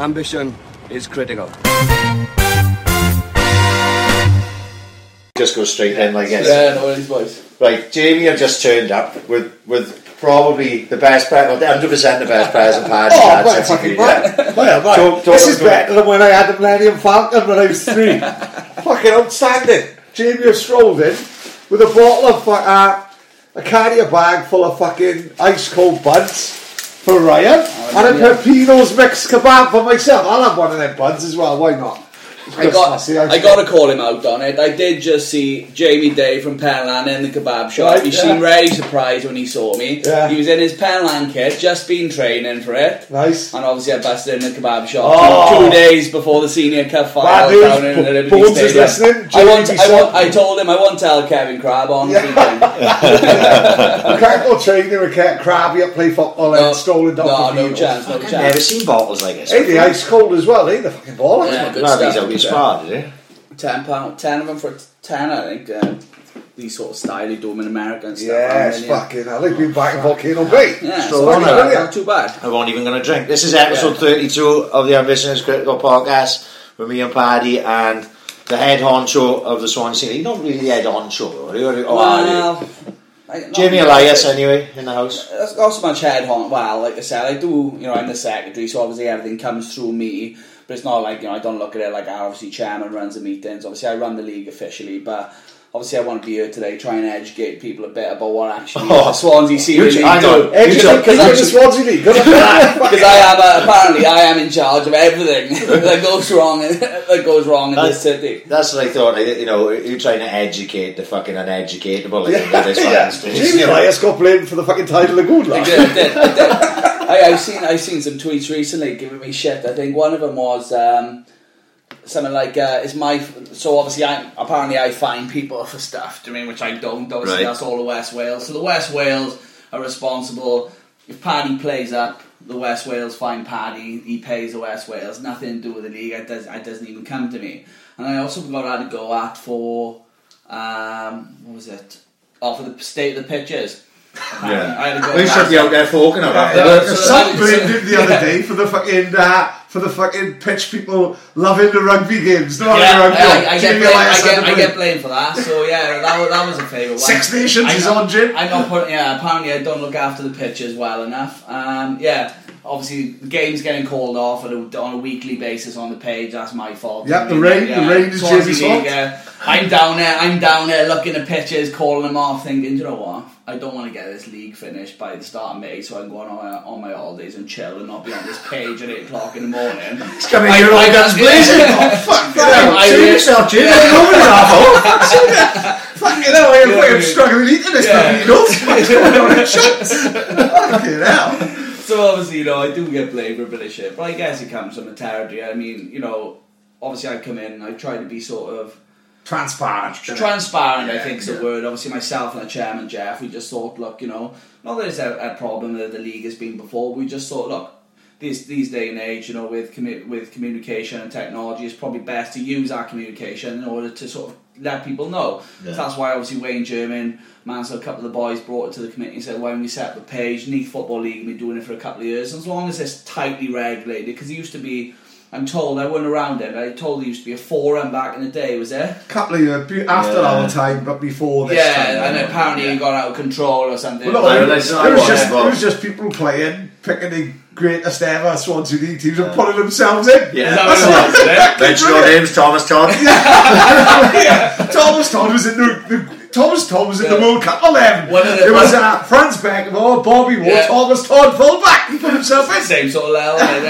Ambition is critical. Just go straight in, like guess. Yeah, no worries, boys. Right, Jamie have just turned up with with probably the best present, hundred percent the best present Paddy's Oh, had right, since he fucking been right. here. Well, right. Talk- talk this is to- better than when I had the Millennium Falcon when I was three. fucking outstanding. Jamie has strolled in with a bottle of fu- uh, a carrier bag full of fucking ice cold buns for Ryan and a yeah. Pepino's mixed kebab for myself. I'll have one of them buns as well. Why not? I got, I got to call him out on it. I did just see Jamie Day from Penlan in the kebab shop. Right, he yeah. seemed very surprised when he saw me. Yeah. He was in his Penlan kit, just been training for it. Nice. And obviously, I busted in the kebab shop Oh. two days before the senior cup final news. down in the Liberty Bones is Stadium. listening. I, want, I, want. I told him I won't tell Kevin Crab on. Yeah. weekend. I can't go training with Cat Crabby up play football and strolling down no, the no field. chance, no I've chance. never seen bottles like this. Hey, the ice cold as well, eh? The fucking ball. Yeah, good stuff. He's out his spa, is he? Ten pound, ten of them for ten, I think. Uh, these sort of style they do them in America and stuff. Yes, aren't they? Yeah. fucking hell. They've been back in Volcano Bay. Yeah, Stroll so on, not, not too bad. I won't even going to drink. This is episode 32 of the Ambition is Critical podcast with me and Paddy and the head honcho of the Swansea. You're not really the head honcho, are you? Or are you? well, I- not Jamie really. Elias, anyway, in the house. That's not so much head on. Well, like I said, I do. You know, I'm the secretary, so obviously everything comes through me. But it's not like you know, I don't look at it like I obviously chairman runs the meetings. Obviously, I run the league officially, but. Obviously, I want to be here today, try and educate people a bit about what actually Oh. the Swansea Senior League I know. do. Hey, You because the Swansea League. Because I am uh, apparently I am in charge of everything that goes wrong that goes wrong in this city. That's what I thought. I- You know, you're trying to educate the fucking uneducatable. I think, Yeah, this yeah. Jamie Elias got blamed for the fucking title of good I did, I did, I did. I, I've seen I've seen some tweets recently giving me shit. I think one of them was um, something like, uh, "Is my so obviously I apparently I find people for stuff, do you mean which I don't. Obviously Right. that's all the West Wales. So the West Wales are responsible if Paddy plays up. The West Wales find Paddy. He pays the West Wales. Nothing to do with the league. It, does, it doesn't even come to me. And I also got had to go at for um, what was it? Oh, for the state of the pitches. Yeah. I had to go We should be out there talking about Yeah, it. so Some that- blamed him the other day for the fucking uh, for the fucking pitch people loving the rugby games. No, Yeah, rugby. I, I, get blamed, I, get, I get blamed for that. So yeah, that that was a favourite one. Six Nations I is on, Jim. I'm not putting. Yeah, apparently I don't look after the pitches well enough. Um, yeah, obviously the game's getting called off on a, on a weekly basis on the page. That's my fault. Yep, the rain- the rain is Jimmy's fault. I'm down there. I'm down there looking at pitches, calling them off, thinking, you know what? I don't want to get this league finished by the start of May, so I can go on my, on my holidays and chill and not be on this page at eight o'clock in the morning. It's coming I- here I- guns yeah. blazing. Oh, fuck. I- Save I- yourself, Jim. Over the half Fucking hell, I'm Yeah. struggling eating this Yeah. fucking Eagles. What's going on in shots? Fucking hell. So obviously, you know, I do get blamed for a bit of shit, but I guess it comes from the territory. I mean, you know, obviously I come in, I try to be sort of Transparent. transparent. I think is the word. Obviously, myself and the chairman Jeff, we just thought, look, you know, not that it's a, a problem that the league has been before. We just thought, look. These, these day and age, you know, with commu- with communication and technology, it's probably best to use our communication in order to sort of let people know. Yeah. So that's why obviously Wayne German, Mansell, a couple of the boys brought it to the committee and said, why don't we set up a page, Neath Football League, been doing it for a couple of years, as long as it's tightly regulated, because it used to be, I'm told, I went around it, I told there used to be a forum back in the day, was there? A couple of years after Yeah. our time, but before this yeah, time. and apparently it got out of control or something. Well, no, it, was, it, was was just, it was just people playing, picking the greatest ever Swansea League teams and putting themselves in. Yeah. Is that That's what what- it was, it? Mention your names, Thomas Todd. yeah. Thomas Todd was in the, the Thomas Todd was in the Yeah. World Cup 11. One of the- it was one- uh, Franz Beckenbauer, Bobby Moore, Yeah. Thomas Todd, fullback. He put himself in. Same sort of level. isn't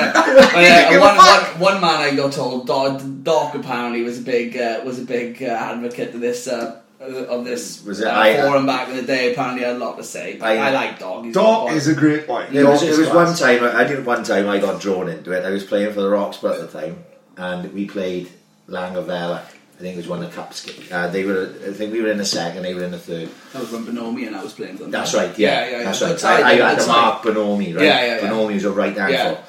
yeah, Give a one, fuck. one, one man I got told, Doc, Doc apparently was a big uh, was a big uh, advocate of this uh, of this Was it uh, I- forum back in the day. Apparently, had a lot to say. But I- I, like Dog. He's Doc is a great boy. There was, Doc was one time, I did one time I got drawn into it. I was playing for the Roxburgh at the time, and we played Llangyfelach. I think it was one of the cups. Uh, they were, I think we were in the second, they were in the third. That was when Bonomi and I was playing for them. That's right, yeah, yeah, yeah. that's Good right. side, I, I had to mark Bonomi, right? Yeah, yeah, yeah. Bonomi was a right Yeah. handful,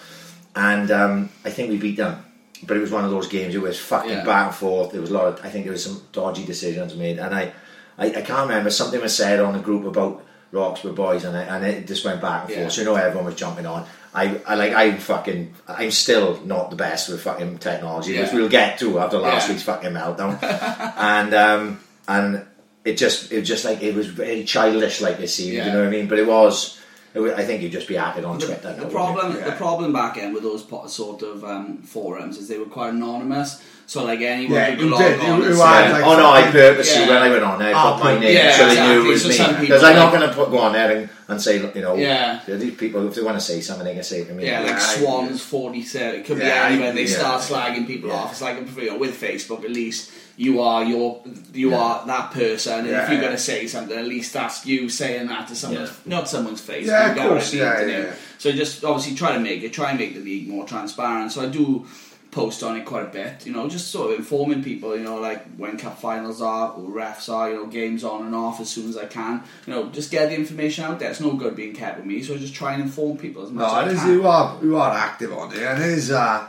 and um, I think we beat them. But it was one of those games. It was fucking Yeah. back and forth. There was a lot. Of, I think there was some dodgy decisions made, and I, I, I can't remember. Something was said on the group about Roxburgh boys, and, I, and it just went back and Yeah. forth. So you know, everyone was jumping on. I, I like I'm fucking I'm still not the best with fucking technology, which we'll get to after last Yeah. week's fucking meltdown. and um and it just it was just like it was very childish like it seemed, Yeah. you know what I mean? But it was, it I think you'd just be acting on The, Twitter. the now, wouldn't problem, you? the problem back end with those sort of um, forums is they were quite anonymous. So like anyone Yeah, could who log did, on who- and say- are, like, oh no, I purposely Yeah. when I went on there, Ah, put my name yeah, so they knew it was So me. Because I'm not going to put go on there and, and say, you know, Yeah. these people if they want to say something, they can say it to me. Yeah, like Swans forty seven. It could Yeah, be anywhere. They yeah. start slagging people Yeah. off. It's like you know, with Facebook, at least you are your you Yeah. are that person. And if you're yeah. going to say something, at least that's you saying that to someone's Yeah. not someone's face. Yeah, of get what I course, yeah, yeah, yeah. So just obviously try to make it, try and make the league more transparent. So I do post on it quite a bit, you know, just sort of informing people, you know, like when cup finals are, or refs are, you know, games on and off as soon as I can. You know, just get the information out there. It's no good being kept with me, so I just try and inform people as much No, as it I is who are who are active on it, and it is. Uh,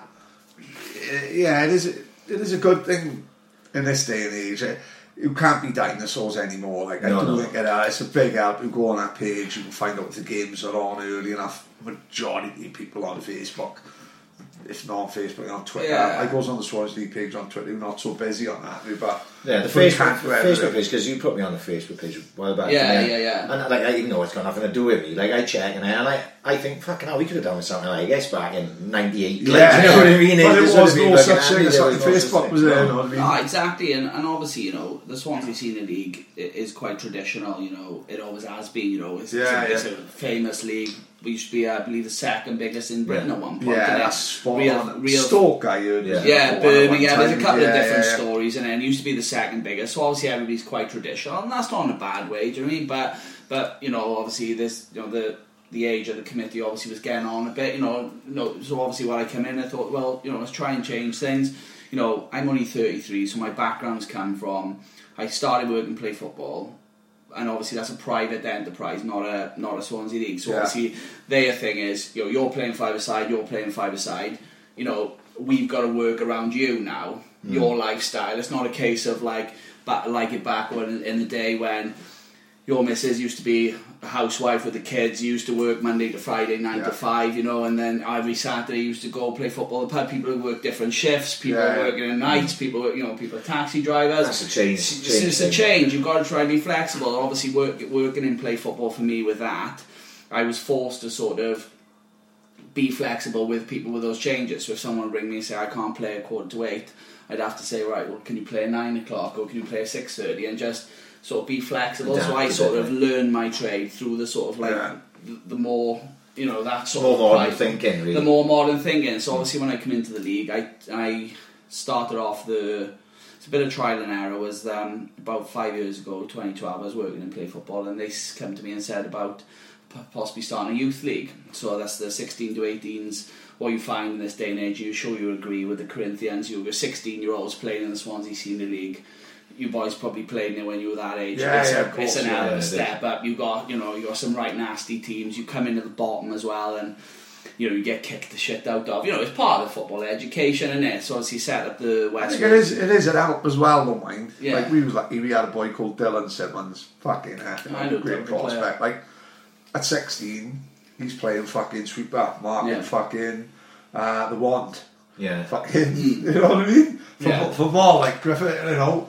yeah, it is. It is a good thing in this day and age. Uh, You can't be dinosaurs anymore. Like I No, do no. think it, uh, it's a big help. You go on that page, you can find out if the games are on early enough. Majority of people on Facebook, if not on Facebook, and on Twitter. Yeah. I goes on the Swansea League page on Twitter. We're not so busy on that, but Yeah, the Facebook, can't do everything. Facebook page because you put me on the Facebook page a while back. Yeah, yeah, yeah. And like, I even though it's got nothing to do with me, like I check and I, and I, I think fucking hell, we could have done with something like this back in '98. Like, Yeah, you know what I mean? But it just would was no such thing handy, as like was no such Facebook was there. No. You know what I mean? Ah, exactly, and, and obviously, you know, the Swansea Senior League is quite traditional. You know, it always has been. You know, it's, Yeah, it's, yeah. it's a famous league. We used to be, uh, I believe, the second biggest in Britain Yeah. at one point. Yeah, that's spot real, on. real, Stoke, I heard. Yeah. yeah, One at one Birmingham. There's a couple of different yeah, yeah. stories, and then it used to be the second biggest. So obviously, everybody's quite traditional, and that's not in a bad way. Do you know what I mean? But but you know, obviously, this you know the. The age of the committee obviously was getting on a bit, you know. You know, so obviously when I came in, I thought, well, you know, let's try and change things. You know, I'm only 33, so my background's come from. I started working play football, and obviously that's a private enterprise, not a not a Swansea league. So Yeah. obviously their thing is, you know, you're playing five aside, you're playing five aside. You know, we've got to work around you now, mm. your lifestyle. It's not a case of like back like it back when in the day when your missus used to be a housewife with the kids, used to work Monday to Friday, nine Yeah. to five, you know, and then every Saturday used to go play football. I've had people who work different shifts, people Yeah. working at nights, people, you know, people are taxi drivers. That's a change. It's, change it's, it's a change. You've got to try and be flexible. Obviously, work, working in play football for me with that, I was forced to sort of be flexible with people with those changes. So if someone would ring me and say I can't play a quarter to eight, I'd have to say right, well, can you play at nine o'clock or can you play at six thirty, and just sort of be flexible. so I sort of learned my trade through the sort of like Yeah. the, the more you know that sort More of modern thinking, really. the more modern thinking. So obviously, when I come into the league, I I started off the. It's a bit of trial and error. Was um, about five years ago, 2012. I was working in play football, and they come to me and said about possibly starting a youth league. So that's the 16 to 18s. What you find in this day and age, you sure you agree with the Corinthians. You were 16 year olds playing in the Swansea Senior League. You boys probably played in it when you were that age. Yeah, it's, yeah, a, of course, it's an yeah, hell of it a is. step up. You got you know you got some right nasty teams. You come into the bottom as well, and you know you get kicked the shit out of. You know it's part of the football education, and it. So obviously set up the I West. think it is. It is an help as well. Don't mind. Yeah. Like we was lucky. We had a boy called Dylan Simmons. Fucking heck, I know great Dylan, good prospect. Like at sixteen, he's playing fucking sweeper, marking Yeah. fucking uh, the wand. Yeah. Fucking, you know what I mean? For, Hmm. Yeah. for more like Griffith, you know.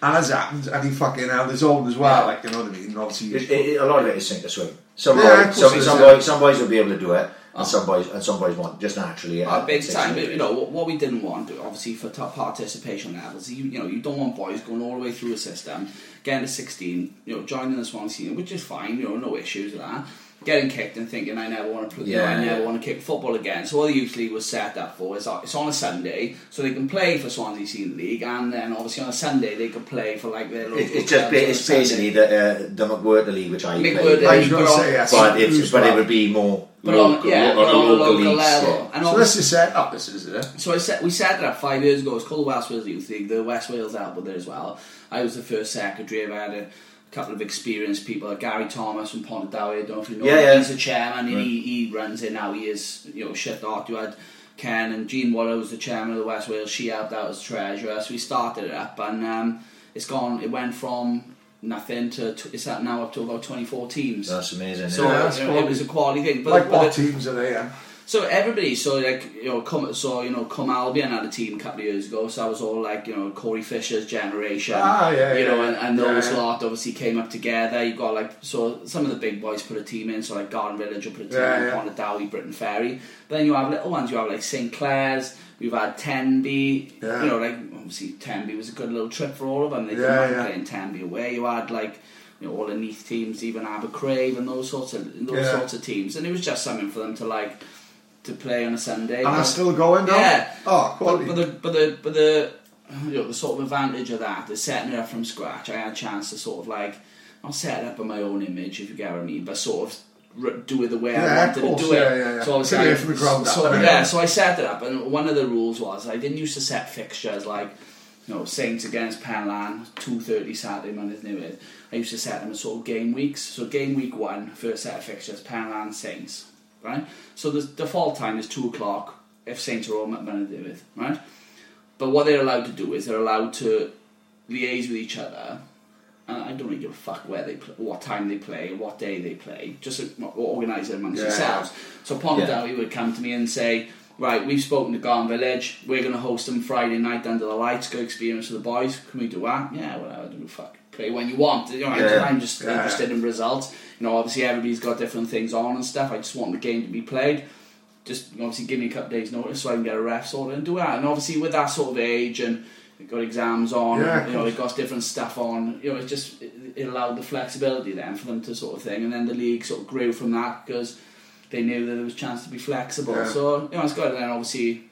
And as happens, and he fucking held his own as well. Yeah. Like you know what I mean? Obviously, It, it, a lot of it is sink or swim. Some, Yeah, boys, some, some, boys, some boys will be able to do it, and some boys and some boys won't just naturally. Uh, at big 16 time, but you know what, what we didn't want, to do, obviously for top participation levels, you, you know you don't want boys going all the way through a system, getting to sixteen, you know joining the Swansea, which is fine, you know no issues with that. Getting kicked and thinking I never want to, play, you know, I never yeah. want to kick football again. So what the youth league was set up for is it's on a Sunday, so they can play for Swansea Senior League, and then obviously on a Sunday they could play for like their local It, it's just clubs ba- on a it's basically the uh, the McWhirter League which I McWhirter played, I League, but say yes. but it's Who's but it would be more but on, local, yeah, lo- but on a local leagues, level. yeah. And So obviously- this is set up. This is it. So I set, we set it up five years ago. It's called the West Wales Youth League. The West Wales elbowed there as well. I was the first secretary. I had a couple of experienced people. Like Gary Thomas from Pontardawe. I don't know if you know. Yeah, him. yeah. He's the chairman. and He, he runs it now. He is you know shift art. You had Ken and Jean Waller was the chairman of the West Wales. She helped out as treasurer. So we started it up, and um, it's gone. It went from nothing to, to it's at now up to about 24 teams. That's amazing. so Yeah, that's you know, it was a quality thing. But, Like but what the- teams are they in? So everybody, so like you know, come so you know, come Albion had a team a couple of years ago. So I was all like you know Corey Fisher's generation. Ah, yeah, You know, yeah. and, and those lot obviously came up together. You got like so some of the big boys put a team in. So like Garden Village will put a team Yeah, in. yeah. Dowie, Briton Ferry. But Then you have little ones. You have like St Clears. We've had Tenby. You know, like obviously Tenby was a good little trip for all of them. They Yeah, out yeah. playing Tenby away. You had like. You know, all the Neath teams, even Abercrave and those sorts of those sorts of teams, and it was just something for them to like to play on a Sunday. And But- that's still going now? Yeah. Oh, but, quality. but the but the but the you know the sort of advantage of that is setting it up from scratch. I had a chance to sort of like not set it up in my own image, if you get what I mean, but sort of do it the way Yeah, I wanted course, to do it. yeah, yeah, yeah. So obviously, Get it I- from the ground so, yeah. yeah, so I set it up, and one of the rules was I didn't used to set fixtures like. You know, Saints against Penlan, two thirty Saturday, Monday's New Year's. I used to set them as sort of game weeks. So game week one, first set of fixtures, Penlan Saints, right? So the default time is two o'clock if Saints are home at with, right? But what they're allowed to do is they're allowed to liaise with each other. And I don't really give a fuck where they play, what time they play, what day they play. Just organise it amongst Yeah. themselves. So Pontardawe Yeah. would come to me and say, "Right, we've spoken to Garden Village. We're going to host them Friday night under the lights. Good experience for the boys. Can we do that? Yeah, well, I don't give a fuck. Play when you want. You know, Yeah. I'm just Yeah. interested in results. You know, obviously everybody's got different things on and stuff. I just want the game to be played." just obviously give me a couple days notice so I can get a ref sorted and do that. And obviously with that sort of age and they've got exams on, Yeah, you know, course. they've got different stuff on, you know, it just it, it allowed the flexibility then for them to sort of thing. And then the league sort of grew from that because they knew that there was a chance to be flexible. Yeah. So, you know, it's good. And then obviously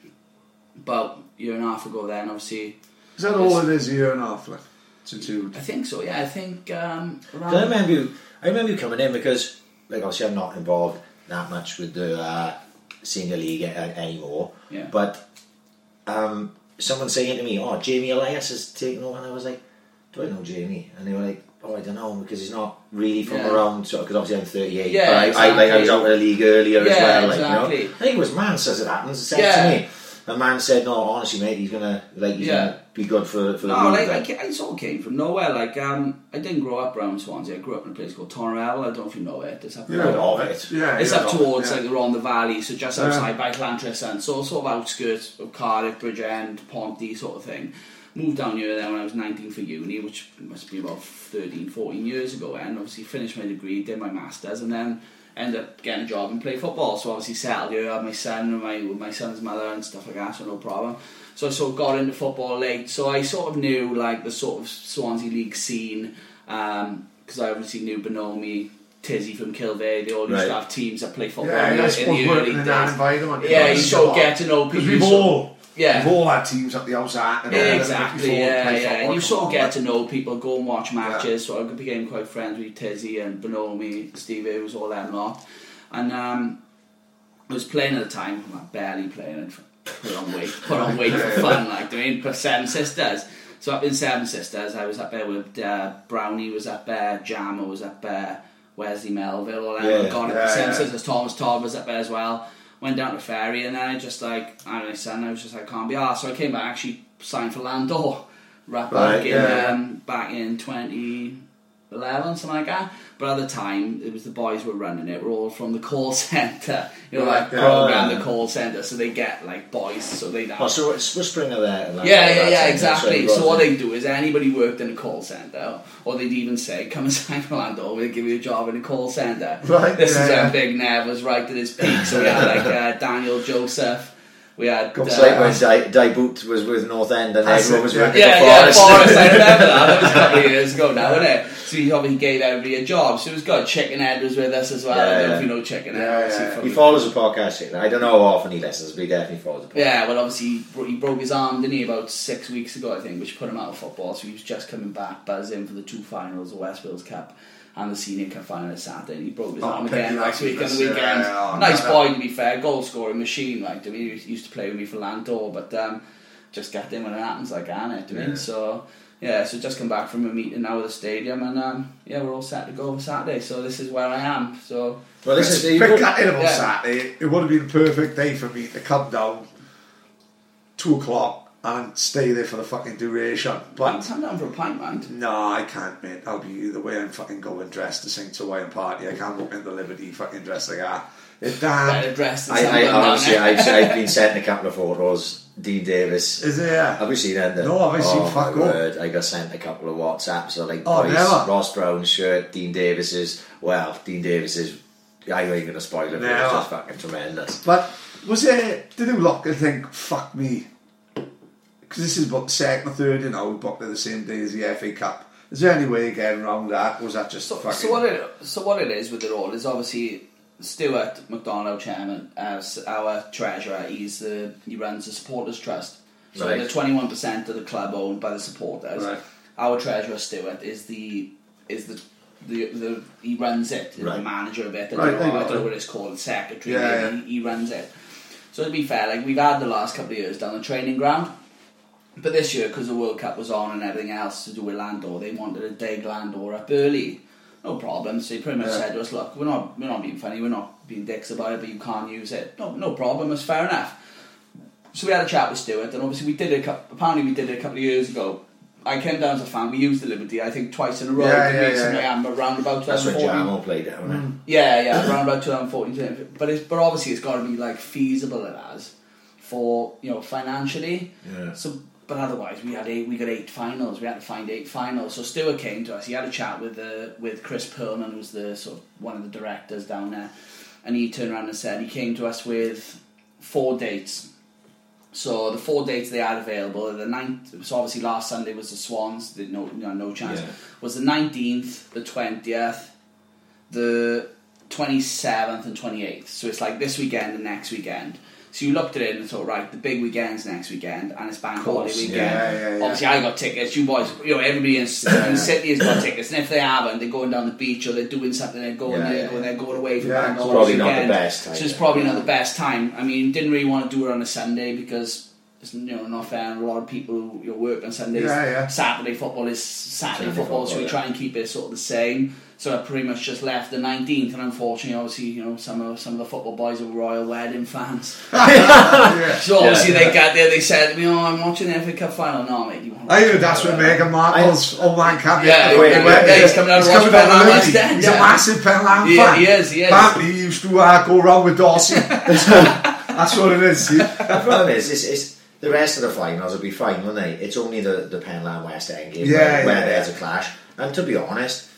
about a year and a half ago then obviously Is that all it is, a year and a half left? Since you... I think so, yeah, I think um around 'Cause I remember you. I remember you coming in because, like, obviously, I'm not involved that much with the uh, senior league a- anymore. Yeah. But um, someone saying to me, "Oh, Jamie Elias is taking over," and I was like, "Do I know Jamie?" And they were like, "Oh, I don't know because he's not really from Yeah. around." So, because obviously I'm 38. Yeah, I, I, like, I was out of the league earlier as Yeah, well. Like, exactly. you know, I think it was Man says it happens. Said Yeah. to me. And man said, "No, honestly, mate, he's gonna like he's Yeah. gonna be good for for the No, like, I, like. ca- I sort of came from nowhere. Like, um, I didn't grow up around Swansea. I grew up in a place called Torrell. I don't know if you know it. It's up, Yeah, Good of it. Yeah, it's yeah, up towards yeah. like the Rhondda Valley, so just Yeah. outside by Llantress and so sort of outskirts of Cardiff, Bridgend, Ponty sort of thing. Moved down here then when I was 19 for uni, which must be about 13, 14 years ago. And obviously finished my degree, did my masters, and then ended up getting a job and play football. So obviously settled here, had my son and my with my son's mother and stuff like that, so no problem. So I sort of got into football late. So I sort of knew like the sort of Swansea League scene because I obviously knew Bonomi, Tizzy from Kilvey. They all used Right. to have teams that play football Yeah, in, yeah, I the- suppose in the early working in days. environment. Yeah, you sort of get to know people. you we've all, Yeah. we've all had teams at the outside. And all Yeah, exactly. before Yeah, play yeah. And you sort of get to know people, go and watch matches. So I became quite friends with Tizzy and Bonomi, Steve Hughes, all them lot. And um, I was playing at the time. I'm barely playing. And Put on weight, put on weight for fun, like doing for Seven Sisters. So up in Seven Sisters, I was up there with uh, Brownie was up there, Jammer was up there, Wesley Melville, all them. Yeah, Gone up yeah, to Seven yeah. Sisters. Thomas Todd was up there as well. Went down to Ferry, and then I just like I don't know, son. I was just like can't be arsed. So I came back, actually signed for Landore, right back Right, in yeah. um, back in 2011, something like that. But at the time, it was the boys were running it. We're all from the call centre, you know, Right, like program the call centre, so they get like boys, so they have Oh, so it's Springer there. that- yeah, yeah, yeah, exactly. So what they do is anybody worked in a call centre, or they'd even say, "Come and sign for Lando, we'll give you a job in a call centre." Right, This is yeah. when Big Nev was right at his peak. So we had like uh, Daniel Joseph, we had uh, It's like when Di, Di Boot was with North End and That's everyone was yeah. working yeah, for yeah, Forest. Forest. I remember that. That was a couple of years ago now, isn't it? So he obviously gave everybody a job. So it was good. Chicken Head was with us as well. I don't know if you know Chicken Head. Yeah, yeah. he follows the podcast. I don't know how often he listens, but he definitely follows the podcast. Yeah, well, obviously he bro- he broke his arm, didn't he, about six weeks ago, I think, which put him out of football. So he was just coming back, buzzing for the two finals, the West Wales Cup and the Senior Cup final this Saturday. And he broke his Oh, arm again last week on the weekend. yeah, oh, nice no, boy, to be fair, goal scoring machine. Like, I mean, he used to play with me for Landore, but um, just get in when it happens, like, can it? Mean, Yeah. so. Yeah, so just come back from a meeting now at the stadium, and um, yeah, we're all set to go for Saturday. So this is where I am. So Well, this is he Big in on Yeah. Saturday. It would have been a perfect day for me to come down two o'clock and stay there for the fucking duration. But But come down for a pint, man. no, I can't, mate. I'll be the way I'm fucking going dressed to sing to a Hawaiian party. I can't walk into Liberty fucking dressed like that. It Better damn. dressed than I, some I of them down honestly, there. I've, I've been sent a couple of photos. Dean Davis. Is there? Have you seen that? No, I've seen oh, fuck all. word. I got sent a couple of WhatsApps. of like, Oh, boys, never. Ross Brown's shirt, Dean Davis's. Well, Dean Davis's. I ain't going to spoil it, but Never. it's just fucking tremendous. But was it? Did you look and think, fuck me? Because this is about the second or third, you know, we booked it the same day as the FA Cup. Is there any way of getting around that? Or was that just So, fucking? so what it so what it is with it all is obviously Stuart McDonald, chairman, as our treasurer, he's the he runs the supporters trust. So Right. the twenty one percent of the club owned by the supporters. Right. Our treasurer Stuart is the is the the, the he runs it, he's the manager of it. I Right, don't, I know, I don't know what it's called, secretary. Yeah, maybe, yeah. He, he runs it. So to be fair, like we've had the last couple of years down the training ground. But this year, because the World Cup was on and everything else to do with Landore, they wanted a day Landore up early. No problem. So he pretty much Yeah. said to us, "Look, we're not, we're not being funny. We're not being dicks about it, but you can't use it. No, no problem. It's fair enough." So we had a chat with Stuart, and obviously we did it. a cou- Apparently, we did it a couple of years ago. I came down as a fan. We used the Liberty, I think, twice in a row. Yeah, yeah, recently, yeah. and around about 2014. That's when 2014. Jamo played down there. Mm. Yeah, yeah, around about 2014. But it's, but obviously it's got to be like feasible it has for you know financially. Yeah. So, but otherwise we had eight. We got eight finals. We had to find eight finals. So Stuart came to us. He had a chat with uh, with Chris Pearlman, who's the sort of one of the directors down there, and he turned around and said he came to us with four dates. So the four dates they had available, the ninth. So obviously last Sunday was the Swans. Did no, no, no chance. Yeah. Was the nineteenth, the twentieth, the 27th and 28th. So it's like this weekend and next weekend. So you looked at it and thought, right, the big weekend's next weekend and it's bank holiday weekend. yeah, yeah, yeah. Obviously, I got tickets. You boys, you know, everybody in, in the city has got tickets. And if they haven't, they're going down the beach or they're doing something, they're going Yeah, yeah. going, they're going away for Yeah, bank it's holiday probably not the weekend. best time, So it's probably not the best time. I mean, didn't really want to do it on a Sunday because you know not fair. And a lot of people who you know, work on Sundays. Yeah, yeah. Saturday football is Saturday, Saturday football, so we yeah. try and keep it sort of the same. So I pretty much just left the 19th, and unfortunately, obviously, you know, some of some of the football boys are royal wedding fans. yeah. So obviously Yeah. they got there, they said to me, "Oh, I'm watching the FA Cup final." No, mate, you want I heard that's when Meghan Markle's old man can't Yeah, yeah, yeah, he's coming out of He's Ross coming down Penlan the West Liberty. He's yeah. a massive Penlan Yeah, fan. he is, he is. Apparently he used to uh, go around with Dorsey. that's what it is. see? The problem is, it's, it's the rest of the finals will be fine, won't they? It's only the the Penlan West End game Yeah, where, yeah, where yeah. there's a clash. And to be honest,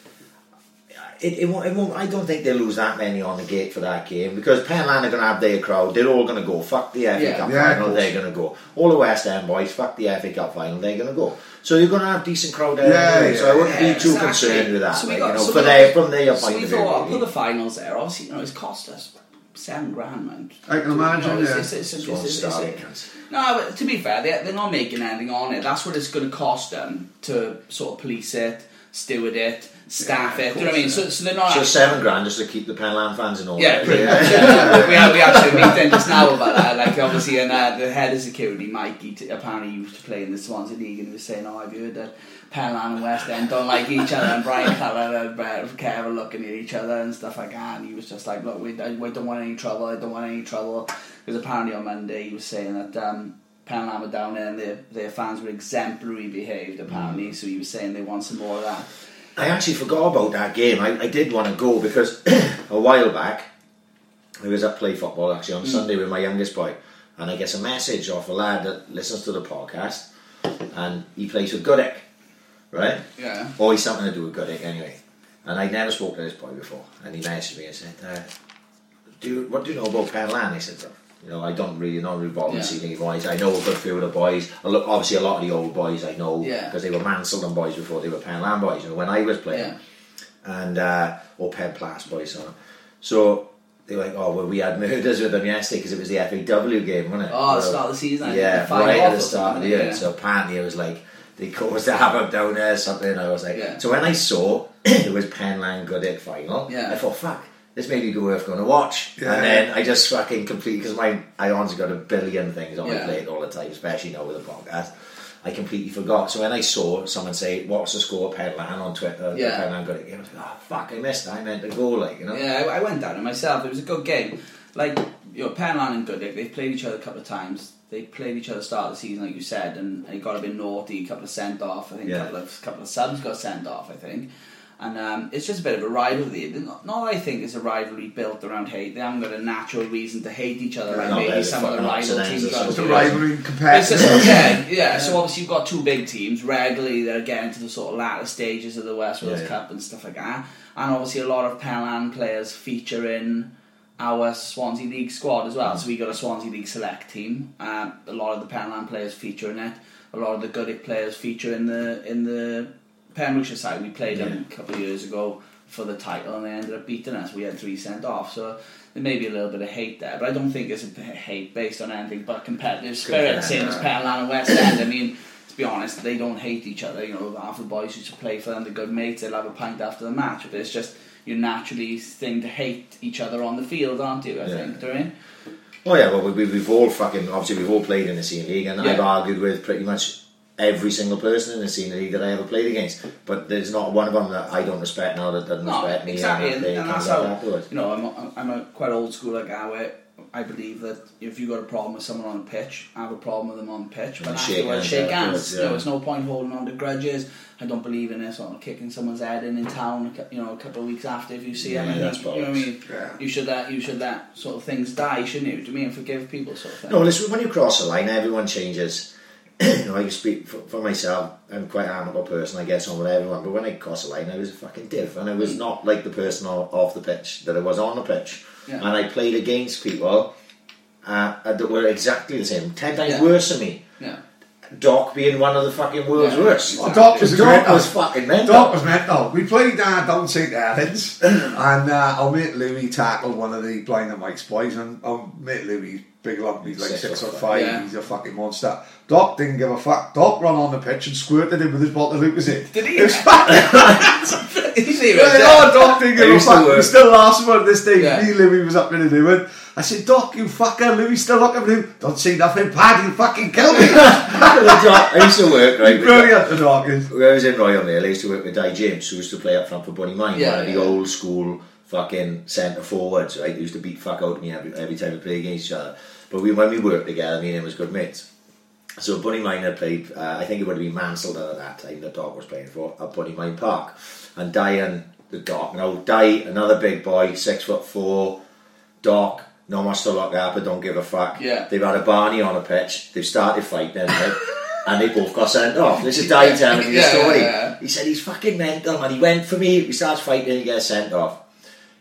it, it, won't, it won't. I don't think they'll lose that many on the gate for that game because Penlan are going to have their crowd. They're all going to go. Fuck the FA Yeah. Cup Yeah, final. They're going to go. All the West End boys. Fuck the FA Cup final. They're going to go. So you're going to have decent crowd there. Yeah, anyway, so I wouldn't Yeah, be too exactly. concerned with that. So we like, got- you know, so for their from their So point we of thought, I'll put the finals there. Obviously, you know, it's cost us seven grand, man. I can imagine, You know, it's- yeah. it's- it's- it's- Swan it's- it's- Starry it's- cunts. No, but to be fair, they, they're not making anything on it. That's what it's going to cost them to sort of police it, steward it, staff Yeah, it. Do you know what I mean? So, so they're not. So actually- seven grand just to keep the Penlan fans in order. yeah, pretty much. Yeah. we, had, we actually meeting just now about that. Like, obviously, and uh, the head of security, Mike, he t- apparently used to play in the Swansea League, and he was saying, "Oh, I've heard that Penlan and West End don't like each other, and Brian Callum and Brett Kev are looking at each other and stuff like that." And he was just like, "Look, we, I, we don't want any trouble. I don't want any trouble." Because apparently on Monday he was saying that. Um, Penlan were down there and their, their fans were exemplary behaved apparently so he was saying they want some more of that I actually forgot about that game. I, I did want to go because a while back I was at play football actually on Sunday with my youngest boy, and I get a message off a lad that listens to the podcast, and he plays with Goodwick, right? yeah Or he's something to do with Goodwick anyway. And I'd never spoken to this boy before, and he messaged me and said, uh, "Do you, what do you know about Penlan?" I said, "Well, "You know, I don't really really involved in Yeah. senior boys. I know a good few of the boys. A lo- Obviously, a lot of the old boys I know Yeah. because they were Mansell boys before they were Penlan boys. You know, when I was playing." yeah and uh, or Penn Plus boys. So, so they were like, oh well, we had murders with them yesterday because it was the FAW game, wasn't it? Oh, the Well, start of the season, Yeah, the right at the start of the year. yeah. So apparently it was like they caused a havoc down there or something. I was like, Yeah. so when I saw it was Penlan Goodwick final, Yeah. I thought, fuck. This may be worth going to watch, Yeah. and then I just fucking completely because my I honestly got a billion things on my Yeah. plate all the time, especially now with the podcast. I completely forgot. So when I saw someone say, "What's the score, Penlan?" on Twitter, Yeah. Penlan got it. I was like, "Oh fuck, I missed that. I meant to go." Like you know, Yeah, I, I went down it myself. It was a good game. Like you know, Penlan and Goodwick, they've played each other a couple of times. they played each other start of the season, like you said, and, and it got a bit naughty, a couple of sent off. I think a Yeah. couple of couple of subs got sent off. I think. And um, it's just a bit of a rivalry. Not, not I think it's a rivalry built around hate. They haven't got a natural reason to hate each other like maybe some of the rival teams. or are something. It's a doing. rivalry It's competitive. just, yeah, yeah. So obviously you've got two big teams. Regularly they're getting to the sort of latter stages of the West Wales Yeah, yeah. Cup and stuff like that. And obviously a lot of Penlan players feature in our Swansea League squad as well. So we got a Swansea League select team. Um, a lot of the Penlan players feature in it. A lot of the Goodwick players feature in the in the Pembrokeshire side. We played them a couple of years ago for the title and they ended up beating us. We had three sent off. So there may be a little bit of hate there, but I don't think it's a hate based on anything but competitive spirit, same as Penlan and West End. I mean, to be honest, they don't hate each other. You know, half the boys used to play for them, they're good mates, they'll have a pint after the match, but it's just you naturally thing to hate each other on the field, aren't you? I Yeah. think, do you know what I mean? Oh yeah, well we, we've all fucking obviously we've all played in the senior league, and Yeah. I've argued with pretty much every single person in the senior league that I ever played against. But there's not one of them that I don't respect now that doesn't No, respect me. exactly, and, and, and that's how afterwards. you know. I'm a, I'm a quite old school like that where I believe that if you got a problem with someone on a pitch, I have a problem with them on the pitch. But And shake afterwards, hands shake hands. afterwards, You know, it's no point holding on to grudges. I don't believe in this sort of kicking someone's head in in town. You know, a couple of weeks after if you see them. Yeah, I that's think, you know what I mean. Yeah. You should let you should let sort of things die, shouldn't you? Do you mean forgive people sort of thing? No, listen, when you cross the line, everyone changes. You know, I can speak for, for myself. I'm quite an amicable person. I get on with everyone. But when I crossed the line, I was a fucking div. And I was not like the person off, off the pitch that I was on the pitch. Yeah. And I played against people uh, that were exactly the same. Ten times Yeah. worse than me. Yeah. Doc being one of the fucking world's Yeah. worst. Well, Doc was a great Doc was fucking mental. Doc was mental. We played uh, down St Helens, and uh, our mate Louis tackled one of the blind and Mike's boys, and our mate Louis, big lump, he's like Six six foot foot five, Yeah. he's a fucking monster. Doc didn't give a fuck. Doc ran on the pitch and squirted him with his bottle of Lucozade. Did he? It was fucking you see Well, it? oh, Doc didn't give a fuck. We work. still laughs about this day. Yeah. Me, Louis was up in the doing. I said, Doc, you fucker. Louis still looking at him. Don't see nothing, Pad. You fucking kill me. I used to work, right? Brilliant, the Doc is. When I was in Royal Mail, I used to work with Di James, who used to play up front for Bonymaen, Yeah, one of the old school fucking centre forwards, right? He used to beat fuck out of me every, every time we played against each other. But we, when we worked together, me and him was good mates. So Bonymaen had played, uh, I think it would have been Mansell at that time, the Doc was playing for, at Bonymaen Park. And Di and the Doc, now Di, another big boy, six foot four, Doc, no much to look at, but don't give a fuck. Yeah. They've had a Barney on a pitch, they've started fighting, right? and they both got sent off. This is Di telling me the Yeah, story. yeah. He said he's fucking mental, and he went for me. He starts fighting, and he gets sent off.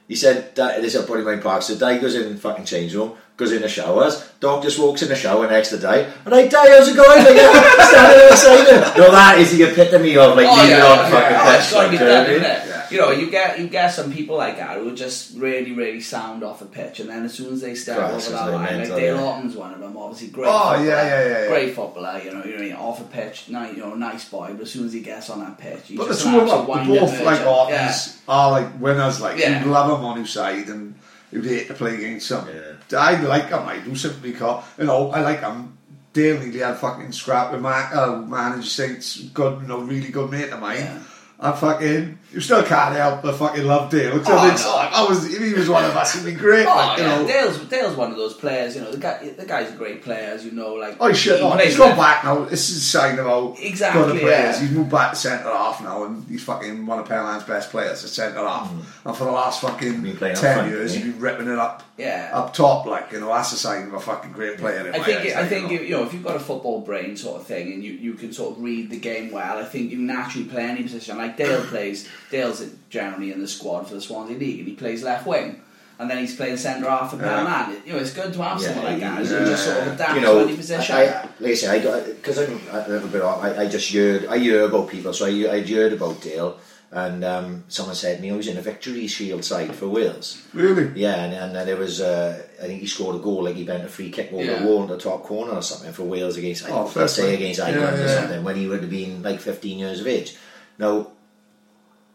He said that this is at Bonymaen Park. So Di goes in the fucking change room, goes in the showers. Dog just walks in the shower next to Di. And I, Di, how's it going? Like, yeah, standing beside him. No, that is the epitome of like Oh, leaving yeah, on yeah, the fucking yeah. Pitch. it's got to like, be you know what done, I mean? isn't it? You know, you get you get some people like that who just really, really sound off a pitch, and then as soon as they step Crashes, over that they're line, like mental, Dale yeah. One of them, obviously great. Oh, footballer, yeah, yeah, yeah, yeah. Great footballer, you know, you know, I mean? off a pitch, nice, you know, nice boy, but as soon as he gets on that pitch, he's But the just two an of absolute them, wind they both like merchant. Ortons are like winners. Like Yeah. you'd love them on whose side, and you'd hate to play against them. Yeah. I like them. I do simply because you know I like them. Dale nearly had fucking scrap with my uh, manager Saints, good, you know, really good mate of mine. Yeah. I fucking, you still can't help but fucking love Dale. Oh, no. I was, if he was one of us, he'd be great. Oh, like, you yeah. know. Dale's Dale's one of those players. You know, the guy the guy's a great player, as you know. Like Oh shit! he No, plays he's gone back now. This is a sign about Exactly, good players. yeah. He's moved back to centre half now, and he's fucking one of Penlan's best players at centre half. Mm. And for the last fucking Been playing up ten years, he's been ripping it up, Yeah. up top. Like you know, that's a sign of a fucking great player. In I my think eyes, I like, think you know. you know if you've got a football brain sort of thing and you, you can sort of read the game well, I think you naturally play any position. Like Dale plays, Dale's generally in the squad for the Swansea League and he plays left wing. And then he's playing centre half for Yeah. Panama. You know, it's good to have Yeah, someone like that. yeah, just sort of adapt you know, to any position. I, I, like I say, I got because I'm a little bit off. I, I just heard, I hear about people. So I, I heard about Dale, and um, someone said to me, "I was in a Victory Shield side for Wales." really. Yeah, and, and then there was, uh, I think he scored a goal, like he bent a free kick over Yeah. the wall in the top corner or something for Wales against, I Oh, think, fair let's say play. against Yeah, Ireland or something, when he would have been like 15 years of age. Now,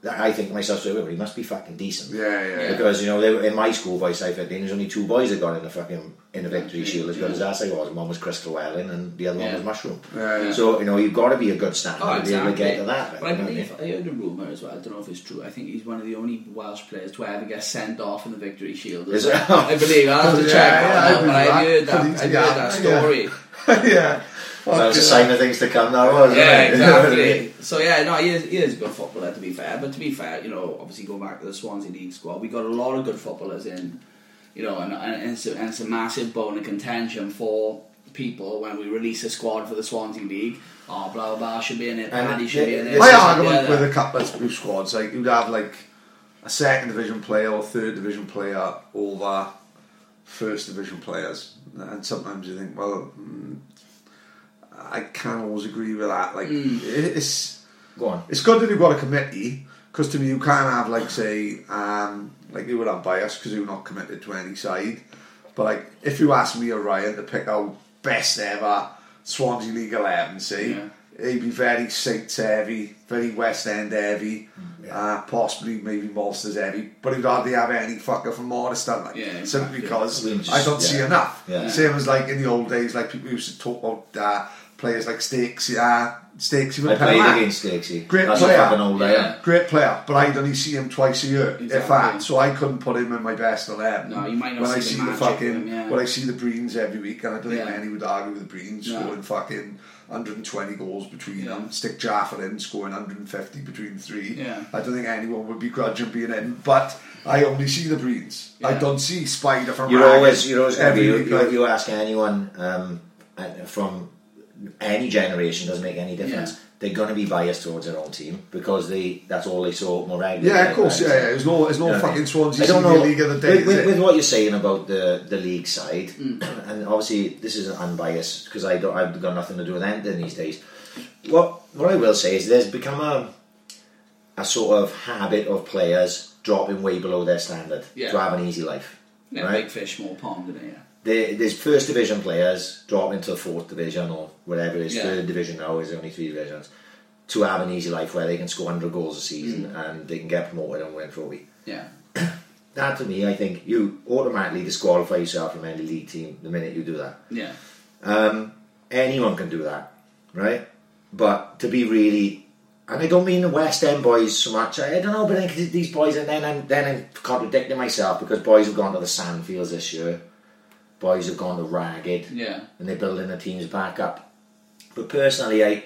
I think to myself straight away, well, he must be fucking decent. Yeah, yeah. Because you know, they were, in my school by side 15, there's only two boys that got in the fucking in the victory Yeah. shield as good as that I was. One was Chris Llewellyn and the other Yeah. one was Mushroom. Yeah, yeah. So you know, you've got to be a good standard Oh, to be able to get to that. But I you know what I believe? I heard a rumour as well. I don't know if it's true. I think he's one of the only Welsh players to ever get sent off in the Victory Shield. Is it? I believe. I have to check yeah, on I that, but I've heard that. I've heard that story. yeah. That was a sign of things to come now, wasn't Yeah, it? You know I mean? exactly. so yeah, no, he is, he is a good footballer to be fair. But to be fair, you know, obviously going back to the Swansea League squad, we got a lot of good footballers in, you know, and, and, it's, a, and it's a massive bone of contention for people when we release a squad for the Swansea League. Oh, blah blah blah should be in it. And Paddy should be in it. My this argument in with it. a couple of squads, like you'd have like a second division player or third division player over first division players, and sometimes you think, well, mm, I can't always agree with that. Like it- it's Go on. it's good that you've got a committee because to me you can't have like say um, like you would have bias because you're not committed to any side. But like if you ask me or Ryan to pick out best ever Swansea League eleven, say Yeah. it'd be very Saints heavy, very West End heavy, uh, possibly maybe Monsters heavy. But he'd hardly have any fucker from Morriston, like Yeah, simply exactly. because We just- I don't see enough. Yeah. Same as like in the old days, like people used to talk about uh, players like Stakes, uh, Stakes. I played against Stakesy. Great That's player. a fucking old Yeah. Great player, but I'd only see him twice a year, if Exactly. that. So I couldn't put him in my best eleven. No, you might not when I see see the the fucking, him, yeah. when I see the Breens every week, and I don't think Yeah. many would argue with the Breens No. scoring fucking 120 goals between Yeah. them. Stick Jaffa in scoring 150 between three. Yeah. I don't think anyone would be him being in, but I only see the Breens. I don't see Spider from. You're always, you're always going to be. every You, week, you, ask anyone um, from any generation, doesn't make any difference. Yeah. They're going to be biased towards their own team because they that's all they saw more regularly. Yeah, of course. Yeah, yeah. There's no, there's no You know I fucking mean? Swansea I don't know League of the day. with, with, with what you're saying about the the league side, Mm. and obviously this is an unbiased because I don't I've got nothing to do with anything these days. What what I will say is there's become a a sort of habit of players dropping way below their standard Yeah. to have an easy life. Yeah, right? big fish, small pond, isn't it? There- there's first division players drop into the fourth division or whatever it is, Yeah. third division now is only three divisions, to have an easy life where they can score 100 goals a season Mm. and they can get promoted and win for a trophy. Yeah. That to me, I think you automatically disqualify yourself from any league team the minute you do that. Yeah. Um, anyone can do that, right? But to be really, and I don't mean the West End boys so much. I, I don't know, but I think these boys, and then I'm then I'm contradicting myself because boys have gone to the Sandfields this year, boys have gone to Ragged, Yeah. and they're building their teams back up. But personally, I,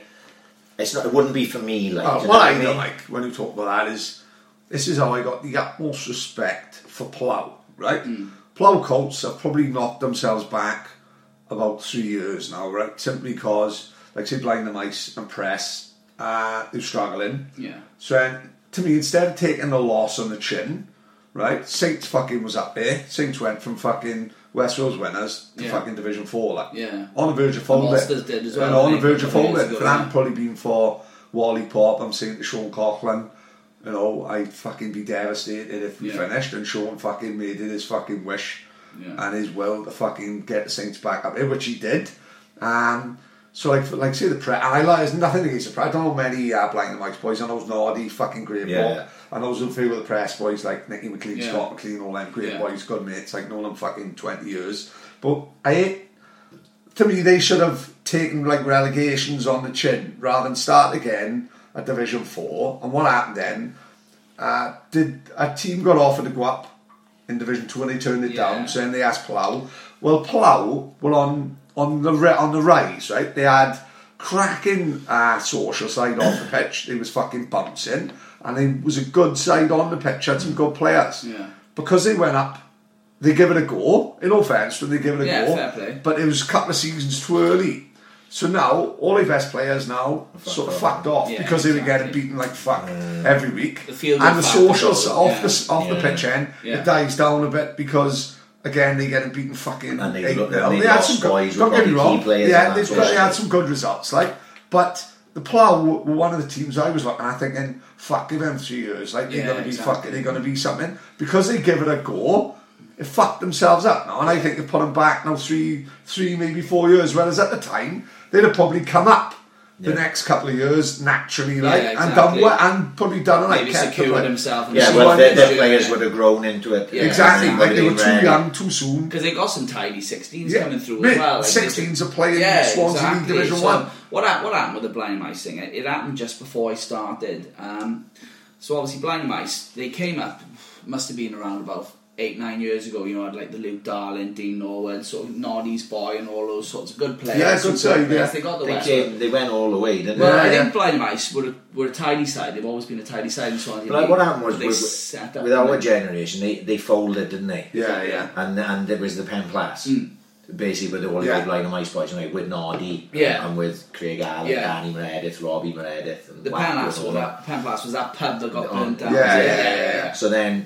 it's not. It wouldn't be for me. Like, Oh, what I mean? like when you talk about that is this is how I got the utmost respect for Plough, right? Mm. Plough Colts have probably knocked themselves back about three years now, right? Simply because, like say, Blind the Mice and Press, uh, they're struggling. Yeah. So then, to me, instead of taking the loss on the chin, right? Saints fucking was up there. Saints went from fucking West Wales winners to Yeah. fucking Division Four, like Yeah. on the verge of folding. Did as well, And on the verge of folding. years If ago, it yeah. hadn't probably been for Wally Pop, I'm saying to Sean Coughlin, you know, I'd fucking be devastated if we Yeah. finished and Sean fucking made it his fucking wish Yeah. and his will to fucking get the Saints back up there, which he did. Um, so like, like say the press, and I like, there's nothing against the press. I don't know many uh, Blind and Mike's boys. I know Noddy, fucking great Yeah. Bob. I know some few of the press boys like Nicky McLean, Yeah. Scott McLean, all them great Yeah. boys, good mates. Like known them fucking twenty years. But I, to me, they should have taken like relegations on the chin rather than start again at Division Four. And what happened then? Uh, did a team got offered to go up in Division Two and they turned it Yeah. down? So then they asked Plough. Well, Plough were on on the ri- on the rise, right? They had cracking uh, social side off the pitch. They was fucking bouncing, and they was a good side on the pitch. Had some good players. Yeah. Because they went up, they give it a go. In all fairness, to them, they give it a Yeah, go. fair play. But it was a couple of seasons too early. So now all their best players now sort of off. fucked off Yeah, because they were getting beaten like fuck every week. The and the socials off yeah. the off the pitch end, Yeah. it dies down a bit because again they're getting beaten fucking. And they eight look- nil. and they had some good, don't get me wrong. players Yeah, they've got, they had some good results. Like, but the Plough were were one of the teams I was looking at thinking, fuck, give them three years. Like they're Yeah, going to be exactly. fucking, they're going to be something because they give it a go. It fucked themselves up now, and I think they put them back now three, three maybe four years. Whereas at the time they'd have probably come up the next couple of years naturally, like Yeah, and done well, and probably done it like Maybe kept secured play. himself. Yeah, well, their, their players would have grown into it. Yeah. Exactly, and like they were too ready. young, too soon. Because they got some tidy 16s Yeah, coming through mate, as well. Like, 16s are playing yeah, Swansea League exactly. Division So, One. What happened, what happened with the Blind Mice thing? It, it happened just before I started. Um, so obviously, Blind Mice they came up must have been around about eight, nine years ago. You know, I had like the Luke Darling, Dean Norwood, sort of Noddy's boy, and all those sorts of good players. Yeah, good side, yeah. They got the They West. came, they went all the way, didn't Well, they? I Yeah, think Blind Mice were a, were a tidy side. They've always been a tidy side in Swansea. But like, what happened was They with, set up with our and- generation, they, they folded, didn't they? Yeah, yeah. And and there was the Pen Plus. Mm. Basically, with all Yeah. the Blind and Mice boys, like, with Noddy Yeah. and with Craig Allen, Yeah. Danny Meredith, Robbie Meredith, and The Wack Penlas was that. Penlas was that pub that got Oh, burnt down. yeah, yeah, yeah, So then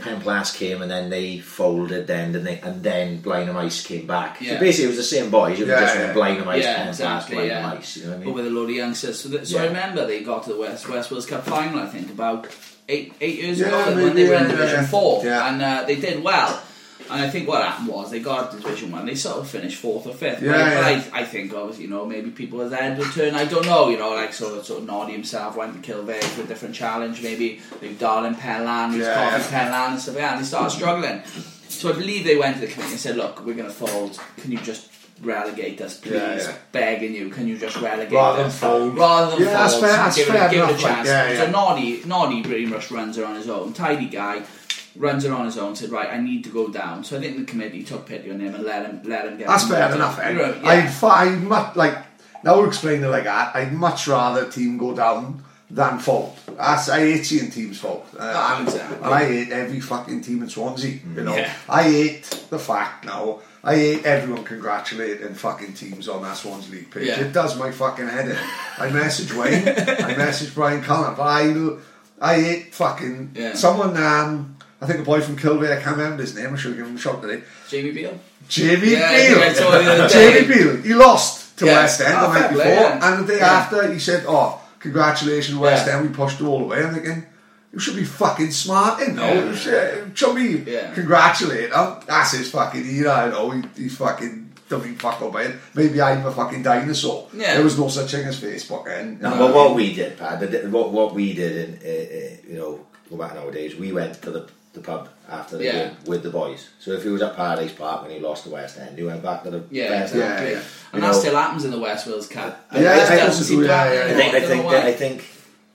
Penplas came and then they folded then didn't they? and then Blaenymaes came back. Yeah. So basically it was the same boys, it was Yeah, just yeah. from Blaenymaes, Yeah, Penplas, exactly, Blind yeah. and Mice, you know what I But with a load of youngsters. So, that, so I remember they got to the West West Wales Cup final, I think, about eight eight years Yeah, ago when they were in yeah, Division yeah. 4. Yeah. And uh, they did well. And I think what happened was they got to Division 1, they sort of finished fourth or fifth. Yeah, yeah. I, I think, obviously, you know, maybe people with their return, I don't know, you know, like sort of, sort of Noddy himself went to Kilvey for a different challenge, maybe like Darlin Penlan, he's Yeah, yeah. Penlan and stuff like that, and they started struggling. So I believe they went to the committee and said, look, we're going to fold, can you just relegate us, please? Yeah, yeah. Begging you, can you just relegate Rather than fold. Rather than Yeah, that's fold, fair- that's give, fair it, give it a enough, like, chance. yeah, yeah. So Noddy, Noddy pretty much runs it on his own, tidy guy, runs it on his own, said, right, I need to go down. So I think the committee took pity on him and let him, let him get That's fair enough, eh? Yeah. I'd, fi- I'd much, like, now we're explaining it like that, I'd much rather team go down than fold. That's, I hate seeing teams fold. Uh, and, exactly. and I hate every fucking team in Swansea, you know. Yeah. I hate the fact now, I hate everyone congratulating fucking teams on that Swansea League page. Yeah. It does my fucking head in. I message Wayne, I message Brian Cullen, but I, I hate fucking, Yeah. someone, um, I think a boy from Kilby, I can't remember his name, I should have given him a shot today. Jamie Beale? Jamie Yeah, I think I saw it the Beale. Jamie Beale. He lost to Yeah. West End Oh, the fair night play, before, yeah. and the day Yeah. after he said, "Oh, congratulations, West Yeah. End. We pushed it all the way." I'm thinking. You should be fucking smart, you know. Yeah. You should, should be Yeah. congratulate him. That's his fucking era, you know. He, he's fucking doesn't fuck up it. Maybe I'm a fucking dinosaur. Yeah. There was no such thing as Facebook then. No, but what we did, Pat, what what we did, in, uh, uh, you know, go back nowadays, we went to the, the pub after the Yeah. game with the boys. So if he was at Paradise Park when he lost to West End, he went back to the Yeah, West exactly. End. Yeah, yeah. And You that know- still happens in the West Wales Cup. Yeah, It I- just I doesn't also seem to yeah, happen yeah, I anymore. think I don't think know that, why. I think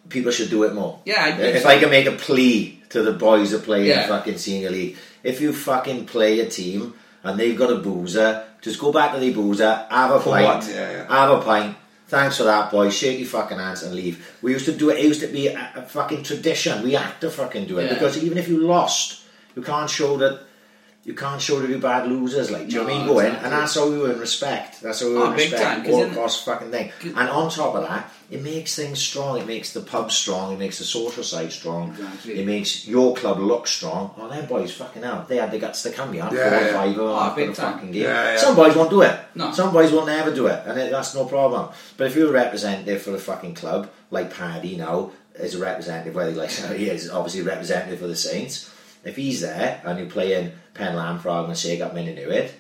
people should do it more. Yeah, I believe if so. I can make a plea to the boys that play Yeah. in fucking senior league, if you fucking play a team and they've got a boozer, just go back to the boozer, have a pint, what? Yeah, yeah. have a pint. Thanks for that, boy. Shake your fucking hands and leave. We used to do it. It used to be a, a fucking tradition. We had to fucking do it Yeah. because even if you lost, you can't show that. You can't show that you're bad losers, like do you know what I mean? No, Go in, and that's how we were in respect. That's how we were Oh, in big time, respect. 'cause All in- across fucking thing. Good. And on top of that, it makes things strong. It makes the pub strong. It makes the social side strong. Exactly. It makes your club look strong. Oh, them boys fucking out. They had the guts to come here. Yeah, four or yeah. five of them Oh, after big time. fucking game. Yeah, yeah. Some boys won't do it. No. Some boys will never do it, and it, that's no problem. But if you're a representative for the fucking club, like Paddy now is a representative, whether he likes it or he is obviously a representative for the Saints. If he's there and you're playing Penlan for argument's sake up Mynydd Newydd,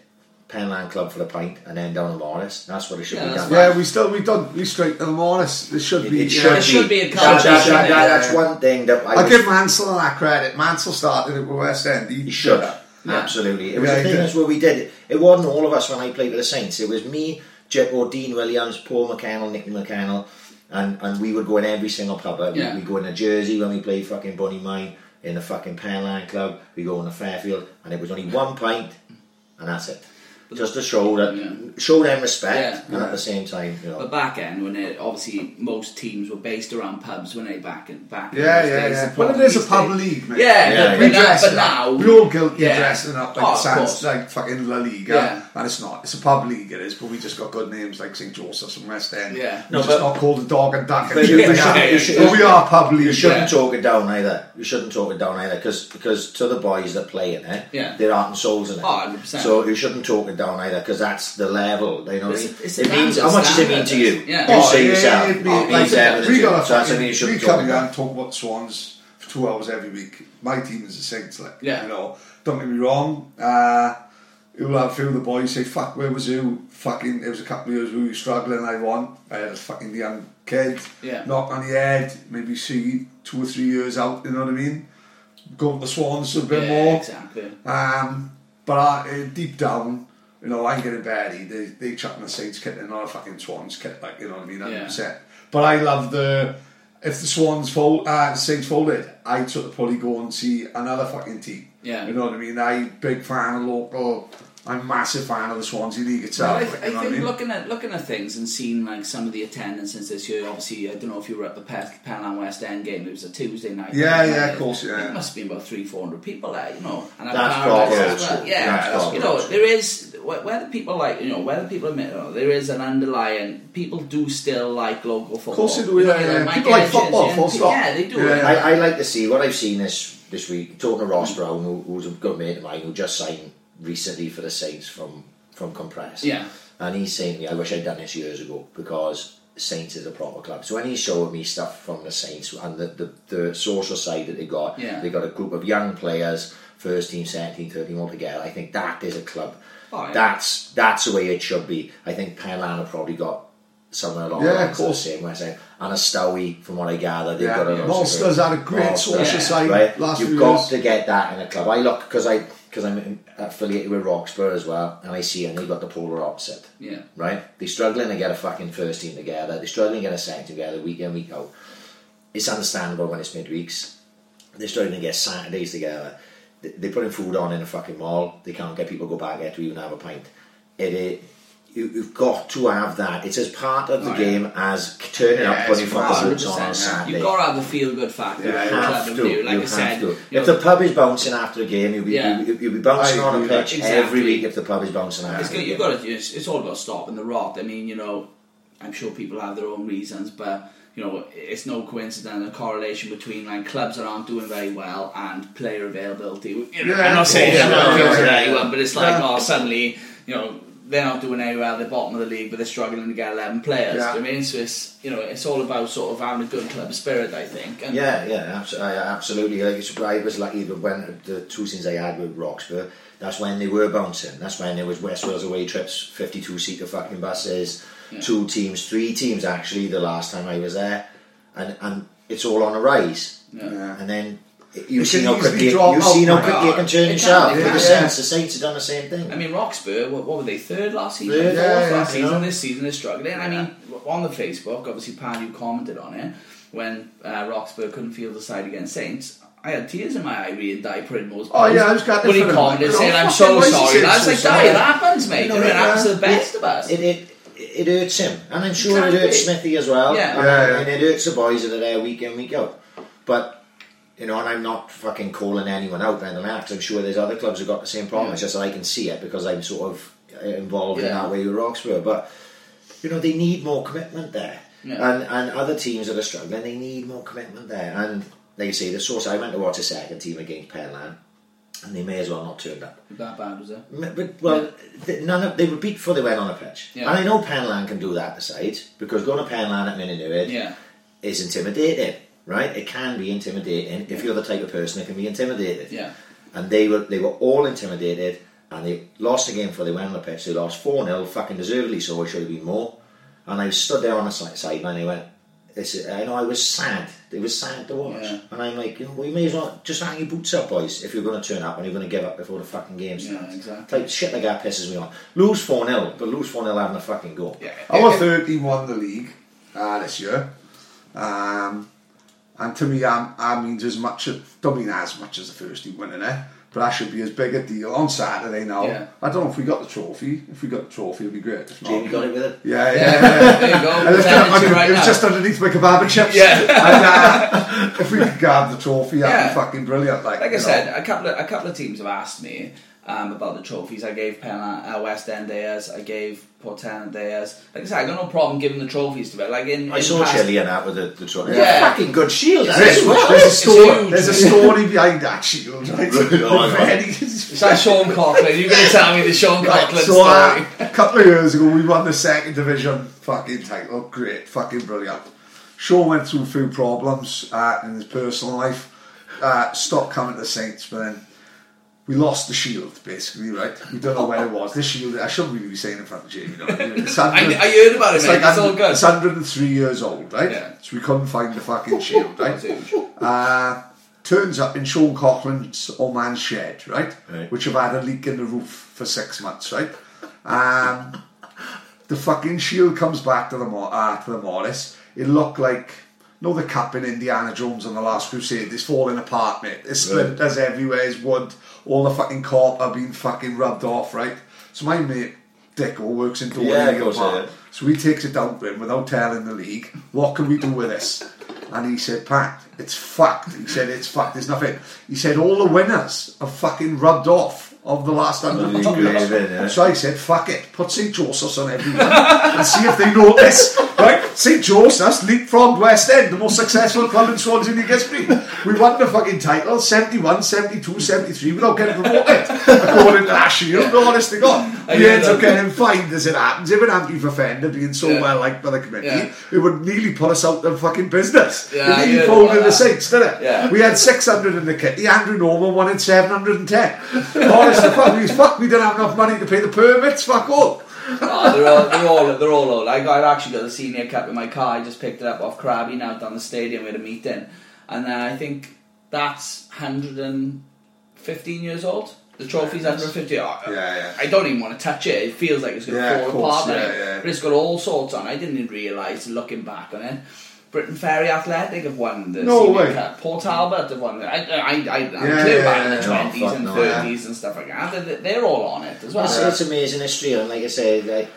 Penlan club for the pint, and then down to Morris, that's what it should Yeah, be done. Yeah, we still we done we straight to the Morris. This should It, be. it yeah. should, should be a that- that- competition that- That's one thing that I I'll was- give Mansell that credit. Mansell started it with West End. He, You should. Yeah. Absolutely. It was Yeah, the thing did. where we did it. It wasn't all of us when I played with the Saints. It was me, Jippo, Dean Williams, Paul McCannell, Nicky McCannell, and, and we would go in every single pub. Like, Yeah. We, we go in a Jersey when we played fucking Bonymaen, in the fucking Penlan Club, we go in the Fairfield, and it was only one pint, and that's it. Just to show that, Yeah. show them respect, Yeah. and at the same time, you know. But back then, when it, obviously most teams were based around pubs, when they back in back. Yeah, those yeah, days, yeah. the But it pub is a pub days- league, mate. Yeah, Yeah, but, we but, now, but now. We're all guilty yeah. dressing up like Oh, the Sans, like fucking La Liga, Yeah. And it's not. It's a pub league, it is, but we just got good names like St Joseph's and West End. Yeah. no, No, just but- not called the dog and duck. But And you- shit you like should- that. you should- But we are pub league. You shouldn't Yeah. talk it down either. You shouldn't talk it down either because because to the boys that play in it, Yeah. they're heart and souls in it. Oh, 100%. So you shouldn't talk it down either because that's the level. You know It's mean? it's it means how much does it mean to you? yeah. You Oh, say yeah, yourself. yeah, it mate, means like, everything we to you. got a So that's fucking, something you shouldn't we talk come about. and talk about Swans for two hours every week. My team is the Saints, like Yeah. you know. Don't get me wrong. Uh, a few of the boys say, "Fuck, where was you?" Fucking, it was a couple of years we were struggling. I won. I had a fucking young kid. Yeah. Knock on the head. Maybe see two or three years out. You know what I mean? Go to the Swans a bit Yeah, more. exactly. Um, but I, uh, deep down, you know, I'm getting Barry. They they chucking the Saints kit and not a fucking Swans kit, like you know what I mean. 100%. But I love the. if the Swans fold, uh, the Saints folded, I'd sort of probably go and see another fucking team. Yeah. You know what I mean? I'm big fan of local. I'm a massive fan of the Swansea League Well, itself. I, like, I you know what think I mean? looking at looking at things and seeing like some of the attendances this year. Obviously, I don't know if you were at the Pe- Penlan West End game. It was a Tuesday night. Yeah, I yeah, of course, yeah. It must have been about three, four hundred people there. You know, and at That's Paradise proper as well. Yeah. That's you know, old there is wh- whether people like you know whether people admit it or there is an underlying people do still like local football. Of course they do, You know, yeah, yeah. Mike People like football, and full stop. Yeah, they do. Yeah. I, I like to see what I've seen this this week. Talking to Ross Brown, who, who's a good mate of mine, who just signed recently for the Saints from from Compress. Yeah. and he's saying to me, "I wish I'd done this years ago because Saints is a proper club." So when he's showing me stuff from the Saints and the the, the social side that they got, Yeah. they got a group of young players, first team, second team, third team all together. I think that is a club. Oh, yeah. That's that's the way it should be. I think Penlan probably got somewhere along Yeah, the of lines of the course. same way. Saying and a Stowie, from what I gather, they've Yeah, got a Monsters had a great Monsters. social Yeah. side Right, last you've got years. to get that in a club. I look because I because I'm affiliated with Roxburgh as well, and I see and they've got the polar opposite. Yeah. Right, they're struggling to get a fucking first team together. They're struggling to get a second together week in week out. It's understandable when it's midweeks. They're struggling to get Saturdays together. They- They're putting food on in a fucking mall. They can't get people to go back there to even have a pint. It, it you, you've got to have that. It's as part of the Oh, yeah. game as turning Yeah, up, putting it's football boots on on 100%. Saturday. You've got to have the feel good factor. Yeah, you the have club, to. haven't? Like you I have said, to. you If know, the pub is bouncing after a game, you'll be Yeah. you'll, you'll be bouncing I on a agree, pitch exactly. every week if the pub is bouncing after. It's a good, game. you've got to. It's, it's all about stopping the rot. I mean, you know, I'm sure people have their own reasons, but you know, it's no coincidence a correlation between like clubs that aren't doing very well and player availability. You know, Yeah, I'm not saying course, that yeah, appeals yeah, to yeah. anyone, but it's like, Yeah. oh, suddenly, you know. They're not doing very well. They're bottom of the league, but they're struggling to get eleven players. Yeah. Do you I mean, so it's you know, it's all about sort of having a good club spirit. I think. And Yeah, yeah, abs- I- absolutely. Like it's, I was lucky that when uh, the two things I had with Roxburgh, that's when they were bouncing. That's when there was West Wales away trips, fifty-two seater fucking buses, Yeah. two teams, three teams actually. The last time I was there, and and it's all on a rise. Yeah. And then you've It seen how quickly you've out, seen how my quickly you can turn It can, yourself. it With can, the yeah. Saints, the Saints have done the same thing. I mean, Roxburgh, what, what were they, third last season? Third, Fourth yeah, yeah, last season? know. This season they're struggling. I mean, on the Facebook, obviously, Paddy commented on it when uh, Roxburgh couldn't field the side against Saints. I had tears in my eye reading Di Pridmore's Oh, yeah, I was gutted When he for him, commented like, saying, oh, I'm fucking so why is he sorry. And I was so like, sorry? Di, it happens, mate. You You know, know, it it, happens to the best of us. It, it, it hurts him, and I'm sure it hurts Smithy as well. Yeah. and, Yeah, yeah. and it hurts the boys that are there week in week out. But you know, and I'm not fucking calling anyone out and that because I'm sure there's other clubs who've got the same problem. Yeah. It's just that I can see it because I'm sort of uh, involved in that way with Roxburgh. But you know, they need more commitment there, Yeah. and and other teams that are struggling, they need more commitment there. And like you say, the source I went to watch a second team against Penlan, and they may as well not turned up. that bad, was it? But well, th none of they were beat before they went on a pitch, Yeah. and I know Penlan can do that. Besides, because going to Penlan at Minuit Yeah. is intimidating, right? It can be intimidating if you're the type of person that can be intimidated. Yeah. And they were they were all intimidated, and they lost the game before they went on the pitch. They lost four 0 fucking deservedly. So it should have been more. And I stood there on the side sideline. and I went. It's, I know I was sad. It was sad to watch, Yeah. and I'm like, you know, well, you may as well just hang your boots up, boys, if you're going to turn up and you're going to give up before the fucking game starts. Yeah, exactly. Like shit like that pisses me off. Lose four 0 but lose four 0 having a fucking go. Yeah. Our third team won the league uh, this year. Um, and to me, that means as much, don't mean as much as the first team winning it, but that should be as big a deal on Saturday now. Yeah. I don't know if we got the trophy. If we got the trophy, it'd be great. If not, Jamie got it with it. Yeah, yeah, Yeah, there you go. I lifted Pretend up it's right it was now. just underneath my kebab and chips. Yeah. And, uh, if we could grab the trophy, that'd Yeah. be fucking brilliant. Like, Like I know. said, a couple of a couple of teams have asked me um, about the trophies. I gave Penn uh, West End theirs. I gave Portland theirs. Like I said, I got no problem giving the trophies to it. Like in, I in saw past- Chile and that with the, the trophy. Yeah. It's a fucking good shield. that There's, well. there's, a story, huge. there's a story behind that shield, right? Oh, Very- It's like Sean Coughlin. You're going to tell me the Sean Right, Coughlin so story? uh, a couple of years ago, we won the second division fucking title. Great, fucking brilliant. Sean went through a few problems uh, in his personal life. Uh, stopped coming to Saints, but then we lost the shield, basically, right? We don't know where it was. This shield, I shouldn't really be saying in front of Jamie. No, it's I, 100 I heard about it, it's like it's all good. It's 103 years old, right? Yeah. So we couldn't find the fucking shield, right? Uh, turns up in Sean Coughlin's old man's shed, right? Right. Which have had a leak in the roof for six months, right? Um, the fucking shield comes back to the Mo- uh, to the Morris. It looked like know the cap in Indiana Jones on the Last Crusade is falling apart, mate. There's splinters everywhere, there's wood, all the fucking copper being fucking rubbed off, right? So my mate, Dicko, works in Dover Yeah, course, yeah. So he takes it down to him without telling the league, what can we do with this? And he said, Pat, it's fucked. He said, it's fucked, there's nothing. He said, all the winners are fucking rubbed off of the last hundred League years. yeah. So I said, fuck it, put St. Joseph's on everyone and see if they notice. St. Joseph's leapfrogged West End, the most successful club in Swansea League history. We won the fucking title 71, 72, 73 without getting promoted. According to that shield, no honest to God. We ended up getting fined as it happens. If it hadn't been for Fender being so Yeah. well liked by the committee, Yeah. it would nearly put us out of fucking business. Yeah, it nearly folded the. Saints, didn't it? Yeah. We had 600 in the kitty. Andrew Norman wanted 710. Honest to fuck, we, fuck, we didn't have enough money to pay the permits. Fuck all. Oh, they're all they're all they're all old. I got I've actually got the senior cup in my car. I just picked it up off Krabby now down the stadium with a meeting, and uh, I think that's hundred and fifteen years old. The trophy's hundred and fifty. Oh, Yeah, yeah. I don't even want to touch it. It feels like it's going to Yeah, fall apart. yeah, yeah. But it's got all sorts on. I didn't even realise looking back on it. Briton Ferry Athletic have won the No senior way. cup. Port Talbot have won. The, I I I, I I'm Yeah, clear yeah, back in yeah. the No, twenties fuck and no, thirties and stuff like that. They're, they're all on it as well. It's, it's amazing history, and like I said,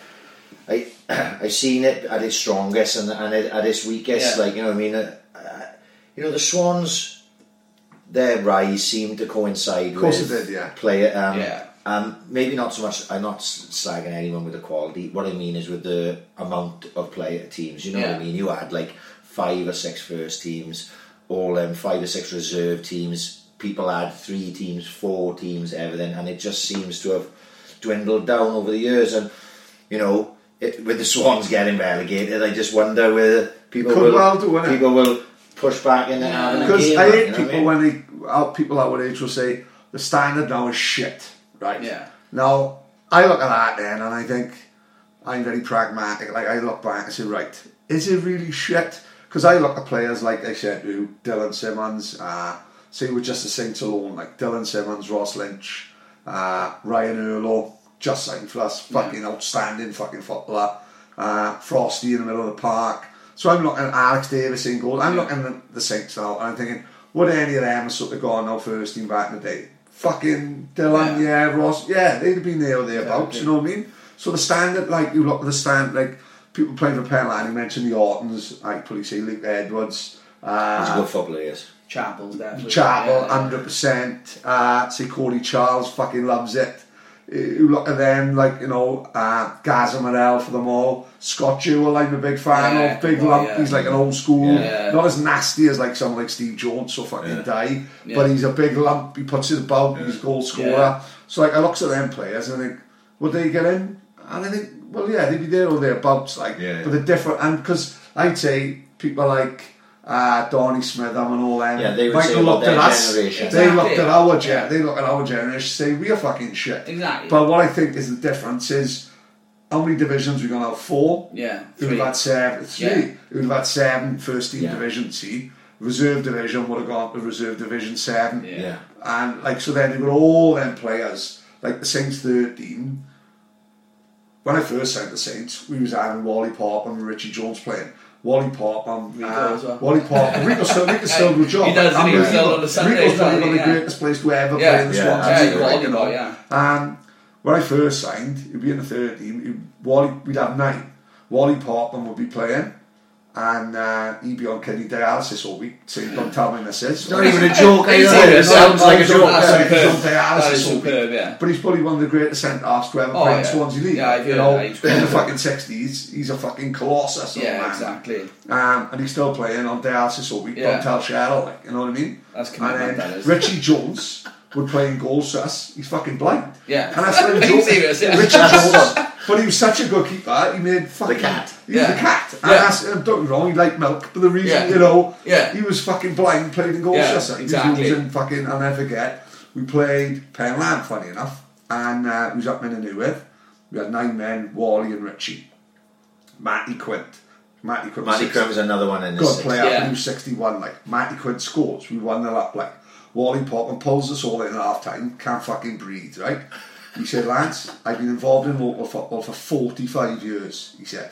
I, I, I've seen it at its strongest and, and it, at its weakest. Yeah. Like you know, what I mean, uh, you know, the Swans, their rise seemed to coincide Of course with it did, yeah. player. Um, Yeah. Um, maybe not so much. I'm not slagging anyone with the quality. What I mean is with the amount of player teams. You know what I mean? You had like five or six first teams, all um, five or six reserve teams. People had three teams, four teams, everything, and it just seems to have dwindled down over the years. And you know, it, with the Swans getting relegated, I just wonder whether people Could will well do, innit? people will push back in and having a Because game. I like, hate you know what people when they, uh, people our age will say, the standard now is shit. Right? Yeah. Now, I look at that then and I think, I'm very pragmatic. Like, I look back and say, right, is it really shit? Because I look at players like I said to Dylan Simmons, uh, say with just the Saints alone, like Dylan Simmons, Ross Lynch, uh, Ryan Earlo, just signed for us, fucking outstanding fucking footballer, uh, Frosty in the middle of the park. So I'm looking at Alex Davis in goal. I'm looking at the Saints now, and I'm thinking, would any of them have sort of gone now first team back in the day? Fucking Dylan, yeah, Ross, yeah, they'd have been there or thereabouts. You know what I mean? So the standard, like you look at the stand, like people playing for Penlan, you mentioned the Ortons, I probably say Luke Edwards, He's a uh, good footballer, yes. Chapel's definitely. Chapel, yeah. hundred percent. Uh, say Cody Charles fucking loves it. Uh, You look at them like you know uh, Gaza Morel for them all. Scott Jewell, I'm a big fan Yeah, of. Big oh, lump. yeah. He's like an old school, Yeah. not as nasty as like someone like Steve Jones, so fucking die. Yeah. But he's a big lump. He puts it about. He's a goal scorer. Yeah. So like I look at them players and I think, would they get in? And I think, well, yeah, they'd be there or thereabouts. Like, Yeah, but yeah. they're different. And because I'd say people like. Uh, Donny Smitham and all them. Yeah, they would might say have about looked their at us. generation. They Exactly. looked at our gen. Yeah. They look at our generation. Say we are fucking shit. Exactly. But what I think is the difference is how many divisions we're gonna have four. Yeah, Who would have had seven? Three. Yeah. Who'd have had seven first team Yeah. division C. Reserve division would have gone to reserve division seven. Yeah. Yeah. And like so then you've got all them players, like the Saints thirteen. When I first signed the Saints, we was having Wally Pop and Richie Jones playing. Wally Pop and Rico uh, well. Wally Pop. Rico still, Rico still do a good job. He does, and he was still on the Sundays, Rico's probably one of the Yeah. greatest players to ever Yeah. play in the Yeah, Swans. Yeah, isn't he? you know. yeah. Um, when I first signed, he'd be in the third team. He'd, Wally, we'd have nine. Wally Portman would be playing, and uh, he'd be on kidney dialysis all week. So don't tell me this is. It's not even a joke. Are you either. It sounds like a joke. That's superb. on dialysis That is all week. superb, yeah. But he's probably one of the greatest centre halves to ever Oh, play in yeah. Swansea League. Yeah, I've you know, that. He's in the fucking sixties, he's a fucking colossus. Yeah, man. exactly. Um, and he's still playing on dialysis all week. Yeah. Don't tell Cheryl, like, you know what I mean? That's And commitment, that then is. Richie Jones would play in goals for us. He's fucking blind. Yeah. And that's what Are he was serious? Richie Jones. But he was such a good keeper. He made fucking The cat. He was Yeah. the cat. And Yeah. that's, don't get me wrong. He liked milk, but the reason Yeah. you know, Yeah. he was fucking blind. Played in goals Yeah, exactly. He was in fucking. I'll never forget. We played Penlan, funny enough, and uh, he was up in the new with. We had nine men: Wally and Richie, Matty Quint. Matty Quint. Matty 60 Crum is another one in good player, Yeah. he was 61, like, Matty Quint scores, we won the lap, like, Wally Popman pulls us all in at half time, can't fucking breathe, right? He said, lads, I've been involved in local football oh, for 45 years, he said.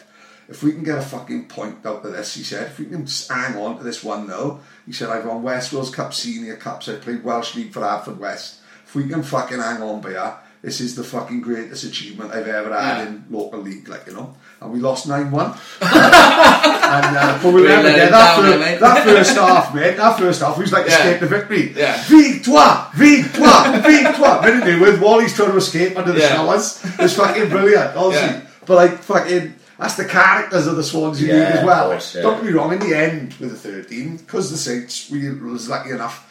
if we can get a fucking point out of this, he said, if we can hang on to this 1 though, he said, I've won West Wales Cup Senior Cups, I played Welsh League for Haverfordwest. If we can fucking hang on by here, this is the fucking greatest achievement I've ever had Yeah. in local league, like, you know. And we lost 9 1. and, uh, but We never get that, down fir- then, mate. that first half, mate. That first half, we was like Yeah. escape the victory. Yeah. Victoire! Victoire! Victoire! Minute they with Wally's trying to escape under the Yeah. showers. It's fucking brilliant, honestly. Yeah. But like fucking that's the characters of the Swansea Yeah, League as well. course, yeah. Don't get me wrong, in the end with the 13, because the Saints we was lucky enough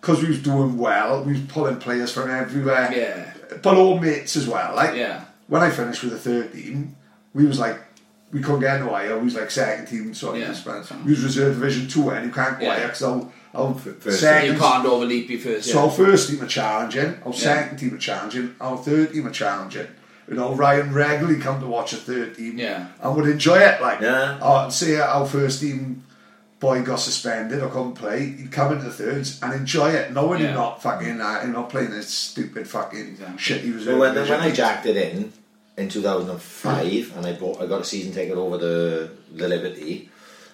because we was doing well, we was pulling players from everywhere. Yeah. But all mates as well. Like Yeah. when I finished with the 13, we was like we couldn't get no higher. We was like second team, sorry, Yeah. yeah. we was reserve division two, and you can't go Yeah. higher because our, our First second You can't overleap your first. so Yeah. our first team are challenging, our Yeah. second team are challenging, our third team are challenging. You know, Ryan regularly come to watch a third team Yeah. and would enjoy it. Like, Yeah. uh, say our first team boy got suspended or couldn't play, he'd come into the thirds and enjoy it, knowing Yeah. you're not fucking, uh, you're not playing this stupid fucking Exactly. shit he was So when, when I jacked it in in 2005 and I bought I got a season ticket over the the Liberty.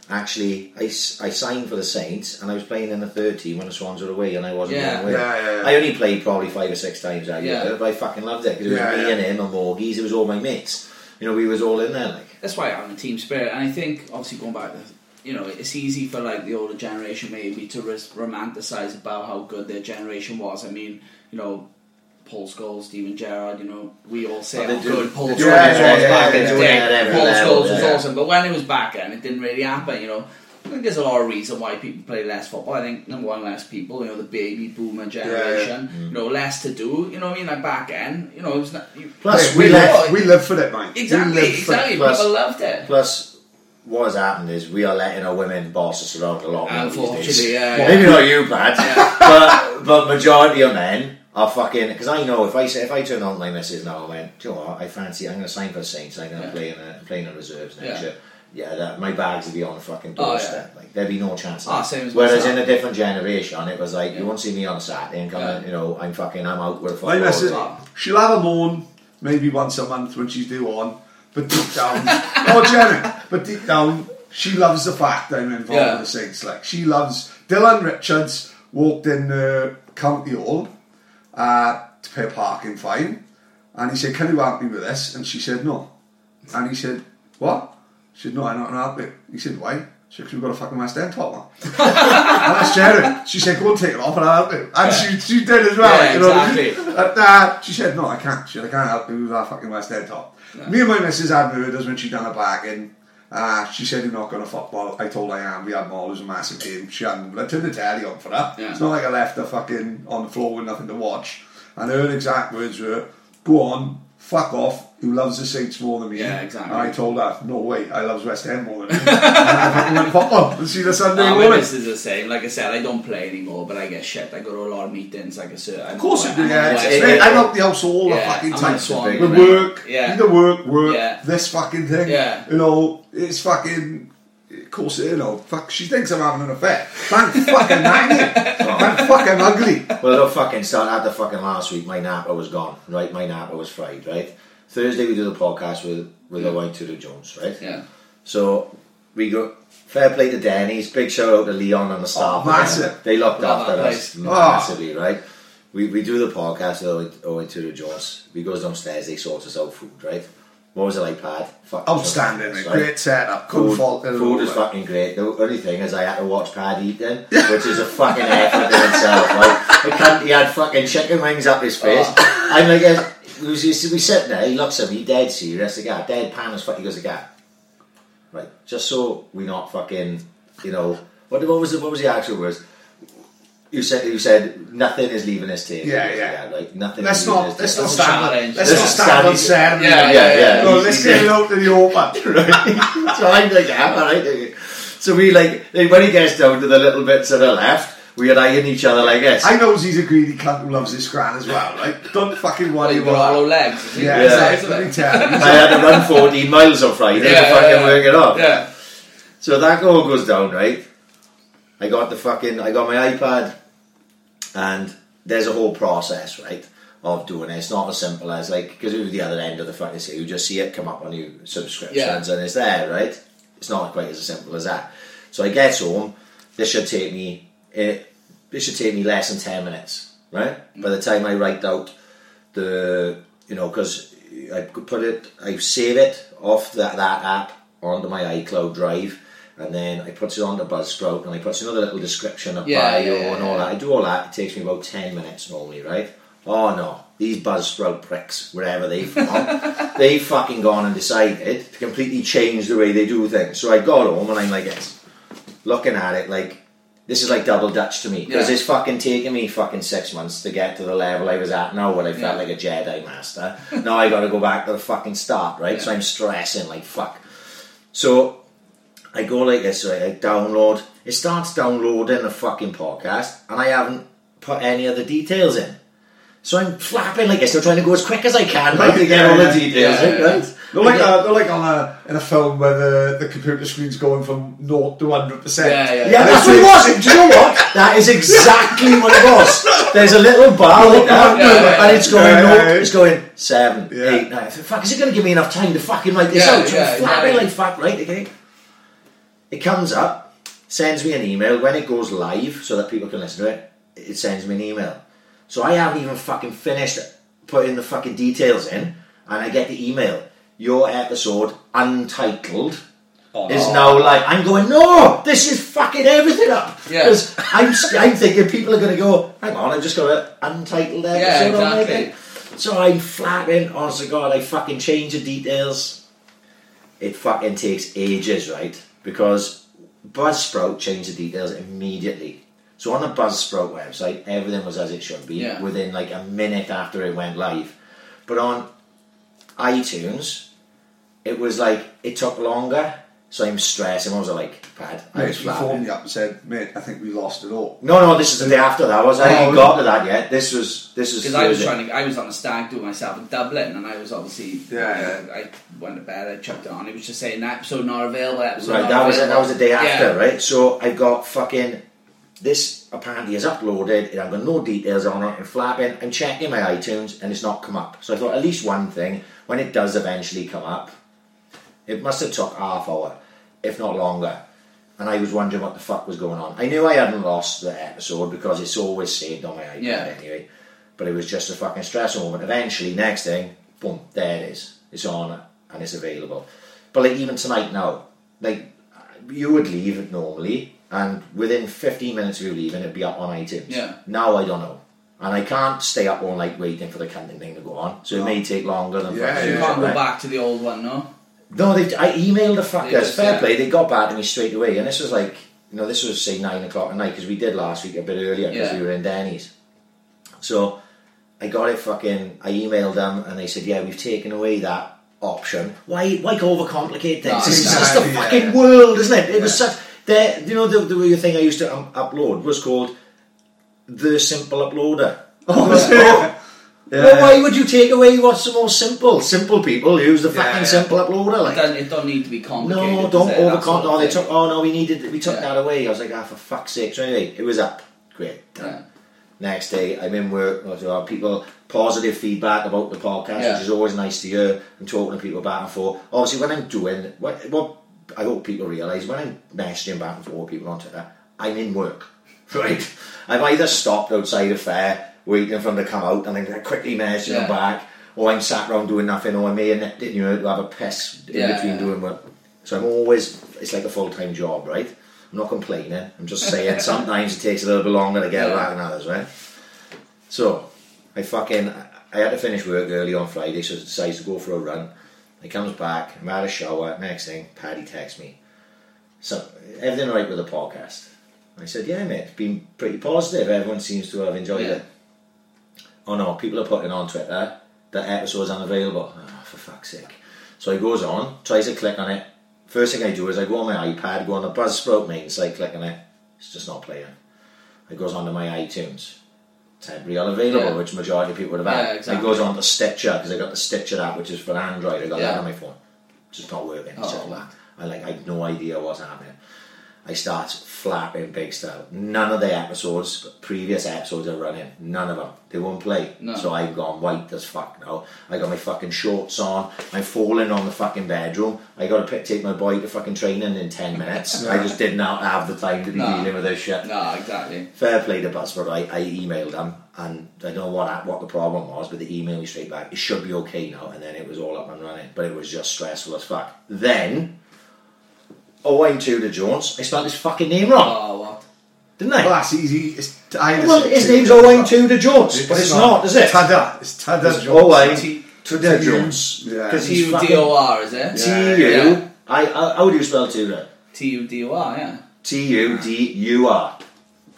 Actually, I, I signed for the Saints and I was playing in the third team when the Swans were away and I wasn't Yeah. away. Yeah, yeah, yeah. I only played probably five or six times that Yeah. year, but I fucking loved it because it was Yeah, me yeah. and him and Morgies. It was all my mates. You know, we was all in there like. That's why I'm a team spirit, and I think obviously going back to you know it's easy for like the older generation maybe to res- romanticize about how good their generation was. I mean, you know. Paul Scholes, Steven Gerrard, you know, we all say they how do- good Paul Scholes do was yeah, yeah, back yeah, in the day. yeah, at every Paul Scholes was yeah. awesome, but when it was back then, it didn't really happen, you know. I think there's a lot of reason why people play less football. I think number one, less people. You know, the baby boomer generation. Mm. You know, less to do. You know what I mean? Like back then, you know, it was not. You, Plus, we, we live, we live for it, mate. exactly, we live exactly. it. Plus- People loved it. Plus, what has happened is we are letting our women boss us around a lot more these days. Unfortunately, yeah, yeah. Maybe not you, Pat, but but majority of men are fucking. Because I know if I say if I turn on my missus now and went, do you know what? I fancy. I'm going to sign for Saints. I'm going to Yeah. play in a, play in the reserves next Yeah. year. Yeah, that, my bags would be on the fucking Oh, doorstep. Like there'd be no chance. Of Ah, same as Whereas myself. in a different generation, it was like Yeah. you won't see me on a Saturday and come, Yeah. in, you know, I'm fucking, I'm out with a My football. missus, Oh. she'll have a moan maybe once a month when she's due on, but deep down, oh Jenny, but deep down, she loves the fact that I'm involved Yeah. with the Saints. Like she loves Dylan Richards walked in the county hall uh, to pay a parking fine, and he said, "Can you help me with this?" And she said, "No," and he said, "What?" She said, "No, I'm not to help you." He said, "Why?" She said, "'Cause we've got a fucking West End top on." and that's Jerry. She said, "Go and take it off, and I'll help you." And she, she did as well. Yeah, you know what I mean? exactly. And, uh, she said, no, I can't. She said, I can't help you with that fucking West End top. Me and my missus had murders when she done a bargain. Uh, she said, you're not going to football. I told her I am. We had more. It was a massive game. She hadn't. I turned the telly on for that. Yeah. It's not like I left her fucking on the floor with nothing to watch. And her exact words were, go on, fuck off. Who loves the Saints more than me? Yeah, exactly. And I told her, no way, I loves West End more than me. and I went football and see the Sunday Oh, morning. missus is the same. Like I said, I don't play anymore, but I get shit. I go to a lot of meetings. Like I said, Of course it do, yeah. I'm, It's, it- it- I'm the house all the fucking I'm time. swan. big work, Yeah. either work, work, Yeah. this fucking thing. Yeah. You know, it's fucking. Of course, you know, fuck. She thinks I'm having an affair. Man, fucking magnet. Man, fucking ugly. Well, look, fucking start at the fucking last week. My napper was gone, right? My napper was fried, right? Thursday we do the podcast with with Yeah. the Wine Tudor Jones, right? Yeah. So we go. Fair play to Denny's. Big shout out to Leon and the oh, staff. Oh, massive. They looked Love after us place. Oh. massively, right? We, we do the podcast with Owen Tudor Jones. We goes downstairs. They sort us out food, right? What was it like, Pad? Fucking Outstanding. mate. Great setup. Couldn't Food, fault it. food is fucking great. The only thing is I had to watch Pad eat then, which is a fucking effort in itself. The cunt, he had fucking chicken wings up his face. Oh. I'm like, uh, he was used to be sitting there. He looks at me, dead serious. The guy, dead pan as fuck. He goes, the guy, right? Just so we not fucking, you know, what, what was the, what was the actual words? You said you said nothing is leaving this team. Yeah, He yeah. the guy, Like nothing. Let's is not. this Let's not stand. challenge. Let's Let's not not stand on stand- ceremony. Yeah, yeah, yeah. No, let's get it out to the open. right? so I'm like, yeah, all right. So we like when he gets down to the little bits to the left, we are eyeing each other like this. I knows he's a greedy cunt who loves his gran as well, right? Don't fucking worry you've got about hollow legs. it? Yeah, Yeah. Exactly. let me tell you. I had to run 14 miles on Friday Yeah, to fucking yeah, yeah. work it off. Yeah. So that all goes down, right? I got the fucking, I got my iPad, and there's a whole process, right? of doing it. It's not as simple as like because it was the other end of the fucking you just see it come up on your subscriptions Yeah. and it's there, right? It's not quite as simple as that. So I get home. This should take me. It, this should take me less than ten minutes, right? Mm. By the time I write out the, you know, because I could put it, I save it off that that app onto my iCloud drive. And then I put it onto Buzzsprout and I put another little description of Yeah, bio yeah, yeah, and all yeah. that. I do all that. It takes me about 10 minutes normally, right? Oh no, these Buzzsprout pricks, wherever they've gone, they've fucking gone and decided to completely change the way they do things. So I got home and I'm like this, looking at it like, this is like double Dutch to me because Yeah. it's fucking taken me fucking six months to get to the level I was at now where I felt Yeah. like a Jedi master. now I got to go back to the fucking start, right? So I'm stressing like fuck. So I go like this, right? I download. It starts downloading the fucking podcast, and I haven't put any of the details in. So I'm flapping like this, still trying to go as quick as I can, right, to get Yeah, all the details yeah, in, yeah. right? They're like, uh, a, they're like on a, in a film where the, the computer screen's going from 0 to 100%. Yeah, yeah. Yeah, that's what it was. Do you know what? That is exactly what it was. There's a little bar like that, Yeah, yeah, and it's going, yeah, no, yeah. it's going seven, Yeah. eight, nine. Fuck, is it going to give me enough time to fucking write this Yeah, out? So yeah, I'm flapping exactly. like fuck, right? Okay. It comes up, sends me an email. When it goes live, so that people can listen to it, it sends me an email. So I haven't even fucking finished putting the fucking details in, and I get the email. Your episode, untitled, Oh. is now live. I'm going. No, this is fucking everything up. Yeah. Because I'm I'm thinking people are going to go. Hang on, I've just got an untitled episode Yeah, on my exactly. So I'm flapping. Honest to God, I fucking change the details. It fucking takes ages, right? Because Buzzsprout changed the details immediately. So on the Buzzsprout website, everything was as it should be Yeah. within like a minute after it went live. But on iTunes, it was like it took longer. So I'm stressing. What was like? Pad. I Mate, was you flapping. phoned me up and said, mate, I think we lost it all. No, no, this is the day after that. Was I Oh, haven't was got to that yet? This was this was. Because I was Thursday. trying to, I was on a stag do myself in Dublin, and I was obviously, Yeah, uh, I went to bed, I chucked it on. It was just saying episode not available, episode Right, not that was it. available. That was the day after, Yeah. right? So I've got fucking this apparently is uploaded. It I've got no details on it. I'm flapping. I'm checking my iTunes and it's not come up. So I thought at least one thing when it does eventually come up, it must have took half hour, if not longer. And I was wondering what the fuck was going on. I knew I hadn't lost the episode because it's always saved on my iPad Yeah. anyway. But it was just a fucking stressful moment. Eventually, next thing, boom, there it is. It's on and it's available. But like even tonight now, like you would leave it normally, and within 15 minutes of you leaving, it'd be up on iTunes. Yeah. Now I don't know. And I can't stay up all night waiting for the counting thing to go on, so it may take longer than Yeah, You can't go back to the old one, no? No, they, I emailed the fuckers. Just, Fair yeah. play. They got back to me straight away, and this was like, you know, this was say nine o'clock at night because we did last week a bit earlier because Yeah. we were in Denny's. So I got it fucking. I emailed them, and they said, "Yeah, we've taken away that option. Why? Why overcomplicate things? No, it's just the fucking world, isn't it? It was such. The, you know, the, the thing I used to um, upload was called the Simple Uploader. Oh, Oh, yeah. Well, why would you take away what's the most simple? Simple people use the Yeah, fucking yeah. simple uploader. It Like, don't, it don't need to be complicated. no, does don't it? That's overcom. Oh, they took. Oh no, we needed. We took Yeah. that away. I was like, ah, for fuck's sake. So anyway, it was up. Great. Done. Yeah. Next day, I'm in work. There are people positive feedback about the podcast, Yeah. which is always nice to hear. I'm talking to people back and forth. Obviously, when I'm doing what, what I hope people realise when I'm messaging back and forth people on Twitter, I'm in work. Right? I've either stopped outside a fair waiting for them to come out and then they quickly messaging Yeah. them back, or I'm sat around doing nothing, or I may have nipped in you know, to have a piss in Yeah, between yeah. doing work. So I'm always, it's like a full time job, right? I'm not complaining. I'm just saying sometimes it takes a little bit longer to get Yeah. around than others, right? So I fucking, I had to finish work early on Friday, so I decided to go for a run. He comes back, I'm out of shower. Next thing, Paddy texts me. So everything right with the podcast? I said, yeah, mate. It's been pretty positive. Everyone seems to have enjoyed Yeah. it. Oh no, people are putting on Twitter that episode's unavailable. Oh, ah, for fuck's sake. So he goes on, tries to click on it. First thing I do is I go on my iPad, go on the Buzzsprout main site, click on it. It's just not playing. It goes on to my iTunes. Temporary unavailable, Yeah. which majority of people would have had. Yeah, It goes on to Stitcher because I got the Stitcher app, which is for Android. I got Yeah. that on my phone. It's just not working. It's just Oh. black. I like I had no idea what's happening. I start flapping big style. None of the episodes, previous episodes are running. None of them. They won't play. No. So I've gone white as fuck now. I got my fucking shorts on. I'm falling on the fucking bedroom. I got to pick, take my boy to fucking training in 10 minutes. I just did not have the time to be No. dealing with this shit. No, exactly. Fair play to Buzzsprout. I, I emailed them and I don't know what what the problem was, but they emailed me straight back. It should be okay now, and then it was all up and running. But it was just stressful as fuck. Then, Owain Tudor Jones, I spelled his fucking name wrong, Oh, what? didn't I? Well, that's easy. It's, I well, his name's Owain Tudor Jones, but it's not, is it? Tada. It's Tada It's Jones. Owain T- Tudor T- Jones. yeah. Because T he's U fucking D O R, is it? T U. Yeah. I, I, how do you spell Tudor? T U D O R, yeah. T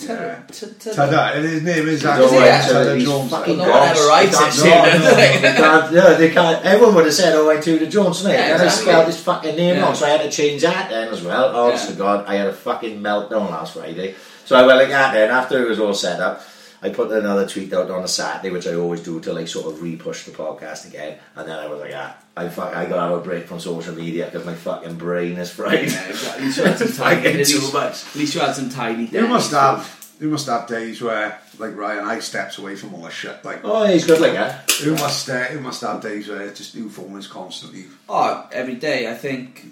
U D U R. Yeah. T- t- Tada. And his name is He's actually Owain Tada Jones. fucking No one ever gods. writes They it, can't- no, no, they can't- no, they can't. Everyone would have said oh, Owain Tudor Jones, didn't they? Yeah, and I exactly. spelled his fucking name Yeah. wrong, so I had to change that then as well. Honest Yeah. to God, I had a fucking meltdown last Friday. So I went like that then, after it was all set up, I put another tweet out on a Saturday, which I always do to like sort of re-push the podcast again, and then I was like, ah, I fuck, I got to have a break from social media because my fucking brain is fried. Yeah, exactly. At least you had some tidy. Fucking At least, at least you had some tidy. You must have. You must have days where, like Ryan, I steps away from all this shit. Like, Oh, he's good like that. who must, uh, who must have days where just new phone phones constantly. Oh, every day. I think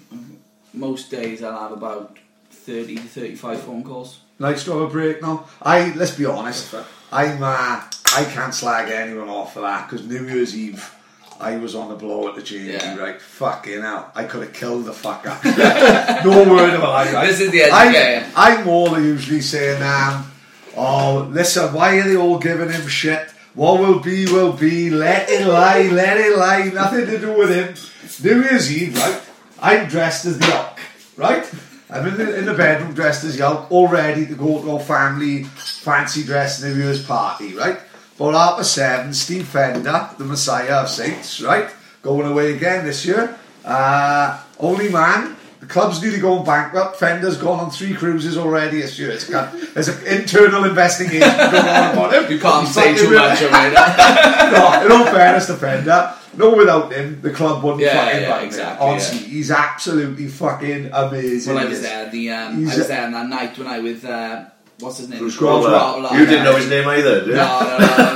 most days I'll have about thirty to thirty-five phone calls. Nice to have a break now. I let's be honest. I'm uh, I can't slag anyone off for that because New Year's Eve. I was on the blow at the gym, Yeah. right? Fucking hell. I could have killed the fucker. no word of a lie, right? This is the end I'm, of the game. I'm more usually saying, um, oh, listen, why are they all giving him shit? What will be, will be. Let it lie, let it lie. Nothing to do with him. New Year's Eve, right? I'm dressed as the Hulk, right? I'm in the, in the bedroom dressed as Hulk, all ready to go to family fancy dress New Year's party, right? About half past seven, Steve Fender, the Messiah of Saints, right? Going away again this year. Uh, only man. The club's nearly going bankrupt. Fender's gone on three cruises already this year. It's got, there's an internal investigation going on about him. You can't He's say too much of it. no, in all fairness to Fender, no, without him, the club wouldn't Yeah, fucking yeah, run. exactly, Honestly, he's absolutely fucking amazing. Well, I was is. there. The um, He's I was a- there on that night when I with uh, what's his name? Bruce Grover. Grover. You didn't know his name either, did you? No, no, no, no,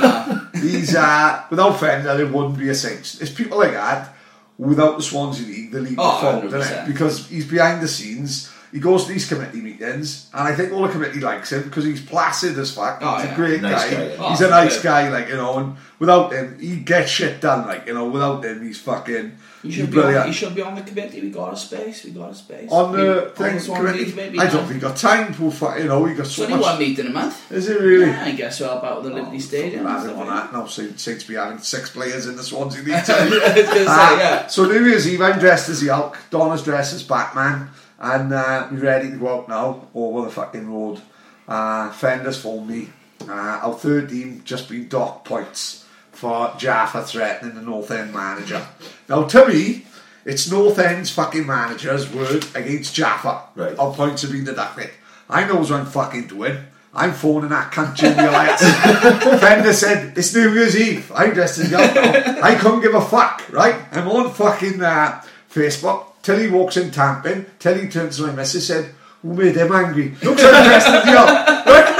no. He's uh, without Fender, there wouldn't be a Saints. It's people like that without the Swansea League, the league Oh, would fold, 100%. Because he's behind the scenes. He goes to these committee meetings, and I think all the committee likes him because he's placid as fuck. Oh, he's yeah. a great Nice guy. guy, yeah. He's Oh, a nice good. guy, like you know. And without him, he gets shit done. Like you know, without him, he's fucking. You should, be on, you should be on the committee. We got a space. We got a space. on the on thing, Swansea committee, I don't think he got time to, fu- you know, we got so only one much. meeting a month. Is it really? Yeah, I guess we'll help out the Liberty Stadium. stuff on like that, no, Saints Saints be having six players in the Swansea League. I say, Ah, yeah. So New Year's Eve, I'm dressed as the Hulk. Donna's dressed as Batman, and uh, we're ready to go out now over the fucking road. Uh, Fender's phoned me. Uh, our third team just been docked points for Jaffa threatening the North End manager. Now, to me, it's North End's fucking manager's word against Jaffa. Right. Our points have been deducted. I knows what I'm fucking doing. I'm phoning that cunt Jimmy Elias. Fender said, it's New Year's Eve. I'm dressed as young now. I couldn't give a fuck, right? I'm on fucking uh, Facebook. Till he walks in tamping. Till he turns to my missus and said, oh, who made him angry? Looks like I'm dressed as young. Right?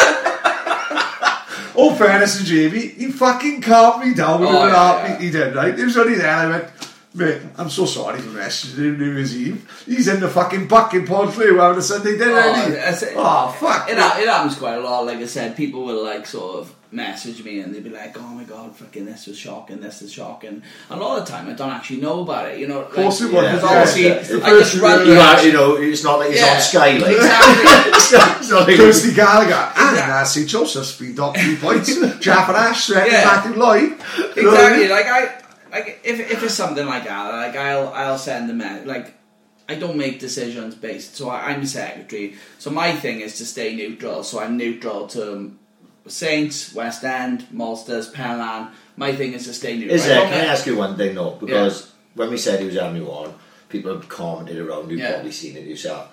Oh, fairness to Jamie, he fucking calmed me down with Oh, an yeah. He did, right? He was only there. I went, mate, I'm so sorry for messaging him New Year's Eve. He's in the fucking bucket pod flu having a Sunday dinner. Oh, isn't he? it. oh fuck. It, it happens quite a lot. Like I said, people will like sort of message me and they'd be like, "Oh my god, fucking this was shocking. This is shocking." A lot of the time, I don't actually know about it. You know, of course it would, Because yeah. obviously, Yeah. I just run You, the you know, it's not like it's Yeah. on Sky, like. Exactly. it's not like Kirsty Gallagher and Exactly. Nancy Joseph's been docked two points. Jaffa Ash threatening Yeah. Matthew Lloyd. You know exactly. Like I, like if if it's something like that, like I'll I'll send them out. Like I don't make decisions based. So I, I'm secretary. So my thing is to stay neutral. So I'm neutral to um, Saints, West End, Malsters, Penlan. My thing is to stay neutral. Is there? Can I ask you one thing though? Because when we said he was having you on, people have commented around. You've Yeah. probably seen it yourself.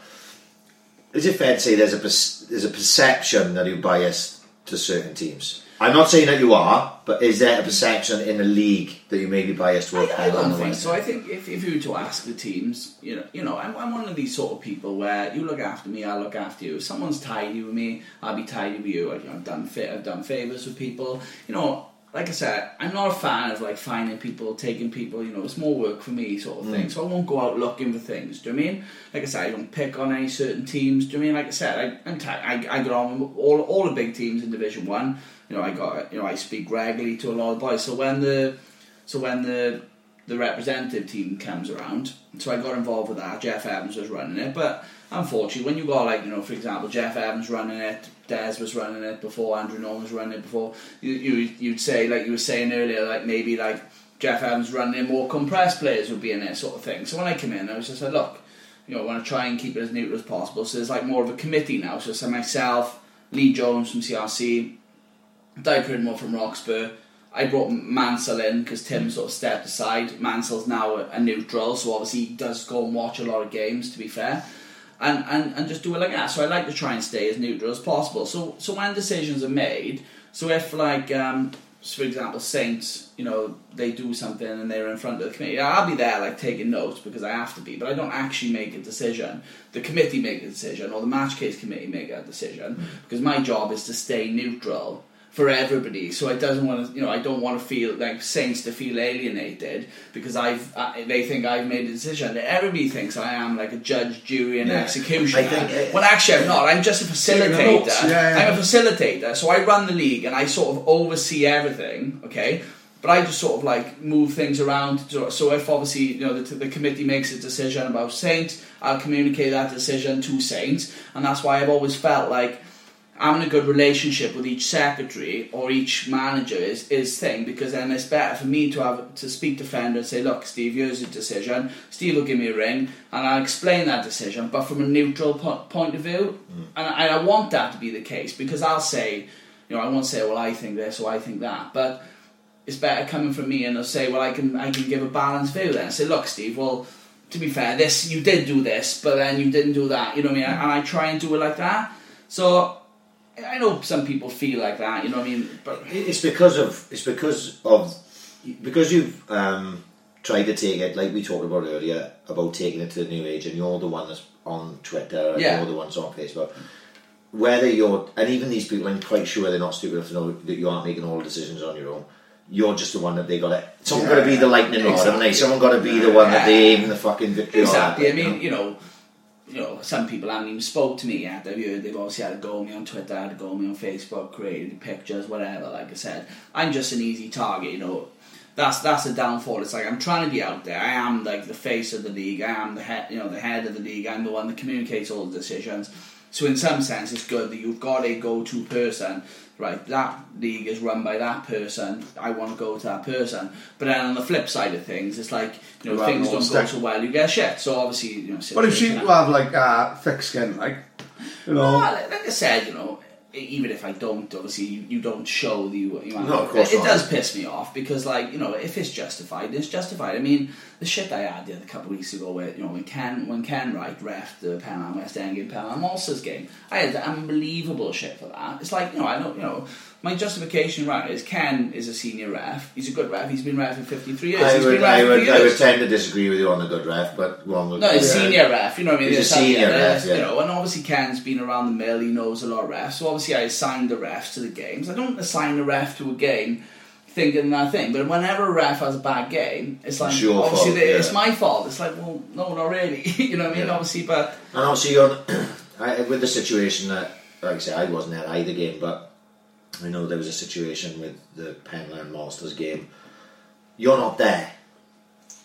Is it fair to say there's a there's a perception that you're biased to certain teams? I'm not saying that you are, but is there a perception in the league that you may be biased I, towards I Penlan don't think so. I think if, if you were to ask the teams, you know, you know, I'm, I'm one of these sort of people where you look after me, I look after you. If someone's tidy with me, I'll be tidy with you. I've, I've done fit, I've done favors with people. You know, like I said, I'm not a fan of like finding people, taking people. You know, it's more work for me, sort of Mm. thing. So I won't go out looking for things. Do you know I mean? Like I said, I don't pick on any certain teams. Do you know I mean? Like I said, I, I'm t- I, I got on with all all the big teams in Division One. You know, I got you know I speak regularly to a lot of boys. So when the so when the the representative team comes around, so I got involved with that. Jeff Evans was running it, but unfortunately, when you got like you know, for example, Jeff Evans running it, Des was running it before, Andrew Norman was running it before. You, you you'd say like you were saying earlier, like maybe like Jeff Evans running it, more compressed players would be in it, sort of thing. So when I came in, I was just like, look, you know, I want to try and keep it as neutral as possible. So there's like more of a committee now. So like myself, Lee Jones from CRC, Di Pridmore from Roxburgh. I brought Mansell in because Tim sort of stepped aside. Mansell's now a, a neutral, so obviously he does go and watch a lot of games. To be fair, and, and and just do it like that. So I like to try and stay as neutral as possible. So so when decisions are made, so if like um, so for example Saints, you know they do something and they're in front of the committee, I'll be there like taking notes because I have to be, but I don't actually make a decision. The committee make a decision, or the match case committee make a decision because my job is to stay neutral for everybody. So it doesn't want to, you know, I don't want to feel like Saints to feel alienated because I've uh, they think I've made a decision. Everybody thinks I am like a judge, jury, and Yeah. executioner. I think, uh, when actually I'm not. I'm just a facilitator. yeah, yeah. I'm a facilitator. So I run the league and I sort of oversee everything. Okay. But I just sort of like move things around. So so if obviously you know the, the committee makes a decision about Saints, I'll communicate that decision to Saints, and that's why I've always felt like having a good relationship with each secretary or each manager is, is thing because then it's better for me to have to speak to Fender and say, look, Steve, here's your decision. Steve will give me a ring and I'll explain that decision, but from a neutral po- point of view. Mm. And, I, I want that to be the case because I'll say, you know, I won't say, well, I think this or I think that, but it's better coming from me and I'll say, well, I can I can give a balanced view then. Say, look, Steve, well, to be fair, this you did do this, but then you didn't do that. You know what I mean? Mm. And I try and do it like that. So I know some people feel like that. You know what I mean? But It's because of it's because of because you've um, tried to take it like we talked about earlier about taking it to the new age, and you're the one that's on Twitter, and Yeah. you're the one that's on Facebook. Whether you're and even these people, I'm quite sure they're not stupid enough to know that you aren't making all the decisions on your own. You're just the one that they got it. Someone got to be the lightning rod, haven't they? Exactly. Someone got to be the one that they aim the fucking victory exactly. I mean, you know, you know, some people haven't even spoke to me yet. They've, heard- they've obviously had a go me on Twitter, had a go me on Facebook, created pictures, whatever. Like I said, I'm just an easy target. You know, that's that's a downfall. It's like I'm trying to be out there. I am like the face of the league. I am the head, you know, the head of the league. I'm the one that communicates all the decisions. So in some sense, it's good that you've got a go-to person. Right, that league is run by that person. I want to go to that person. But then on the flip side of things, it's like you know things don't go so well. You get shit. So obviously, you know. But if she to have like uh, thick skin, like you know, well, like, I said, you know, even if I don't, obviously, you, you don't show the you. you No, of course it, it does piss me off because, like, you know, if it's justified, it's justified. I mean, the shit I had the other couple of weeks ago, where you know, when Ken when Ken Wright ref the Penlan West End game, Penlan Ulsters game, I had unbelievable shit for that. It's like you know, I know, you know. My justification right is Ken is a senior ref. He's a good ref. He's been ref for fifty three years. I He's would, I would, I would tend to disagree with you on the good ref, but one would. No, he's yeah. senior ref. You know what I mean? He's a senior ref, yeah. You know, and obviously Ken's been around the mill. He knows a lot of refs. So obviously I assign the refs to the games. I don't assign a ref to a game thinking that thing. But whenever a ref has a bad game, it's like It's obviously fault, they- it's my fault. It's like well, no, not really. you know what I mean? Yeah. Obviously, but And obviously, you're, I, with the situation that, like I say, I wasn't at either game, but I know there was a situation with the Penlan Masters game. You're not there,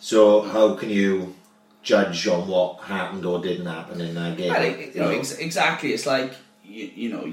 so how can you judge on what happened or didn't happen in that game? It- you know, ex- exactly. It's like you, you know,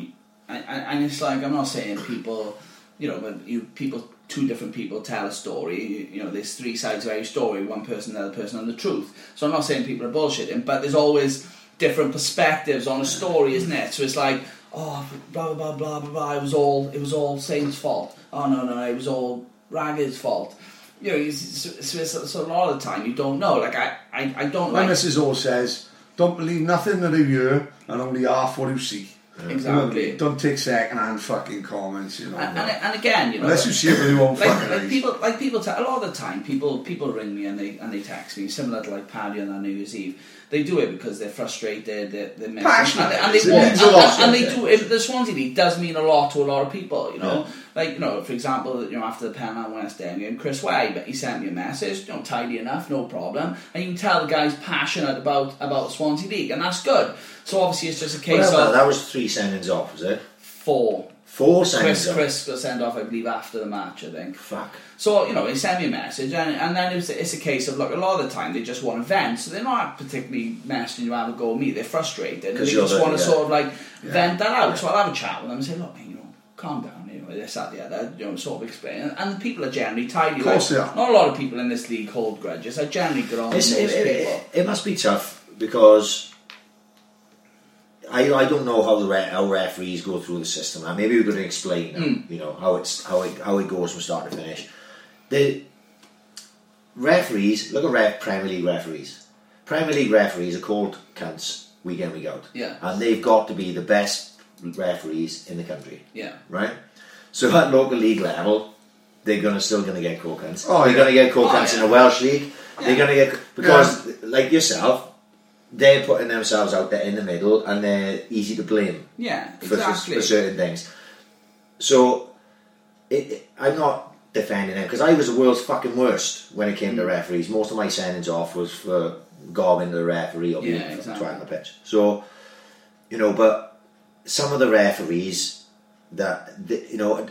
and, and it's like I'm not saying people, you know, but you people, two different people tell a story. You, you know, there's three sides of every story. One person, the other person, and the truth. So I'm not saying people are bullshitting, but there's always different perspectives on a story, isn't it? So it's like, oh, blah blah blah blah blah. It was all it was all Saint's fault. Oh no no, it was all Ragged's fault. You know, it's, so, so, so a lot of the time you don't know. Like I, I, I don't my like. Mrs. O says, "Don't believe nothing that you hear, and only half what you see." Exactly. Don't take second-hand fucking comments, you know. And, and, and again, you know, Unless you see it with your own like, fucking like eyes. people, like people, te- a lot of the time, people people ring me and they and they text me, similar to like Paddy on their New Year's Eve. They do it because they're frustrated, they're, they're missing, Passionate, and, they- and they it want, means and, a lot, and they do. If the Swansea League does mean a lot to a lot of people, you know. Yeah. Like you know, for example, you know after the Penal West Ham game, Chris Way, but he sent me a message, you know, tidy enough, no problem, and you can tell the guy's passionate about about the Swansea League, and that's good. So obviously, it's just a case Well, of that was three sendings off, was it? four. Four sendings Chris. Chris got sent off, I believe, after the match. I think. Fuck. So you know, he sent me a message, and, and then it's, it's a case of look. A lot of the time, they just want to vent, so they're not particularly messaging you have a go at me. They're frustrated, and they just want to yeah. sort of like vent that out. So I'll have a chat with them and say, look, you know, calm down, you know, this, that, the other, you know, sort of explain. And, and the people are generally tidy. Of course like, they are. Not a lot of people in this league hold grudges. I generally get on with most it, it, people. it, it must be tough because I, I don't know how the re- how referees go through the system. And maybe we're going to explain, Hmm. you know, how it's how it how it goes from start to finish. The referees look at ref, Premier League referees. Premier League referees are called cunts week in week out, Yeah. and they've got to be the best referees in the country, Yeah. right? So at local league level, they're gonna still gonna get cunts. Oh, they're yeah. gonna get called Oh, cunts in yeah. the Welsh league. They're gonna get because like yourself, they're putting themselves out there in the middle and they're easy to blame Yeah, for, exactly. for certain things. So it, it- I'm not defending them because I was the world's fucking worst when it came Mm. to referees. Most of my sendings off was for gobbing the referee or being Yeah, exactly. the pitch. So you know, but some of the referees that the, you know,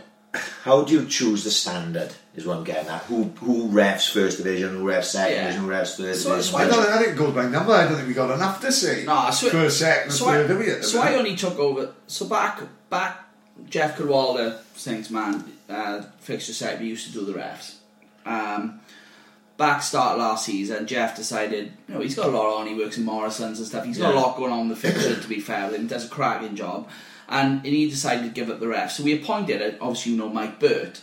how do you choose the standard? Is what I'm getting at. Who who refs first division? Who refs second Yeah. division? Who refs third So- division? so I don't, I didn't go by number. I don't think we got enough to say. No, so First, second, so third, I, do we? at so I only took over. So back, back, Jeff Cadwalder, Saints man, uh, fixture set. We used to do the refs. Um, back start last season, Jeff decided, you know, he's got a lot on. He works in Morrison's and stuff. He's got a lot going on in the fixture. to be fair with him, does a cracking job. And, and he decided to give up the refs. So we appointed, uh, obviously, you know, Mike Burt.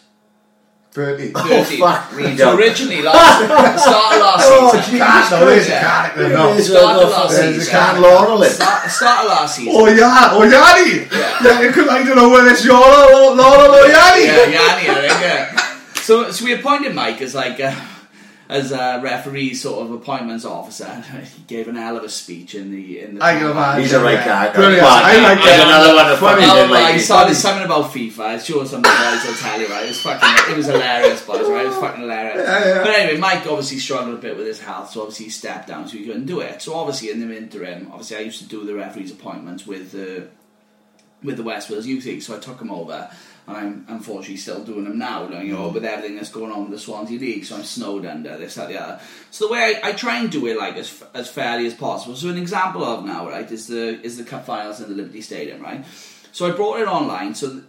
Bertie. Oh Bertie. fuck me, So originally, last start of last Oh, season. Jesus Can't, no, there's a Yeah. character, no. There's Start a- of last there's a season. can laurel in. Start, start of last season. Oh, yeah. Oh, Yanni. Yeah. Yeah, you could, I don't know whether it's your Laurel or Yanni. Yeah, Yanni, I think, yeah. So, so we appointed Mike as like a, as a referee sort of appointments officer. He gave an hell of a speech in the in the. I can imagine. He's a right guy. character. Brilliant. Come on, I like that. another one of Funny. fucking Oh, didn't like right, he it. started something about FIFA. I'm sure some of the guys will tell you, right? It was fucking, it was hilarious, boys, right? It was fucking hilarious. Yeah, yeah. But anyway, Mike obviously struggled a bit with his health, so obviously he stepped down, so he couldn't do it. So obviously in the interim, obviously I used to do the referees' appointments with the with the West Wales Youth League, so I took him over. And I'm unfortunately still doing them now, you know, with everything that's going on with the Swansea League. So I'm snowed under this, that, the other. So the way I, I try and do it like as as fairly as possible. So an example of now, right, is the is the cup finals in the Liberty Stadium, right? So I brought it online. So,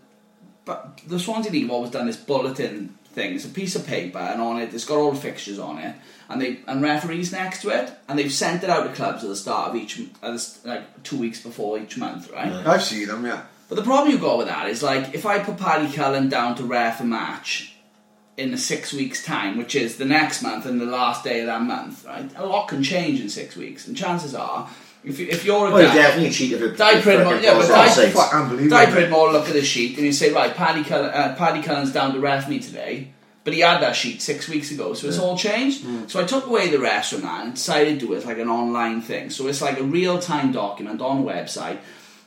but the Swansea League have always done this bulletin thing. It's a piece of paper, and on it, it's got all the fixtures on it, and they and referees next to it, and they've sent it out to clubs at the start of each, the, like two weeks before each month, right? I've seen them, yeah. But the problem you've got with that is like if I put Paddy Cullen down to ref a match in the six weeks time, which is the next month and the last day of that month, right? A lot can change in six weeks, and chances are, if you, if you're a Well, he guy, definitely cheated with Di Pridmore, yeah, but Di, Fuck, unbelievable. Di Pridmore look at the sheet and you say, right, Paddy, Cullen, uh, Paddy Cullen's down to ref me today, but he had that sheet six weeks ago, so it's all changed. So I took away the refs from that and decided to do it like an online thing. So it's like a real time document on a website.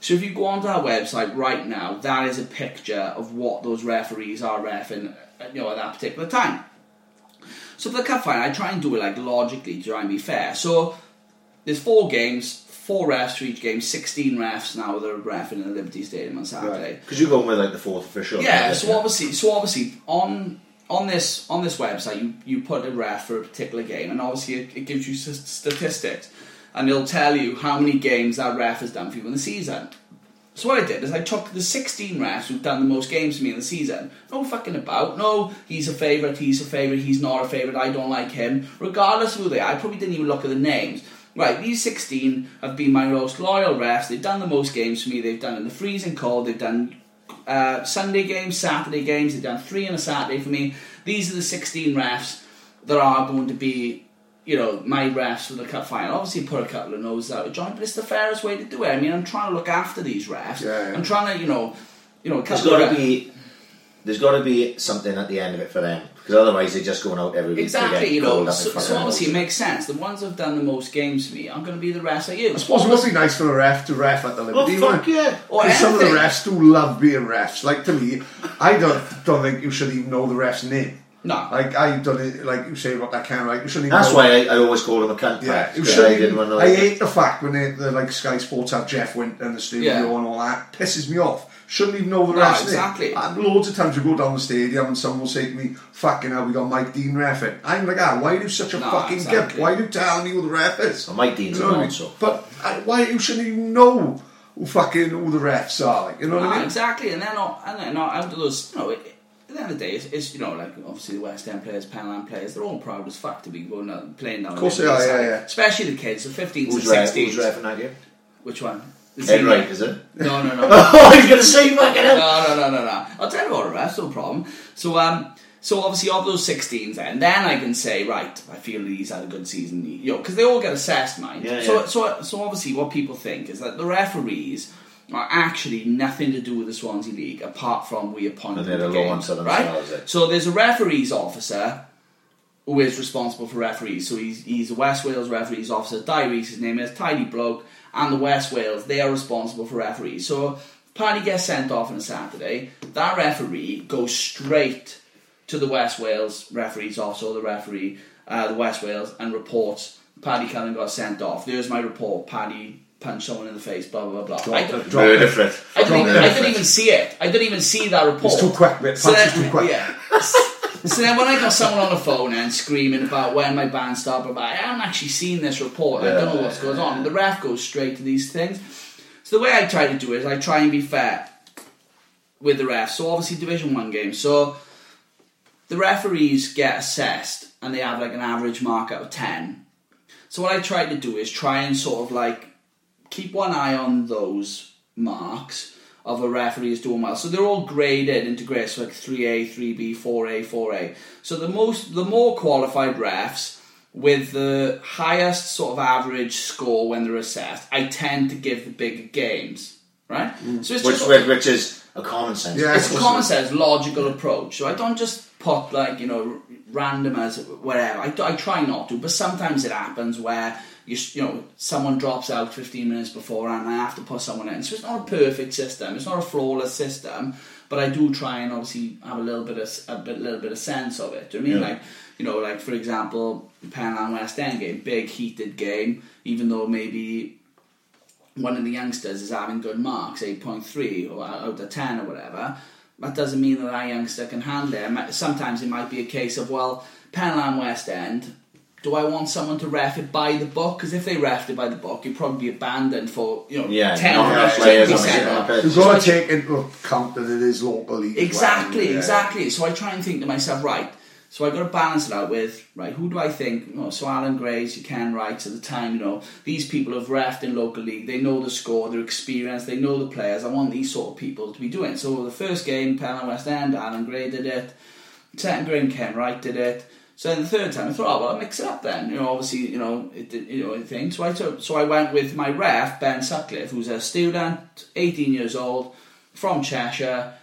So if you go onto our website right now, that is a picture of what those referees are refing, uh, you know, at that particular time. So for the cup final, I try and do it like logically to try and be fair. So there's four games, four refs for each game, 16 refs now that are refing in the Liberty Stadium on Saturday. Because you're going with like the fourth official. Yeah, so obviously, so obviously on on this on this website, you, you put a ref for a particular game, and obviously it, it gives you statistics, and it'll tell you how many games that ref has done for you in the season. So what I did is I took the 16 refs who've done the most games for me in the season. No fucking about. No, he's a favourite, he's a favourite, he's not a favourite, I don't like him. Regardless of who they are, I probably didn't even look at the names. Right, these 16 have been my most loyal refs. They've done the most games for me. They've done in the freezing cold. They've done uh, Sunday games, Saturday games. They've done three on a Saturday for me. These are the 16 refs that are going to be you know, my refs for the cup final. Obviously, put a couple of noses out of joint, but it's the fairest way to do it. I mean, I'm trying to look after these refs. Yeah, yeah. I'm trying to, you know, you know, a There's couple of got to be. There's got to be something at the end of it for them because otherwise they're just going out every week. to Exactly, you know. called up in So, so obviously, it makes sense. The ones who've done the most games for me I'm going to be the refs I you. I suppose it must be nice for a ref to ref at the Liberty. Oh fuck wouldn't yeah! Or some of the refs do love being refs. Like to me, I don't don't think you should even know the ref's name. No. Like I done it, like you say about that camera, like you shouldn't. That's know. why I, I always call him a cunt. Yeah, pack, you 'cause shouldn't I didn't want. I hate the fact when they, the like Sky Sports have Jeff Winter in the studio Yeah. and all that. Pisses me off. Shouldn't even know the No, ref's exactly. name. And loads of times we go down the stadium and someone will say to me, "Fucking hell, we got Mike Dean ref it." I'm like, ah, why are you such a No, fucking exactly. gimp? Why are you telling me who the ref is? Well, Mike Dean's You know a what I mean? But uh, why you shouldn't even know who fucking who the refs are? Like, you know what I mean? exactly, and then not, and then not out of those, you know, it, at the end of the day, it's, it's you know, like obviously the West End players, Penlan players, they're all proud as fuck to be going out playing down. Of course they are, Liberty yeah, yeah. Especially the kids, the 15s Who's and ref? 16s. Who's ref in that? Which one? The Ed senior- Wright, is it? No, no, no. Oh, he's going to say fucking hell. no, no, no, no, no. I'll tell you what, refs, no problem. So, um, so obviously of those 16s, then, then I can say, right, I feel he's had a good season, you know, because they all get assessed, mind. Yeah, yeah. so, so, so obviously, what people think is that the referees are actually nothing to do with the Swansea League apart from we appoint And them they're the law games, unto right? eh? So there's a referees officer who is responsible for referees. So he's, he's a West Wales referees officer. Di Reese, his name is, tidy bloke, and the West Wales, they are responsible for referees. So Paddy gets sent off on a Saturday. That referee goes straight to the West Wales referees officer, or the referee, uh, the West Wales, and reports Paddy Cullen got sent off. There's my report. Paddy punched someone in the face. Blah blah blah. blah. I, don't- Drop Murder it. threat. I didn't, even, I didn't even see it. I didn't even see that report. It's too quick, mate. So Punch is then, too quick. yeah. so then when I got someone on the phone and screaming about when my band stopped, about I haven't actually seen this report. I don't know what's going on. The ref goes straight to these things. So the way I try to do it is I try and be fair with the refs. So obviously Division One games. So the referees get assessed and they have like an average mark out of ten. So what I try to do is try and sort of like keep one eye on those marks of a referee is doing well. So they're all graded into grades, so like 3A, 3B, 4A, 4A. So the most, the more qualified refs with the highest sort of average score when they're assessed, I tend to give the bigger games, right? Mm. So it's Which, just which, which is a common sense. Yeah. it's a common sense, logical approach. So I don't just put like you know random as whatever. I, I try not to, but sometimes it happens where you you know someone drops out 15 minutes before and I have to put someone in. So it's not a perfect system. It's not a flawless system, but I do try and obviously have a little bit of a bit, little bit of sense of it. Do you know what I mean Yeah. like? You know, like for example, Penlan West End game, big heated game. Even though maybe one of the youngsters is having good marks, 8.3 or out of 10 or whatever, that doesn't mean that that youngster can handle it. It Sometimes it might be a case of, well, Penlan West End, do I want someone to ref it by the book? Because if they ref it by the book, you'd probably be abandoned for, you know, Yeah, 10 not or enough 15 players on the percent same off. pitch. You've got to take into account that it is local league. well. Exactly, Yeah. exactly. So I try and think to myself, right, so I got to balance it out with, right, who do I think, you know, so Alan Grays, you Ken Wright at the time, you know, these people have refed in local league, they know the score, they're experienced, they know the players, I want these sort of people to be doing it. So the first game, Penlan West End, Alan Gray did it, second game, Ken Wright did it, so then the third time I thought, oh well, I'll mix it up then. You know, obviously, you know, it, you know, thing. So I took, so I went with my ref Ben Sutcliffe, who's a student, 18 years old, from Cheshire.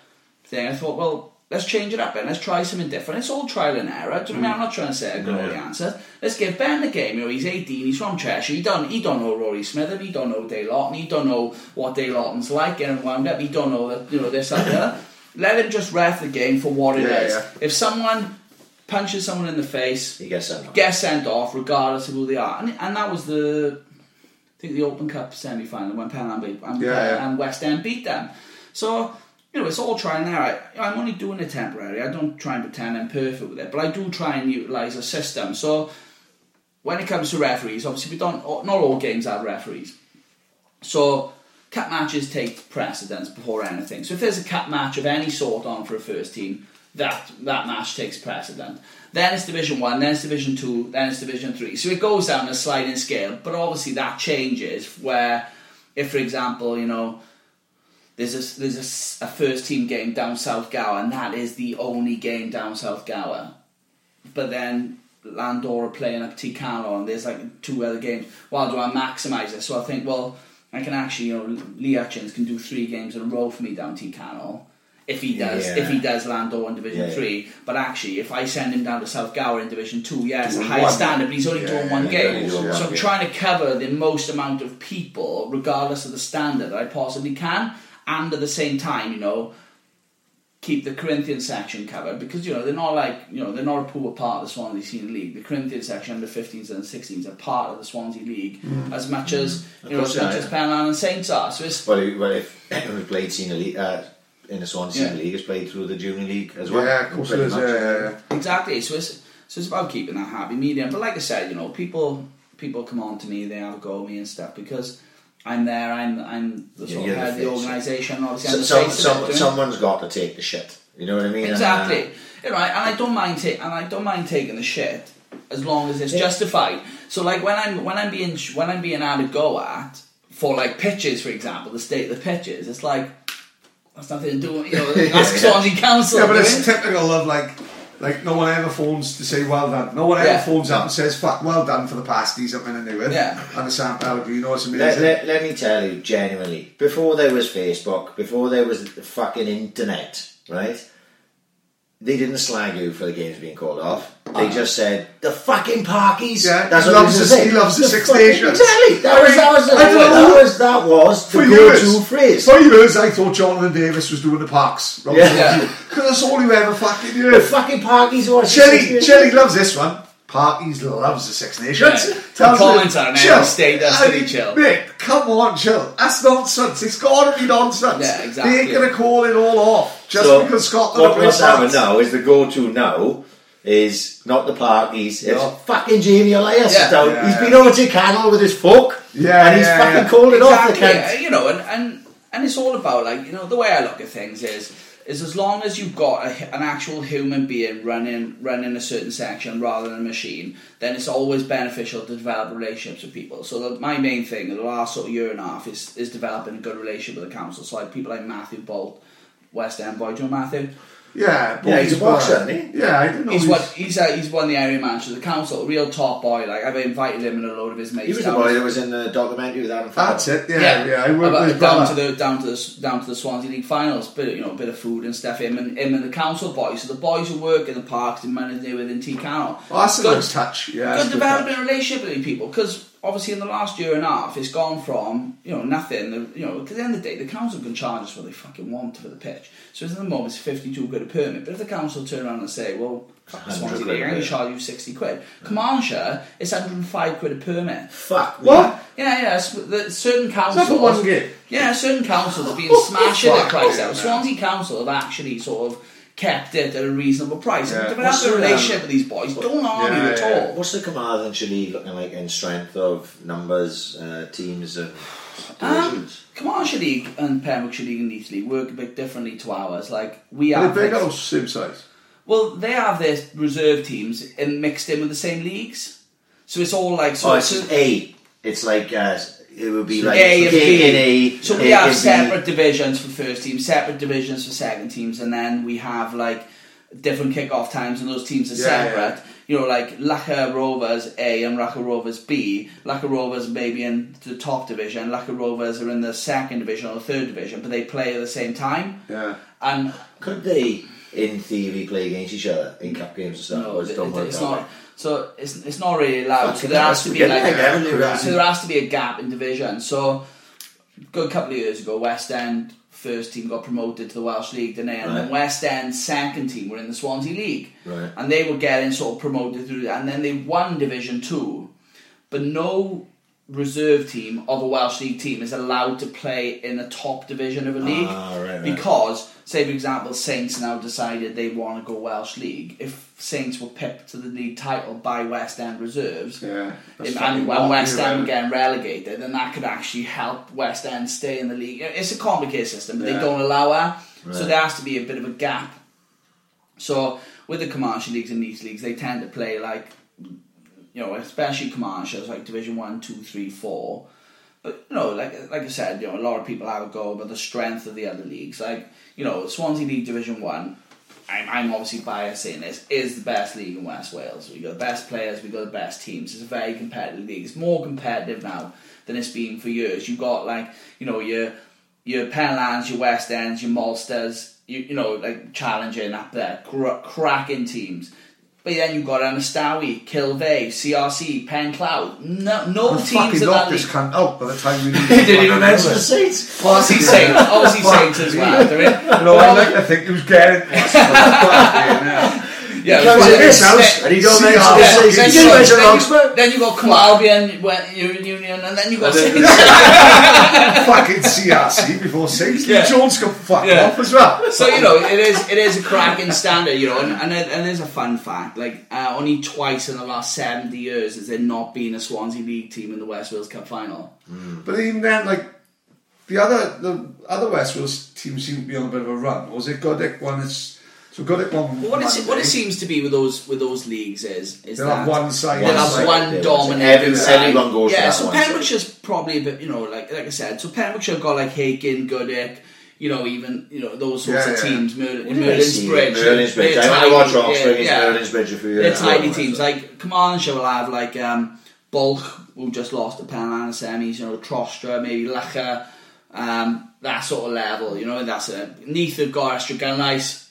Thing. I thought, well, let's change it up and let's try something different. It's all trial and error. Do you know what I mean? Mm. I'm not trying to say I got all the answers. Let's give Ben the game. You know, he's 18, he's from Cheshire. He don't, he don't know Rory Smith, and he don't know Dale Lawton, he don't know what Dale Lawton's like getting wound up. He don't know that, you know, this that, and the other. Let him just ref the game for what it is. Yeah, yeah. If someone punches someone in the face, He gets sent off. get sent off regardless of who they are. And, and that was the, I think the Open Cup semi final when Penlan beat and, Yeah, yeah. and West End beat them. So you know it's all try and error. I, I'm only doing it temporary. I don't try and pretend I'm perfect with it, but I do try and utilise a system. So when it comes to referees, obviously we don't. Not all games have referees. So cup matches take precedence before anything. So if there's a cup match of any sort on for a first team, that that match takes precedent. Then it's Division One, then it's Division Two, then it's Division Three. So it goes down a sliding scale. But obviously that changes where, if for example, you know. There's a, there's a a, first team game down South Gower, and that is the only game down South Gower. But then Landore are playing up Tir Canol and there's like two other games. Well, do I maximise it? So I think, well, I can actually, you know, Lee Hutchins can do three games in a row for me down Tir Canol. If he does, Yeah. if he does land Landore in Division Yeah, yeah. Three, but actually, if I send him down to South Gower in Division Two, yeah, it's a Doing higher one. standard, but he's only Yeah, doing one yeah, game. only so I'm trying to cover the most amount of people, regardless of the standard that I possibly can, and at the same time, you know, keep the Corinthian section covered because you know they're not like you know they're not a poor part of the Swansea Senior League. The Corinthian section under 15s and 16s are part of the Swansea League as much as you know course as they much are, as yeah. Penlan and Saints are. So it's Well, he- well if we played senior league uh, in the Swansea Yeah. League, it's played through the junior league as well. Yeah, of course it Pretty is. much. Yeah, yeah, yeah. exactly so it's so it's about keeping that happy medium. But like I said, you know people people come on to me, they have a go at me and stuff because. I'm there. I'm I'm the Yeah, sort you're of the head of the face. organisation. Obviously, So, I'm the some, of it, some, do you know? someone's got to take the shit. You know what I mean? And, uh, Exactly. You know, and I don't mind ta- and I don't mind taking the shit as long as it's justified. So like when I'm when I'm being when I'm being had a go at for like pitches, for example, the state of the pitches, it's like that's nothing to do with you know ask Yeah. Swansea Council. Yeah, but it's it. typical of like, like no one ever phones to say well done. No one ever Yeah. phones up and says fuck well done for the pasties I'm in a new with. Yeah. And the Sam Pellegrino, it's Let, amazing. let, let me tell you, genuinely, before there was Facebook, before there was the fucking internet, right? They didn't slag you for the games being called off. They Uh-huh. just said the fucking parkies. Yeah, that's he what loves the- he loves the Six Nations. Exactly. That I was mean, that was the, that was that was the For go-to years. phrase. For years, I thought Jonathan Davies was doing the parks. Yeah. Yeah. Because that's all you ever fucking The fucking parkies was Shelly, Shelly loves this one. Parkies loves the Six Nations. Yeah. Tells The me, comments on it, chill. stay does I to be mean, chill. Mate, come on, chill. That's nonsense. It's got to be nonsense. Yeah, exactly. They ain't going to call it all off just So, because Scotland what are playing what's happened now is the go-to now is not the parkies, it's No. fucking Jamie Elias. Yeah. down. Yeah, he's yeah. been over to Canal with his folk, Yeah, and he's yeah, fucking yeah. called it off the exactly. You know, and, and and it's all about like you know the way I look at things is is as long as you've got a, an actual human being running running a certain section rather than a machine, then it's always beneficial to develop relationships with people. So the, my main thing in the last sort of year and a half is is developing a good relationship with the council. So like people like Matthew Bolt, West End boy, do you know Matthew? Yeah, Yeah, he's a but- boxer, isn't he? Yeah, I didn't know He's he's- what he's uh, he's won the area manager of the council, real top boy. Like I've invited him and a load of his mates. He was the down. boy that was in the documentary with Adam Farrell. That's it. Yeah, yeah. I worked About- with down brother. to the down to the down to the Swansea League finals. Bit of, you know, a bit of food and stuff. Him and him and the council boys. So the boys who work in the parks and manage there within Tir Canol. Oh, that's a Good- nice touch. Yeah, that's Good a good touch. relationship with people because obviously in the last year and a half it's gone from you know nothing. the- You know, at the end of the day the council can charge us what they fucking want for the pitch. So at the moment it's fifty two quid a permit. But if the council turn around and say, well. fuck the 100 Swansea quid League, a I'm going to charge you 60 quid. Comanche, it's 105 quid a permit. Fuck. What? Yeah, yeah. The, certain councils. one game? Yeah, certain councils have been smashing their price yeah, out. Swansea Council have actually sort of kept it at a reasonable price. Yeah. And develop What's a the, um, relationship with these boys. Don't harm Yeah, you at yeah. all. What's the Carmarthenshire looking like in strength of numbers, uh, teams, and Um, divisions? Comanche League and Pembrokeshire League and Leith League work a bit differently to ours. Like we Are they big like- or same size? well, they have their reserve teams in, mixed in with the same leagues. So it's all like so. oh, it's so- A. It's like uh, it would be So like A and B. in A. So A we have in B. separate divisions for first team, separate divisions for second teams, and then we have like different kick-off times, and those teams are Yeah, separate. You know, like Lacca Rovers A and Lacca Rovers B. Lacca Rovers maybe in the top division. Lacca Rovers are in the second division or third division, but they play at the same time. Yeah. And Could they, in theory, play against each other in cup games and stuff? no, or it's it- it's way? So it's it's not really allowed. So there has to be like it again, look at that. so there has to be a gap in division. So a good couple of years ago, West End first team got promoted to the Welsh League, didn't they? And then West End second team were in the Swansea League, Right. and they were getting sort of promoted through. And then they won Division Two, but no reserve team of a Welsh League team is allowed to play in the top division of a league Ah, right, right. because, say for example, Saints now decided they want to go Welsh League. If Saints were pipped to the league title by West End reserves, Yeah. If, and when West End man. were getting relegated, then that could actually help West End stay in the league. It's a complicated system, but Yeah. they don't allow it, so there has to be a bit of a gap. So with the commercial leagues and these leagues, they tend to play like, you know, especially Comanche, like Division One, Two, Three, Four. But you know, like like I said, you know, a lot of people have a go about the strength of the other leagues. Like you know, Swansea League Division One, I'm, I'm obviously biased in this, is the best league in West Wales. We've got the best players, we've got the best teams. It's a very competitive league. It's more competitive now than it's been for years. You've got like, you know, your your Penlans, your West Ends, your Malsters, you, you know, like challenging up there, cr- cracking teams. But then you've got Ynystawe, Kilvey, CRC, Penclawdd. No, no I teams fucking in knocked that this league. cunt out by the time we didn't even mention the Saints. Obviously Saints, obviously Saints as well. They're in. You know, I like to think he was getting us. yeah. Yeah, He comes well, in this then- house and he don't See, mention the then you He got- didn't mention then you- Oxford. Then you got Calbian, when Union, and then you got And then- Saints. fucking CRC before six. Yeah. Jones got fucked Yeah. off as well. So you know, it is it is a cracking standard, you know, and and, it, and there's a fun fact. Like uh, only twice in the last seventy years has there not been a Swansea League team in the West Wales Cup final. But even then, like the other the other West Wales team seemed to be on a bit of a run. Was it Goodwick one? Is so Goodwick one. But what it, what it seems to be with those with those leagues is is They'll that have one side. they'll One have one yeah, dominant every- side. everyone goes yeah, so one side. Pembrokeshire's probably a bit, you know, like like I said. So Pembrokeshire got like Hakin, Goodwick, you know, even you know those sorts Yeah, of yeah. teams. Mer- What Merlin's see? Bridge, Merlin's Bridge. I went to watch tiny, Oxford yeah, against yeah. Merlin's Bridge a few They're years ago. tiny teams. Like Carmarthenshire will have like um, Bulk, who just lost to Penlan semis. You know, Trostre, maybe Lacher, um, that sort of level. You know, that's it. Neath have got Ystradgynlais.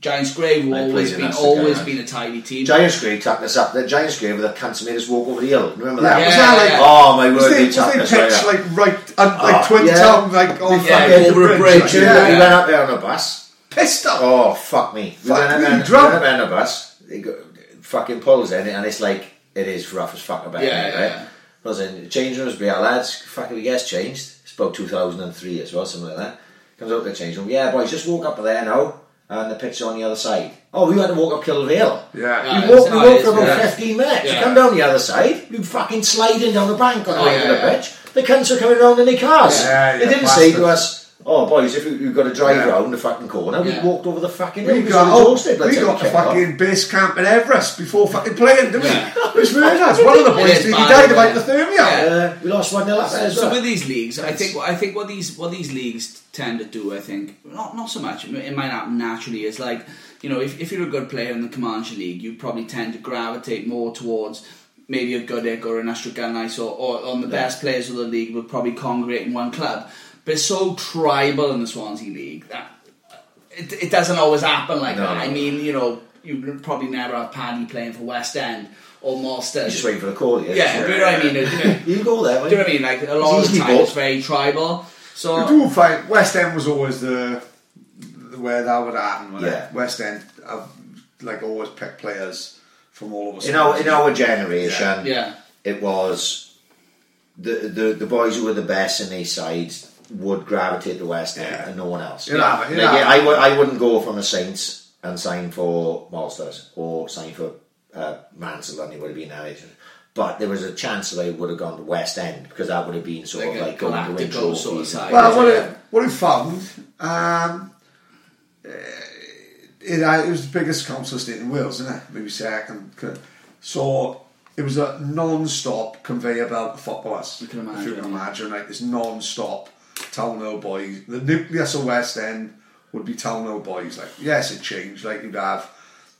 Giants Grave have always been always been a tiny team. Giants Grave tucked us up. The Giants Grave with the cunts made us walk over the hill. Remember that? Yeah, Yeah, was that like? yeah. Oh my Was word, they, they was tucked they us right up. like right, uh, like Oh, Twin yeah. Town, like on Yeah, fucking over a bridge, We yeah. went up there on a bus. pissed off. Oh fuck me! We Fuck went up me, there- we went up on a bus. It got, fucking pulls in, it, and it's like it is rough as fuck about Yeah, it, yeah, right? yeah. Was in change rooms, be our lads. Fucking we gets changed. It's about two thousand and three as well, something like that. Comes out to the change room. Yeah, boys, just walk up there now, Uh, and the pitch on the other side. Oh, we had to walk up Kilvale. Yeah. Yeah. We walked, we walked for about is, 15 minutes. Yeah. You come down the other side, you fucking sliding down the bank on the Oh, way yeah, to the yeah. pitch. The cunts are coming around in their cars. Yeah, they didn't say to us, oh, boys, if we- we've got to drive Yeah. round the fucking corner, Yeah. we walked over the fucking hill. We We got, got, oh, exhausted. by we the got to came off. fucking base camp in Everest before fucking playing, didn't we? Yeah. It was murders. One of the boys, is he bad, died of yeah. hypothermia. Yeah. Uh, we lost 1 0 up there So well. with these leagues, I think I think what these what these leagues tend to do, I think not not so much. It might happen naturally. Is like you know, if, if you're a good player in the Comanche League, you probably tend to gravitate more towards maybe a Goodwick or an Ystradgynlais or, or on the best players of the league will probably congregate in one club. But it's so tribal in the Swansea League that it, it doesn't always happen like No, that. I mean, you know, you probably never have Paddy playing for West End or Malsters. Just waiting for the call. Yeah, yeah, do you know what I mean? You know, go there, do you know what I mean? Like a lot of It's the time, it's very tribal. I So do find West End was always the, the where that would happen. wasn't it? Yeah. West End, uh, like always pick players from all of us. In our, in our generation, yeah, it was the, the the boys who were the best in these sides would gravitate to West End Yeah. and no one else. You know, you Like, know. yeah, I, w- I wouldn't go from the Saints and sign for Malsters or sign for uh, Mansell and it would have been that age. But there was a chance that I would have gone to West End because that would have been sort Like of like going to win galactical sort of side. Well, what Yeah. it, what I found, um, eh, it, uh, it was the biggest council estate in Wales, isn't it? Maybe second. So it was a non-stop conveyor belt of footballers. You can If you imagine, can imagine, like this non-stop town hill boys. The nucleus of West End would be town hill boys. Like yes, it changed. Like you'd have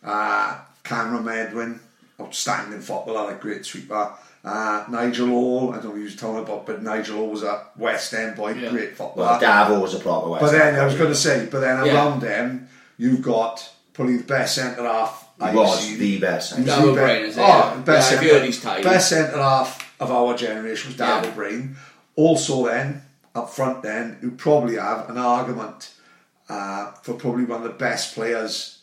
uh, Cameron Medwin, outstanding footballer, like great sweeper. Uh, Nigel Hall, I don't know who he was talking about, but Nigel Hall was a West End boy, Yeah. great footballer. Well, Davo was a proper West But End. then I was going to say, but then Yeah. around them, you've got probably the best centre half. He I've was seen. the best. He was Darryl the be- Brain, is it? Oh, Yeah. best Yeah, centre, heard he's tidy. best centre half of our generation was Darryl Yeah. Brain. Also, then up front, then you probably have an argument uh, for probably one of the best players,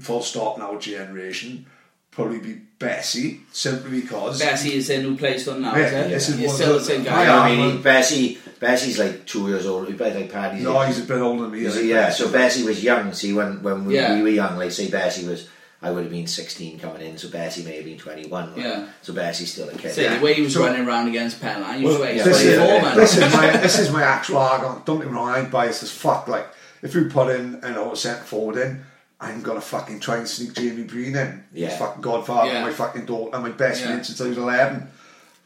full stop in our generation. Probably be Bessie, simply because Bessie is in who plays on now. Yeah, is it? this is You're one still of the the- same guy. Yeah, mean, he, Bessie, Bessie's like two years old. He's better like Paddy. no, he's a bit older than me. He? yeah, so Bessie was young. See, when when we, Yeah. we were young, like say Bessie was, I would have been sixteen coming in, so Bessie may have been twenty-one. right? Yeah. So Bessie's still a kid. See, the way he was So- running around against Penlan, he was Well, way yeah, this, is, man. this is my this is my actual argument. Don't get me wrong, I'm biased as fuck. Like if we put in you know centre forward in, I'm gonna fucking try and sneak Jamie Breen in. Yeah. He's fucking godfather, Yeah. my fucking daughter, and my best Yeah. mate since I was eleven.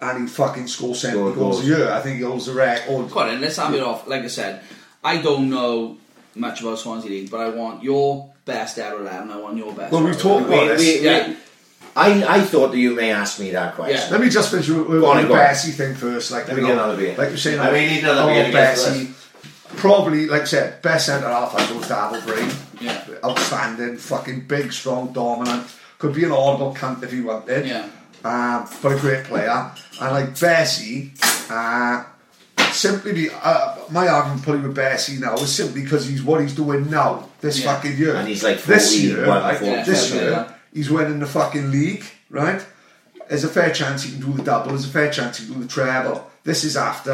And he fucking scores seventy Score goals a year. I think he holds the record. Go on, then, let's have it off. Like I said, I don't know much about Swansea League, but I want your best ever eleven. I want your best. Well, we've ever talked 11. about We- this. we- Yeah. I, I thought that you may ask me that question. Yeah. Let me just finish with, with Go on, the go on. Bessie thing first. Like, Let me get another beer. Like you're saying, I mean, need another oh, beer to get through Bessie. Probably, like I said, best centre half I was Darryl Brain. Yeah. Outstanding, fucking big, strong, dominant. Could be an audible cunt if he wanted. Yeah. Um, but a great player. And like Bessie, uh, simply be, uh, my argument probably with Bessie now is simply because he's what he's doing now, this Yeah. fucking year. And he's like this year, one, like, 40, this year, like that. he's winning the fucking league, right? There's a fair chance he can do the double. There's a fair chance he can do the treble. This is after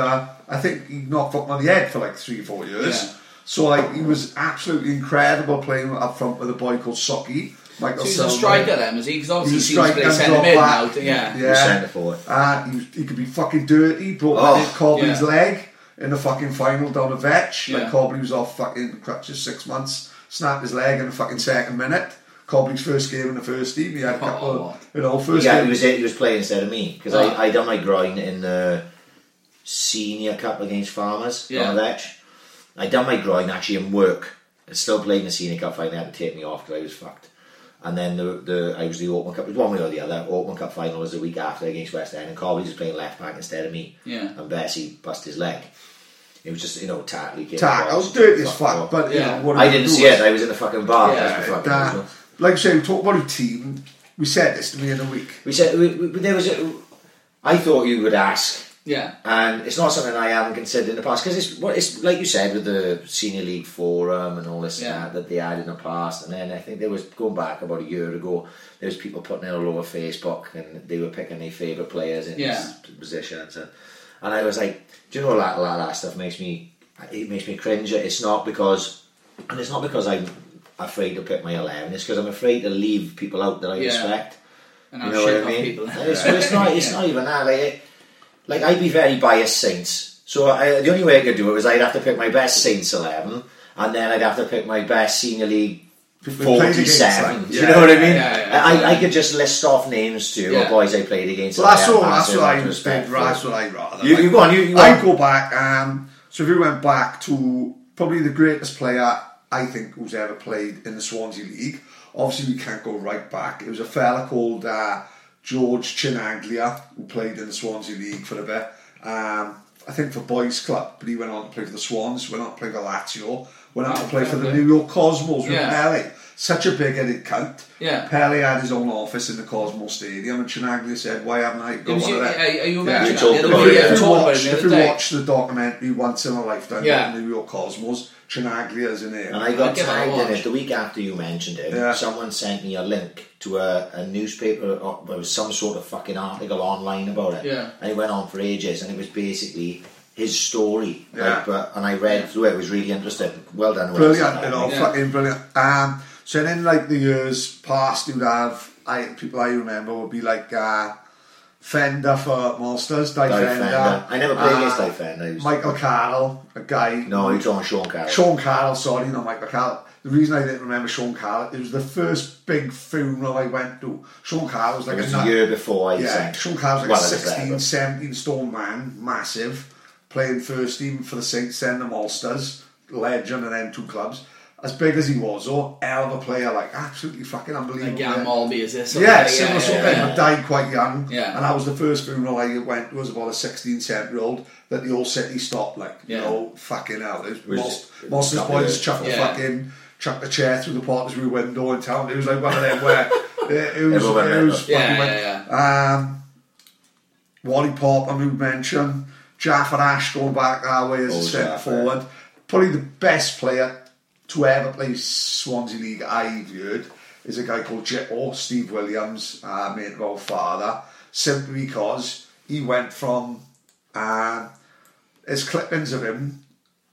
I think he knocked fuck on the head for like three, four years. Yeah. So like he was absolutely incredible playing up front with a boy called Socky. Michael So he's a striker then, was he? Because obviously He's he a seems to striker, play centre drop mid back. now. Yeah. He was centre forward. Uh, he, he could be fucking dirty. Broke Oh, oh, Cobley's yeah. leg in the fucking final down a vetch. Yeah. Like Cobley was off fucking crutches six months. Snapped his leg in the fucking second minute. Cobley's first game in the first team. He had a couple, Oh. of, you know, He, first got, game. he was he was playing instead of me because Oh. I ah. I done my groin in the senior cup against Farmers Yeah. on the vetch. I done my groin actually in work. I still played in the senior cup final. They had to take me off because I was fucked. And then the the I was the Open Cup. It was one way or the other. Open Cup final was the week after against West End, and Cobley was playing left back instead of me. Yeah. And Bessie bust his leg. It was just you know tackly. came Tack. I was dirty as fuck, off. but you Yeah. know I didn't see it. I was in the fucking bar. Yeah, That's fucking Nah. usual. like I say, we talk about a team. We said this to me in a week. We said we, we, there was. A, I thought you would ask Yeah. and it's not something I haven't considered in the past because it's what it's like you said with the senior league forum and all this Yeah. and that that they had in the past, and then I think there was going back about a year ago. There was people putting it all over Facebook and they were picking their favourite players in Yeah. positions, and, and I was like, do you know a lot, a lot of that stuff makes me it makes me cringe. It's not because, and it's not because I'm afraid to pick my eleven. It's because I'm afraid to leave people out that I Yeah. respect. And You know what I mean? people. It's, it's not. It's not even that. Like, it- like I'd be very biased Saints. So I, the only way I could do it was I'd have to pick my best Saints eleven, and then I'd have to pick my best senior league People we played against, forty-seven. like, Do you know what I mean? yeah, yeah, I, yeah. I could just list off names to Yeah. of boys I played against. Well, that's all. That's what I amount of respect. respect. That's what I rather. You, you go on. You, you go I on. go back. Um, so if we went back to probably the greatest player I think who's ever played in the Swansea League. Obviously, we can't go right back. It was a fella called uh, George Chinaglia who played in the Swansea League for a bit. Um, I think for Boys Club, but he went on to play for the Swans. Went on to play for Lazio. Went out to play for the. New York Cosmos with Yeah. Pele. Such a big-headed cunt. Yeah. Pele had his own office in the Cosmos Stadium, and Chinaglia said, "Why haven't I It got one you, of are, are you Yeah. mentioning You talked that about it, yeah. If you, watch, it the if you watch the documentary Once in a Lifetime Yeah. about the New York Cosmos, Chinaglia's in it. And I got I'll give it a tagged in it the week after you mentioned it. Yeah. Someone sent me a link to a, a newspaper, or there was some sort of fucking article online about it. Yeah. And it went on for ages, and it was basically his story. Yeah. Like, but, and I read through it, it was really interesting. Well done, Will. brilliant, you know, Yeah. fucking brilliant. Um, so then, like the years past, you'd have I people I remember would be like uh, Fender for Monsters, Die, Die Fender. Fender. I never played against uh, Die Fender. Michael Carroll, a guy. No, you're talking Sean Carroll. Sean Carroll, sorry, not Michael Carroll. The reason I didn't remember Sean Carroll, it was the first big funeral I went to. Sean Carroll was like it was a the year before I Yeah, sang. Sean Carroll's like Well, a was 16, there, 17 stone man, massive, playing first team for the Saints and the Monsters, legend and then two clubs. As big as he was, though, hell of a player, like absolutely fucking unbelievable. Like Jan. Malby, is this? Yeah, okay, similar sort of yeah, yeah. died quite young. Yeah. And that was the first funeral I went was about a 16, 17 year old that the old city stopped, like, you know, fucking hell. It Was- was, most, most of the boys of- chucked the Yeah. fucking, chucked the chair through the Pottersbury window in town. It was like one of them where it, it was, Everyone it was Yeah, fucking yeah, went- Um, Wally Pop, I moved mention. Jaffa Ash going back that way as Oh, a centre Jaffa. forward. Probably the best player to ever play Swansea League I've heard is a guy called Jitto, Steve Williams, uh, mate of our father, simply because he went from uh, there's clippings of him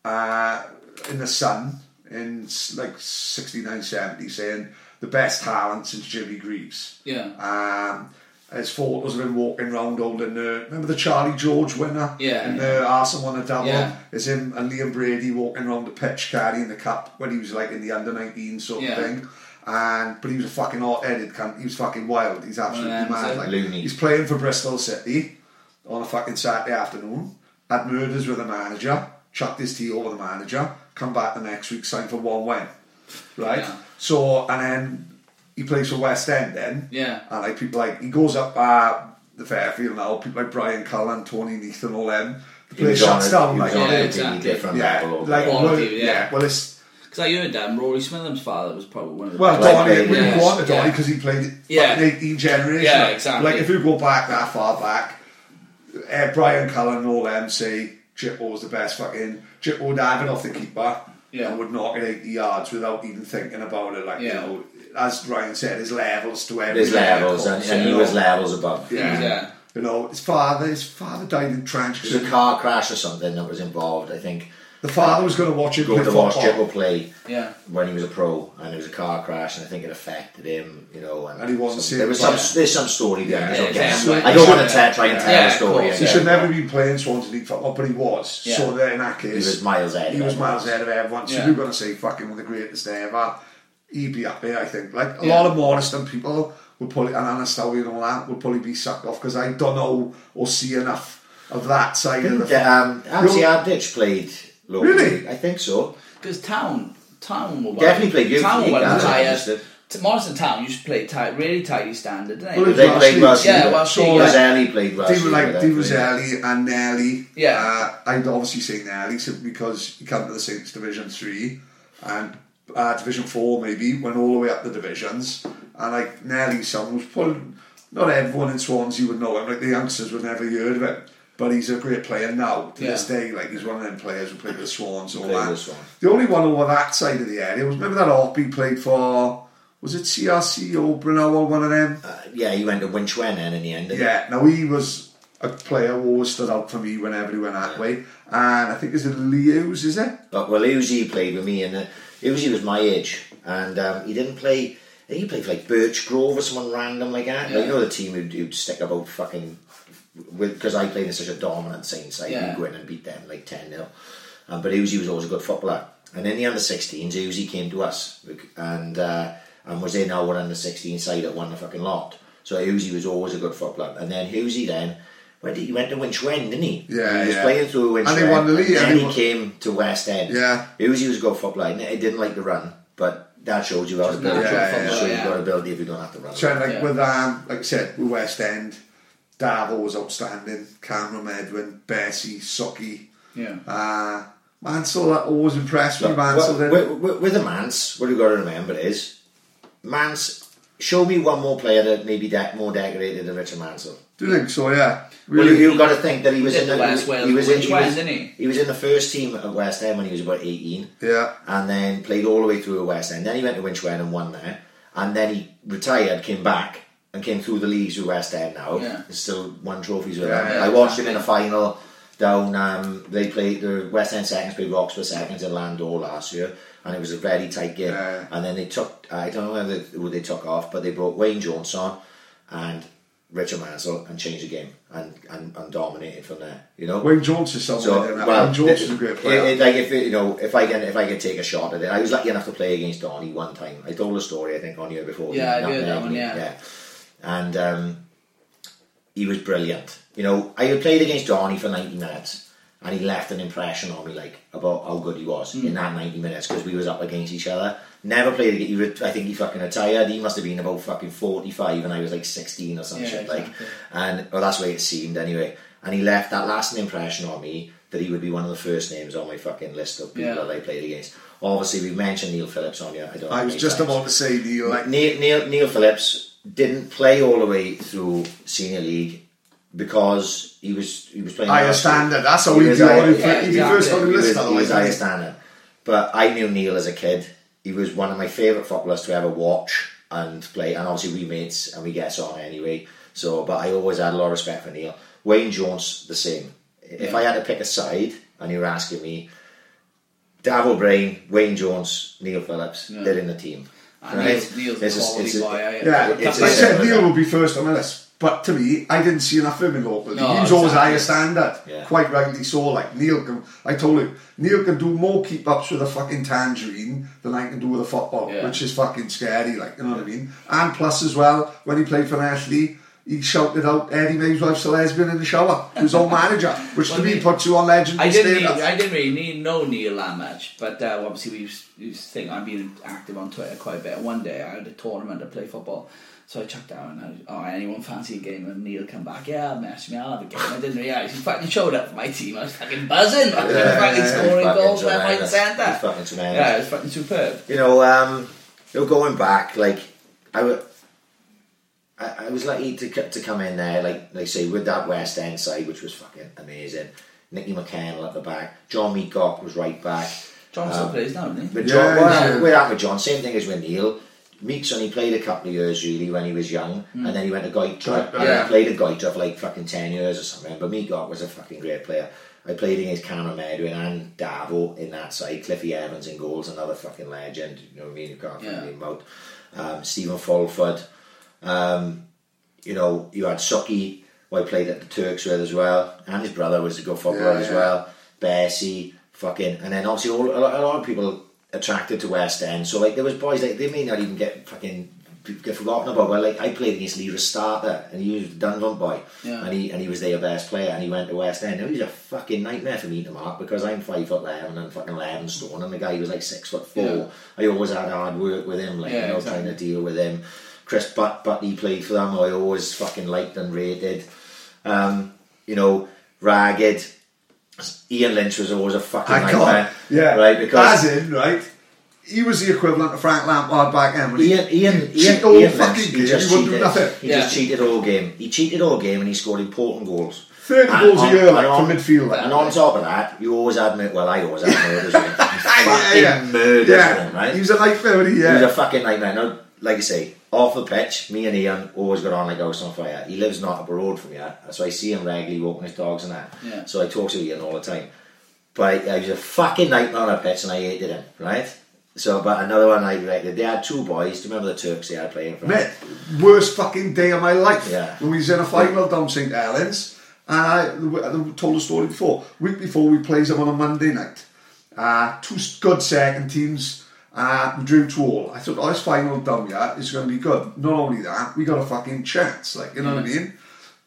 uh, in the Sun in like 69, 70 saying the best talent since Jimmy Greaves. Yeah. Um, there's photos of him walking around holding the remember the Charlie George winner Yeah, and yeah. the Arsenal won a double. Yeah. There's him and Liam Brady walking around the pitch carrying the cup when he was like in the under 19 sort Yeah. of thing. And but he was a fucking hot-headed cunt. He was fucking wild. He's absolutely them, mad. Like, Loony. he's playing for Bristol City on a fucking Saturday afternoon. Had murders with the manager. Chucked his tea over the manager. Come back the next week, signed for one win. Right. Yeah. So and then he plays for West End then. Yeah. And like people like he goes up uh, the Fairfield now. People like Brian Cullen, Tony Neath, and all them. The He place was on shuts a- down he like on Yeah, a yeah, exactly. completely different yeah, level. like there. well, Quality, yeah. yeah. Well, it's Because I heard um, Rory Smith's father was probably one of the well, best Donny, we yeah. want Donny Yeah. because he played Yeah. fucking 18 generation. Yeah, exactly. Like if you go back that far back, uh, Brian Cullen and all them say Chippo was the best fucking Chippo would have it off the keeper Yeah. and would knock it 80 yards without even thinking about it. Like, Yeah. you know, as Ryan said, his levels to every There's levels, and, course, and he was levels above. Yeah. Yeah. Uh, you know, his father, his father died in trench. It was a car crash or something that was involved. I think The father was going to watch him go to watch football. Play Yeah. when he was a pro, and it was a car crash, and I think it affected him. You know, and, And he wasn't some, there was some yeah. there's some story there. Yeah, it. yeah, I, yeah. I don't want to Yeah. try and tell Yeah, the of story. course. He yeah. should never be playing Swansea League football, but he was. Yeah. So that in that He was miles ahead. he was miles ahead of everyone. So Yeah. you're going to say fucking one of the greatest ever. He'd be up there, I think. Like a Yeah. lot of Morriston people would probably, and Ynystawe and all that, would probably be sucked off because I don't know or see enough of that side of the. Didn't um, Anthony You're- Arditch played locally? Really? I think so. Because Town, Town were Definitely played youth Town league, were that's tired. understood. T- Morriston Town used to play tight, really tightly standard, didn't they? Well, They Welsh played League. Welsh Yeah, League. Welsh So, League, like, yeah. Roselli played Welsh They were like with Di them, Roselli and Nelly. Yeah. Uh, I'd obviously say Nelly simply because he came to the Saints Division 3 and uh, Division 4 maybe, went all the way up the divisions. And like Nelly's son was probably, not everyone in Swansea would know him, like the youngsters would never heard of him. But he's a great player now, to Yeah. this day. Like he's one of them players who played with Swans, all that. The only one over that side of the area was remember that Orpy played for, was it CRC or Brunel, one of them? Uh, yeah, he went to Winchwen then in the end. Yeah, now he was a player who always stood out for me whenever he went that way. And I think is it Leo's, is it? But well, he played with me, and Uzi was my age, and um, he didn't play. He played for like Birch Grove or someone random like that. Like, you know the team who'd, who'd stick about fucking because I played in such a dominant Saints side, Yeah. we'd go in and beat them like ten 0 um, But Uzi was always a good footballer, and in the under 16s, Uzi came to us and uh, and was in our under 16 side that won the fucking lot. So Uzi was always a good footballer, and then Uzi then. Where did he went to Winchwen, didn't he? Yeah, he was yeah. playing through Winchwen, And they won the league, And and then they he won- came to West End. Yeah. Uzi was a good footballer. He didn't like the run, but that shows you how to Just build. natural Yeah, football, shows yeah. you got ability if you don't have to run. So like Yeah. with um, like I said, with West End, Davo was outstanding. Cameron Edwin, Bessie, Socky, Yeah. uh, Mansell. That always impressed me. Look, Mansell. with, didn't- with, with the Mance, what you've got to remember is, Mance, show me one more player that maybe de- more decorated than Richard Mansell. Do you think so? Yeah. Well, you, you've got to think that he was did in the West he, Wales he was in, he was, he? he was in the first team at West End when he was about 18 Yeah. and then played all the way through at West End. Then he went to Winchwen and won there, and then he retired, came back, and came through the leagues with West End now. Yeah. He's still won trophies with Yeah, them. yeah, I watched him in a final down. Um, they played the West End seconds played Roxburgh seconds in Landore last year, and it was a very tight game. Yeah. And then they took I don't know whether who they took off, but they brought Wayne Jones on and Richard Mansell and changed the game and, and, and dominated from there. You know. Wayne Jones is someone. So, like that. well, Wayne Jones it- is a great player. it- like if it, you know, if I can, if I can take a shot at it, I was lucky enough to play against Donny one time. I told a story, I think, on here before. Yeah, I Not heard that one, me, yeah. and um, he was brilliant. You know, I had played against Donny for ninety minutes, and he left an impression on me, like about how good he was Hmm. in that ninety minutes because we was up against each other. Never played. against- He, re- I think he fucking retired. He must have been about fucking forty-five, and I was like sixteen or some Yeah, shit. Like, and well, that's the way it seemed anyway. And he left that lasting impression on me that he would be one of the first names on my fucking list of people Yeah. that I played against. Obviously, we've mentioned Neil Phillips on here. I don't. I was just times. about to say Neil. Uh, like, Neil, Neil, Neil Phillips didn't play all the way through senior league because he was he was playing higher last year. standard. That's how He we was do higher- it. yeah, He'd be first on the he was, list. he was higher otherwise. standard. But I knew Neil as a kid. He was one of my favourite footballers to ever watch and play. And obviously we mates and we get on anyway. So, but I always had a lot of respect for Neil. Wayne Jones, the same. If Yeah. I had to pick a side and you were asking me, Dav Brain, Wayne Jones, Neil Phillips, Yeah. they're in the team. And Right? Neil's, Neil's It's a- it's a- I, Yeah, It's I a- said a- Neil would be first on the list. But to me, I didn't see enough of him in local. No, he was always higher standard. Yeah. Quite rightly so. Like Neil can, I told him, Neil can do more keep ups with a fucking tangerine than I can do with a football, Yeah. which is fucking scary. Like you know what I mean. And plus as well, when he played for Ashley, he shouted out Eddie May's wife's a lesbian in the shower. His own manager, which to me puts you on legend. I didn't. Need. I didn't really need, know Neil that much, but uh, obviously we used, used to think I've been active on Twitter quite a bit. One day I had a tournament to play football, so I chucked down. And I was, oh, anyone fancy a game? And Neil come back. Yeah, message me. I'll have a game. I didn't realise he fucking showed up for my team. I was fucking buzzing. I was Yeah, fucking yeah, scoring goals left, right, and tremendous. centre. He's fucking tremendous. Yeah, it was fucking superb. You know, um, you know, going back, like I, I was lucky to to come in there, like they say, with that West End side, which was fucking amazing. Nicky McCannell at the back, John Meacock was right back. John still plays now, doesn't he? But Yeah, John, well, yeah. we're with John. Same thing as with Neil. Meeks only played a couple of years really when he was young, and then he went to Goytre. Yeah. and he played at Goytre for like fucking ten years or something. But Meacock was a fucking great player. I played against Cameron Medwin and Davo in that side. Cliffy Evans in goals, another fucking legend. You know what I mean? You can't Yeah. yeah. him out. Um, Stephen Fulford. Um, you know, you had Sucky, who I played at the Turks with as well, and his brother was a good footballer Yeah, as well. Bessie, fucking, and then obviously all, a, lot, a lot of people attracted to West End. So like there was boys like they may not even get fucking get forgotten about. Well, like I played against Lee Starter, and he was a Dunlop boy, Yeah. and he and he was their best player, and he went to West End. It was a fucking nightmare for me to mark because I'm five foot eleven and fucking eleven stone, and the guy was like six foot four. Yeah. I always had hard work with him, like Yeah, you know, exactly. trying to deal with him. Chris Butt, Butley played for them. I always fucking liked and rated. Um, you know, ragged. Ian Lynch was always a fucking I nightmare. can't. Yeah. right. Because As in, right? He was the equivalent of Frank Lampard back then. when he- Ian, Ian, he'd Ian, all Ian fucking Lynch, game. he just he cheated. nothing. He Yeah. just cheated all game. He cheated all game, and he scored important goals. 30 And goals a on- year, like, on- from midfield. And on top of that, you always had mur- well, I always had murders. fucking yeah, yeah. murders, Yeah. him, right? He was a nightmare, wasn't he? He was a fucking nightmare. Now, like I say, off the pitch, me and Ian always got on like I was on fire. He lives not up a road from here, so I see him regularly walking his dogs and that. Yeah. So I talk to Ian all the time. But I, I was a fucking nightmare on a pitch and I hated him, right? So, but another one I rated, they had two boys. Do you remember the Turks they had playing for Mate, worst fucking day of my life. Yeah. When we was in a final down St. Helens, and I, I told the story before. Week before we played them on a Monday night. Uh, two good second teams. Uh, drew to all. I thought, oh, this final down yet. is going to be good. Not only that, we got a fucking chance. Like, you know what I mean?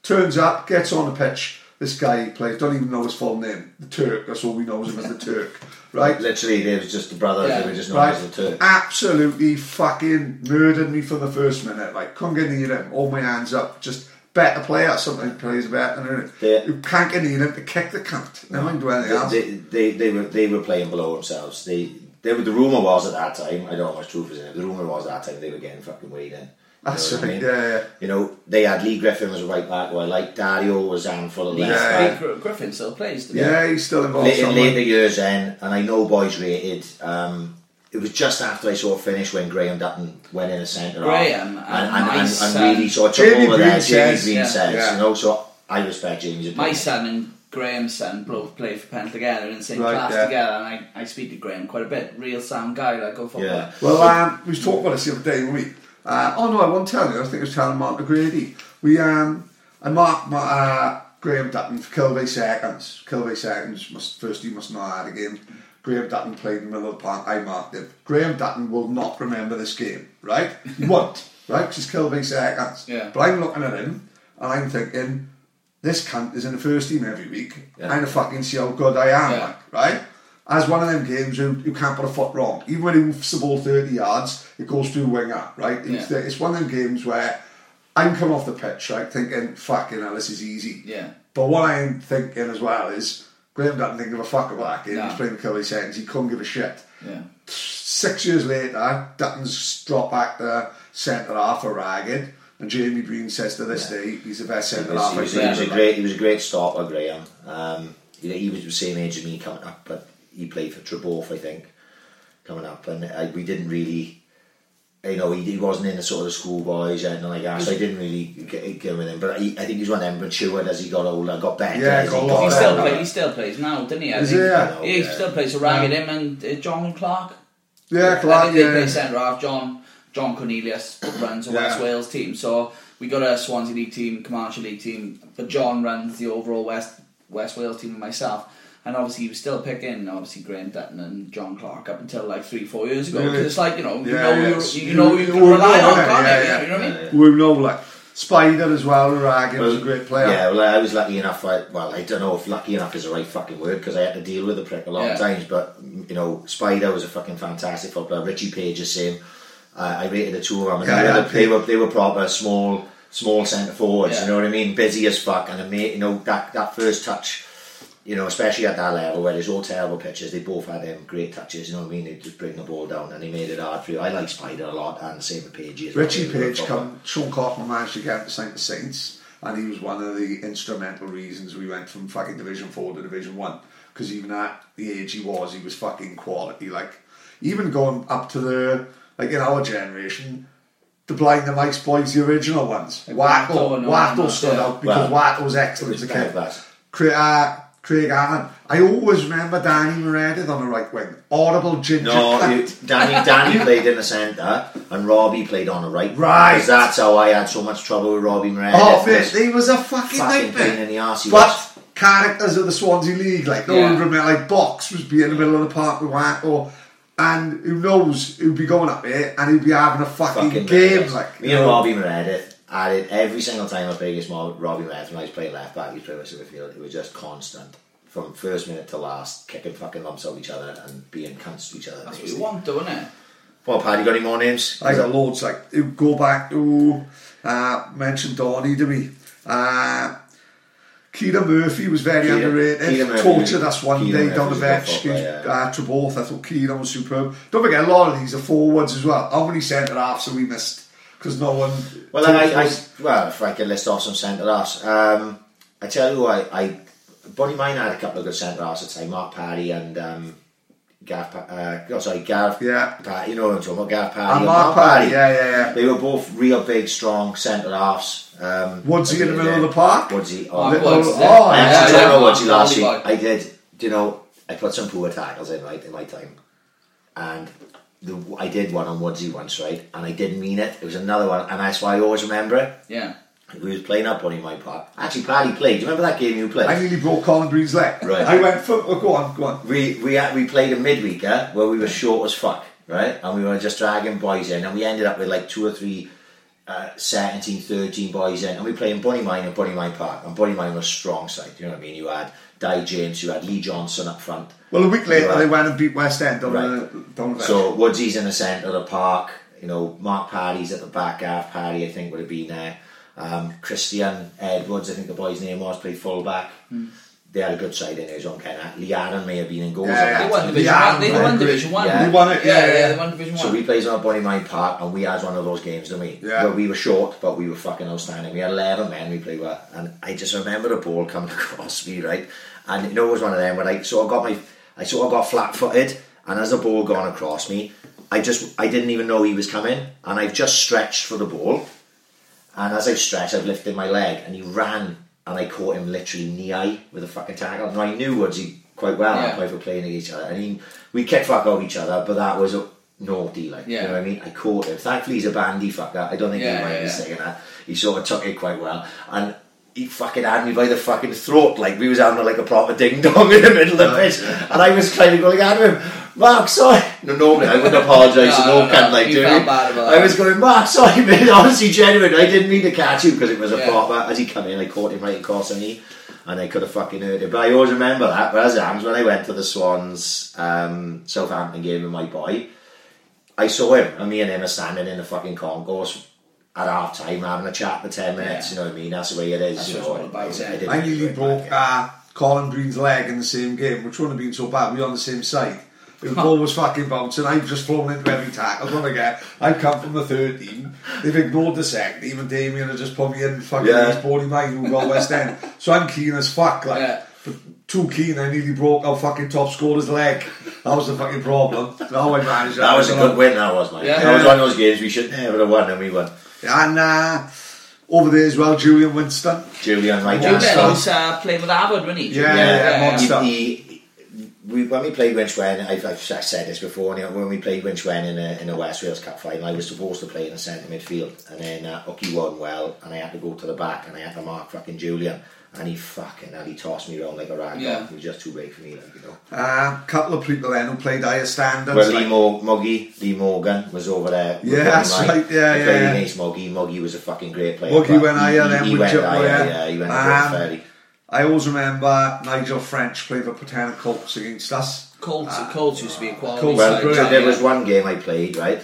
Turns up, gets on the pitch. This guy he plays, don't even know his full name. The Turk, that's all we know him as the Turk. Right? Literally, they was just the brothers. Yeah. They were just known Right, as the Turk. absolutely fucking murdered me for the first minute. Like, couldn't get near him. All my hands up. Just better player. Sometimes plays better than. Yeah. You can't get near him to kick the cunt. Never mind do anything else. They, they, they were they were playing below themselves. They, they were, the rumor was at that time. I don't know how much truth is in it. The rumor was at that time they were getting fucking weighed in. That's know what I right. mean? Yeah, yeah. You know, they had Lee Griffin was a right back who I like. Dario was handful of left Yeah. back. Gr- Griffin still plays. doesn't he? Yeah, he's still involved. Late, in later years then, and I know boys rated. Um, it was just after I saw it finish when Graham Dutton went in the centre. Graham half, and and, and, my and, and really sort of took Jamie over there. Green Jamie says, Green yeah, says, yeah. you know, so I respect Jamie's My opinion. son and Graham's son both played for Penn together in the same Right, class yeah. together, and I, I speak to Graham quite a bit. Real sound guy, like go football. Yeah. Well, um, we was talking about this the other day, weren't we? Uh, oh no, I won't tell you. I think I was telling Mark McGrady. We um, I marked my, uh, Graham Dutton for Kilvey seconds. Kilvey seconds. Must first he must not have had a game. Graham Dutton played in the middle of the park. I marked him. Graham Dutton will not remember this game, right? He won't, right? Because it's Kilvey seconds. Yeah. But I'm looking at him and I'm thinking, this cunt is in the first team every week. Yeah. I'm to fucking see how good I am, Yeah. like, right? As one of them games you, you can't put a foot wrong. Even when he moves the ball 30 yards, it goes through winger, right? It's, Yeah. it's one of them games where I'm coming off the pitch, right, thinking, fucking hell, this is easy. Yeah. But what I'm thinking as well is, Graham doesn't think of a fuck about that game. No. He's playing the Kelly seconds. He couldn't give a shit. Yeah. Six years later, Dutton's dropped back to centre half for Ragged. And Jamie Green says to this day he's the best He centre half he, I've was, he was a great. He was a great stopper, Graham. Um, he, he was the same age as me coming up, but he played for Treborth, I think, coming up, and I, we didn't really. You know, he, he wasn't in the sort of schoolboys or anything like that, so I didn't really get, get with him. But he, I think he's one of them matured as he got older, got better. Yeah, as got he lot He still yeah. plays. He still plays now, didn't he? I Is think. he? Yeah. he Yeah. still plays. So ragged him and uh, John Clark. Yeah, I Clark, think they play yeah. centre half. John John Cornelius runs a Yeah. West Wales team. So we got a Swansea League team, Comanche League team, but John runs the overall West West Wales team and myself. And obviously, he was still picking obviously Graham Dutton and John Clark up until like three, four years ago. Really? Because it's like you know, you Yeah, know, yeah. you, It's- you know, you you- can rely on, can't yeah, you? yeah. You know what I mean? We know like Spider as well, Uragan was a great player. Yeah, well, I was lucky enough. I, well, I don't know if lucky enough is the right fucking word because I had to deal with the prick a lot of times. But you know, Spider was a fucking fantastic footballer. Richie Page the same. Uh, I rated the two of them. And Yeah, they, yeah, were, they were they were proper small small centre forwards. Yeah. You know what I mean? Busy as fuck. And mate, you know that that first touch. You know, especially at that level where there's all terrible pitches, they both had them great touches. You know what I mean? They just bring the ball down and they made it hard for you. I like Spider a lot, and same with Page. as well. Richie Page proper- come, Sean Coffman managed to get him to sign the Saints, and he was one of the instrumental reasons we went from fucking Division Four to Division One. Because even at the age he was, he was fucking quality. Like even going up to the like in our generation, the Blaenymaes boys, the original ones. Like Wattle, Wattle and all Wattle that, stood yeah. out because Well, Wattle was excellent as a kid. Craig, uh, Craig Allen. I always remember Danny Meredith on the right wing. Audible ginger. No, you, Danny Danny played in the centre and Robbie played on the right. Right. 'Cause That's how I had so much trouble with Robbie Meredith. Oh, mate, This he was a fucking, fucking nightmare. pain in the arse he But was. characters of the Swansea League, like no Yeah. one remember, like Box was be in the middle of the park with Watt, or and who knows who'd be going up there and he'd be having a fucking, Fucking game, Meredith. like me you and know. Robbie Meredith. I did every single time I played against Mo- Robbie Meredith when I was playing left back, he was playing with Silverfield. It was just constant. From first minute to last, kicking fucking lumps out each other and being cunts to each other. That's what basically. you want, don't it? Well, Paddy, got any more names? I got loads like you go back to uh, mention Donny to me. Uh, Keita Murphy was very Keita- underrated. Murphy- Tortured us one Keita day down the bench footballer, against yeah. uh, Treborth. I thought Keita was superb. Don't forget, a lot of these are forwards as well. How many centre halves have we missed? Because no one. Well, I, I, well, if I could list off some centre halves, um, I tell you, I, I Bonymaen had a couple of good centre halves at the time, Mark Paddy and um, Gav, Pa- uh, oh, sorry, Gav, Yeah. Paddy, you know what I'm talking about, Gav Paddy And and Mark Paddy, yeah, yeah, yeah. They were both real big, strong centre halves. Um, Woodsy in the middle of the park. Woodsy, Oh, oh, Little- Woods, oh, yeah. yeah, I actually yeah, don't know yeah. Woodsy last week. I did, do you know, I put some poor tackles in, right, in my time. And the, I did one on Woodsy once, right, and I didn't mean it. It was another one, and that's why I always remember it. Yeah. We was playing up on in my park. Actually, Paddy played. Do you remember that game you played? I nearly broke Colin Green's leg. Right. I went for. Oh, go on, go on. we we had, we played a midweeker where we were short as fuck, right? And we were just dragging boys in, and we ended up with like two or three uh, 17, 13 boys in, and we played in Bonymaen and Bonymaen Park. And Bonymaen was a strong side. You know what I mean? You had Di James, you had Lee Johnson up front. Well, a week later, Right. they went and beat West End down Right. the down the So Woodsy's in the centre of the park. You know, Mark Paddy's at the back. half, Paddy, I think, would have been there. Um, Christian Edwards, I think the boy's name was, played full back. They had a good side in there as well, kind of. Lee Aaron may have been in goals Yeah, at They won. Division Yeah, One. They right. won Division One. Yeah. They won it, yeah, yeah, yeah. They won Division One. So we played on Bonymaen Park and we had one of those games, didn't we? Yeah. Where we were short, but we were fucking outstanding. We had 11 men we played with. And I just remember the ball coming across me, right? And you know, it was one of them where I sort of got my, I sort of got flat footed. And as the ball gone across me, I just, I didn't even know he was coming. And I've just stretched for the ball. And as I've stretched, I've lifted my leg and he ran and I caught him literally knee high with a fucking tackle. And I knew Woodsy quite well Yeah. yeah. play for playing against each other. And he, we kicked fuck out each other, but that was a naughty, like, Yeah. you know what I mean? I caught him. Thankfully, he's a bandy fucker. I don't think Yeah, he might be saying that. He sort of took it quite well. And he fucking had me by the fucking throat, like we was having like a proper ding dong in the middle of the pitch. And I was trying to go like at him. Mark, sorry. No, normally I wouldn't apologise to No, no, no, cunt no. like You doing felt it. bad about I was going, Mark, sorry, mate. Honestly, genuine. I didn't mean to catch you because it was a Yeah. proper. As he come in, I caught him right across the knee, and I could have fucking hurt it. But I always remember that. But as it happens, when I went to the Swans um, Southampton game with my boy, I saw him, and me and him are standing in the fucking concourse at half time having a chat for 10 minutes. Yeah. You know what I mean? That's the way it is. That's you know, it's all about, I- I yeah. I really nearly broke uh, Colin Green's leg in the same game, which wouldn't have been so bad. We were on the same side. The ball was fucking bouncing. I've just flown into every tackle. Don't again. I've come from the third team. They've ignored the second team, and Damien has just put me in fucking Yeah. his body mine who got West End. So I'm keen as fuck. Like, Yeah. but too keen. I nearly broke our fucking top scorer's leg. That was the fucking problem. Now I managed. That that was a I don't good win, that was, mate. Yeah. That was one of those games we should never have won, and we won. And uh, over there as well, Julian Winston. Julian, right Julian Monster. was uh, playing with Abbott, wasn't he? Yeah, yeah, he, monster. he- we, when we played Winchwen, I've, I've said this before, and, you know, when we played Winchwen in a, in a West Wales Cup final, I was supposed to play in the centre midfield, and then uh, Ucky won well, and I had to go to the back, and I had to mark fucking Julian, and he fucking, and he tossed me around like a rag Yeah. doll. He was just too big for me, like, you know. A uh, couple of people then who played higher standards. Well, like- Lee Mo- Muggy, Lee Morgan was over there. Yeah, that's Right. right, yeah, I yeah, played yeah. against Muggy. Muggy was a fucking great player. Muggy went he- higher he- then he with went higher, yeah. yeah, he went Um, fairly. I always remember Nigel French played for Patana Colts against us. Colts, uh, Colts used to be a quality Colts Well, side. there was one game I played, right,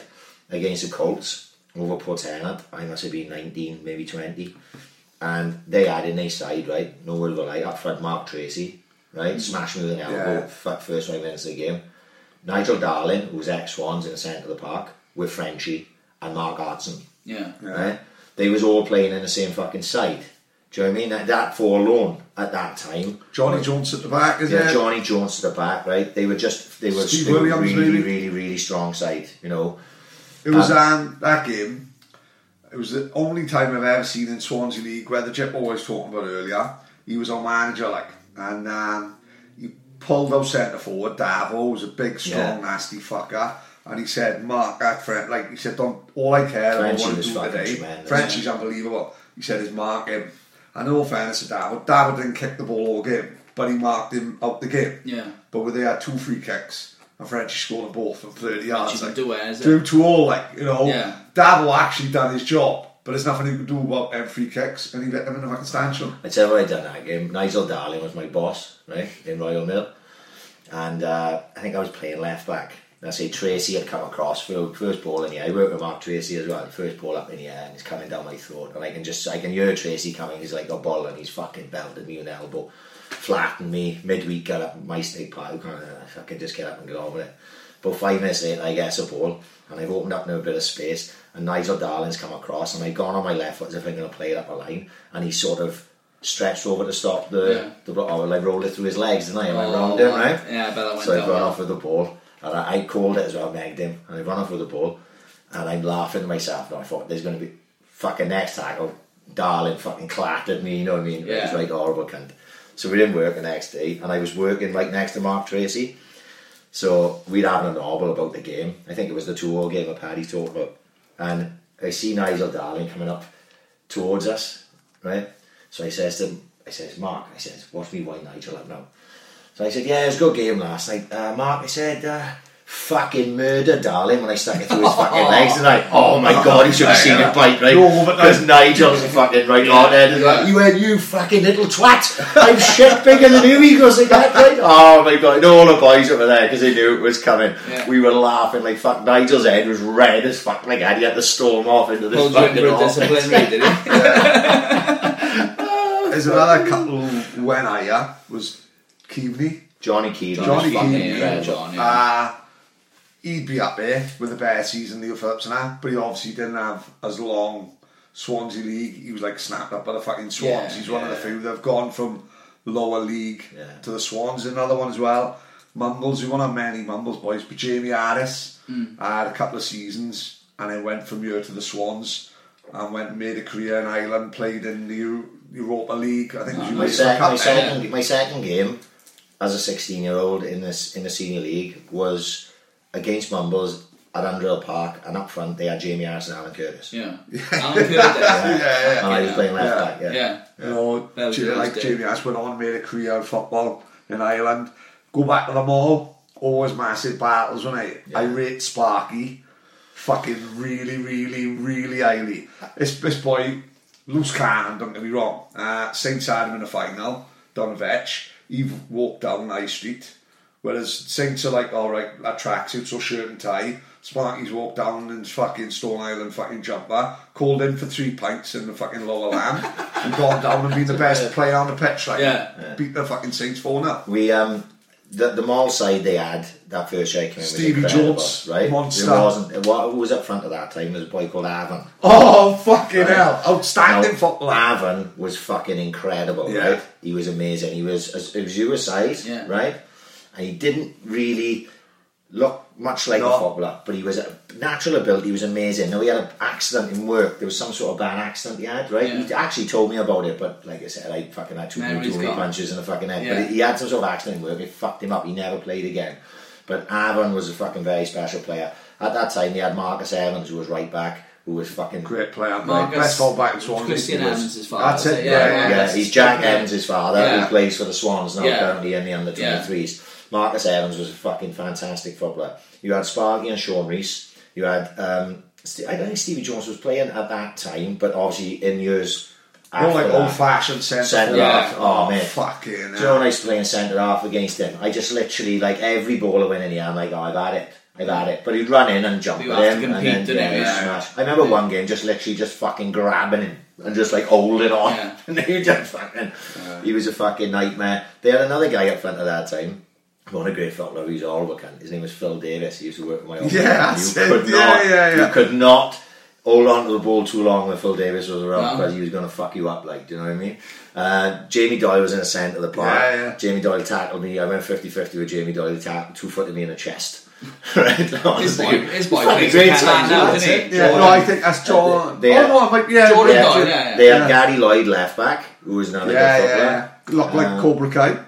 against the Colts over Port I must have been 19, maybe 20. And they had in their side, right, no word of a lie, up front Mark Tracy, right, mm. smashed me with an elbow, Yeah. first five minutes of the game. Nigel Darling, who was ex-Swans in the centre of the park, with Frenchie, and Mark Artson, Yeah. right? They was all playing in the same fucking side. Do you know what I mean? That, that four alone at that time Johnny Jones at the back, is yeah, it? Johnny Jones at the back, right? They were just they were, Steve really, maybe? really, really strong side. You know, It was um, that game. It was the only time I've ever seen in Swansea League where the Jip always talking about earlier. He was our manager, like, and um, he pulled out centre forward. Davo was a big, strong, Yeah. nasty fucker, and he said, "Mark that friend." Like he said, "Don't all I care about what I do today." tremendous, Frenchie's unbelievable. He said, "Is mark him." And in all fairness to Davo, Davo didn't kick the ball all game, but he marked him out the game. Yeah. But where they had two free kicks, and Frenchie scored them both from 30 yards. Frenchie Like, can do it, is it? Drew to all, like, you know. Yeah. Davo actually done his job, but there's nothing he could do about them free kicks, and he let them in the fucking stanchion. I tell you what I done that game. Nigel Darling was my boss, right, in Royal Mail, and uh, I think I was playing left back. I say Tracy had come across for first ball in the air. I work with Mark Tracy as well. First ball up in the air and it's coming down my throat, and I can just I can hear Tracy coming. He's like a ball and he's fucking belted me with an elbow, flattened me midweek. Got up my snake part. I can just get up and get on with it. But five minutes later, I get a ball and I've opened up now a bit of space. And Nigel Darling's come across, and I've gone on my left foot as if I'm going to play it up a line, and he sort of stretched over to stop the Yeah. the blo- oh, well, I rolled it through his legs, didn't I? And I Oh, round him, right? Yeah, I bet that went So I down. run off with the ball, and I, I called it as well, megged him, and I run off with the ball, and I'm laughing to myself. And I thought, there's going to be fucking next tackle, oh, Darling fucking clattered me, you know what I mean? It was Yeah. like horrible cunt. So we didn't work the next day, and I was working right next to Mark Tracy. So we'd having a novel about the game. I think it was the two all game that Paddy talked about. And I see Nigel Darling coming up towards us, right? So I says to him, I says, Mark, I says, watch me wind Nigel up now. So I said, yeah, it was a good game last night. Uh, Mark, he said, uh, fucking murder, darling, when I stuck it through his fucking legs And tonight. Oh my god, he should have seen it bite, right? No, but Because Nigel's a fucking right on head. Like, you had you fucking little twat. I'm shit bigger than you. He goes like that, right? Oh my god, and all the boys over there because they knew it was coming. Yeah. We were laughing like fuck. Nigel's head was red as fuck. Like that. He had to storm off into this Pulled you in fucking for a office. disciplinary, did he? There's another couple who went higher, was Keaveney. Johnny Keegan. Johnny Keane, yeah. Uh, he'd be up there with the better season, Neil Phillips and that, but he obviously didn't have as long Swansea League. He was like snapped up by the fucking Swans. Yeah, He's one of the few that have gone from lower league Yeah. to the Swans. Another one as well. Mumbles, we won't many Mumbles boys, but Jamie Harris Hmm. had a couple of seasons and then went from here to the Swans and went and made a career in Ireland, played in the Europa League. I think it was My Europa my second, my second game as a 16 year old in this in the senior league was against Mumbles at Underhill Park, and up front they had Jamie Harris and Alan Curtis. Yeah. Alan Curtis. Yeah, yeah. And I was playing left Yeah. back. Yeah. Yeah. You know, That was J- good, like. Jamie Ash went on, made a career in football in Ireland. Go back to the mall, always massive battles, when I I rate Sparky fucking really, really, really highly. This this boy, loose cannon, don't get me wrong. Uh, Saints had him in the final, down the Vetch. He walked down High Street. Whereas Saints are like, alright, that tracksuit, so shirt and tie. Sparky's walked down in his fucking Stone Island fucking jumper, called in for three pints in the fucking lower lamb, and gone down and been the best player on the pitch. Like, Yeah. beat the fucking Saints 4 0. We um the the mall side they had that first year came in was Stevie incredible, Jones, right? monster. It wasn't. It, wa- who was up front at that time? There was a boy called Avon. Oh, fucking Right. hell. Outstanding Now, footballer. Avon was fucking incredible, Yeah. right? He was amazing. He was as it was your size, Yeah. right? And he didn't really look much like a footballer, but he was a natural ability was amazing. Now he had an accident in work. There was some sort of bad accident he had, right? Yeah. He actually told me about it, but like I said, I fucking had too many, Memory's too many gone. punches in the fucking head. Yeah. But he, he had some sort of accident in work. It fucked him up. He never played again. But Avon was a fucking very special player. At that time, they had Marcus Evans, who was right back, who was fucking Great player. Marcus- Best fullback in Swansea. Christian He Evans' his father. That's it. Yeah, yeah. Yeah, Marcus he's Jack Evans' father, Yeah. who plays for the Swans now, Yeah. currently in the under Yeah. 23s. Marcus Evans was a fucking fantastic footballer. You had Sparky and Sean Reese. You had, um, St- I don't think Stevie Jones was playing at that time, but obviously in years after More like old fashioned centre. Centre Yeah. half. Oh, man. Fucking Do you know when I used to play in centre half against him? I just literally, like, every ball I went in here, I'm like, oh, I've had it. I've had it. But he'd run in and jump at him. compete, and then, didn't yeah, Yeah. smash. I remember one game just literally just fucking grabbing him and just like holding on. Yeah. and he just fucking, he was a fucking nightmare. They had another guy up front at that time. What a great footballer, he's all over cunt. His name was Phil Davis. He used to work in my office. Yeah, you that's could Yeah, not, yeah, yeah. You could not hold on to the ball too long when Phil Davis was around No. because he was going to fuck you up, like, do you know what I mean? Uh, Jamie Doyle was in the centre of the park. Yeah, yeah. Jamie Doyle tackled me. I went 50 50 with Jamie Doyle. He tackled two footed me in the chest. right? His boy, his boy great in Catalan times, now, that's doesn't it. he? Yeah, Jordan. no, I think that's John. They- oh, no, it might be yeah, Jordan yeah, Doyle, yeah. yeah, yeah. They had Yeah. Gary Lloyd left back, who was another Yeah, good footballer. yeah. Look like Um, Cobra Kai.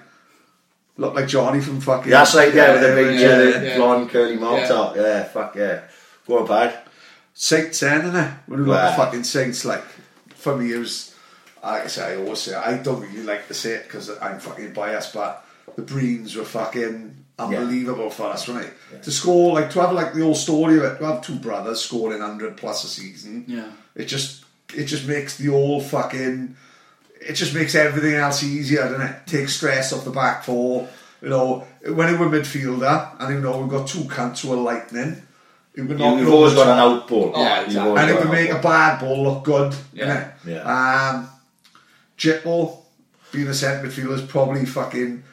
Look like Johnny from fucking. That's right, yeah, with the big yeah, yeah, yeah. blonde curly mop Yeah. top. Yeah, fuck yeah. Go on, Pad. Saints then, innit? When we look Right. at fucking Saints, like, for me, it was, like I say, I always say, I don't really like to say it because I'm fucking biased, but the Breens were fucking unbelievable for us, right? To score, like, to have, like, the old story of it, to have two brothers scoring 100 plus a season, Yeah. it just, it just makes the whole fucking, it just makes everything else easier, doesn't it? Takes stress off the back four. You know, when we were midfielder, and you know, we've got two cunts who are lightning. Who can knock You, it you've always the got an top out ball. Oh, You've exactly. and it would make a bad ball look good. Yeah. innit? Yeah. Um, Jittle, being a centre midfielder, is probably fucking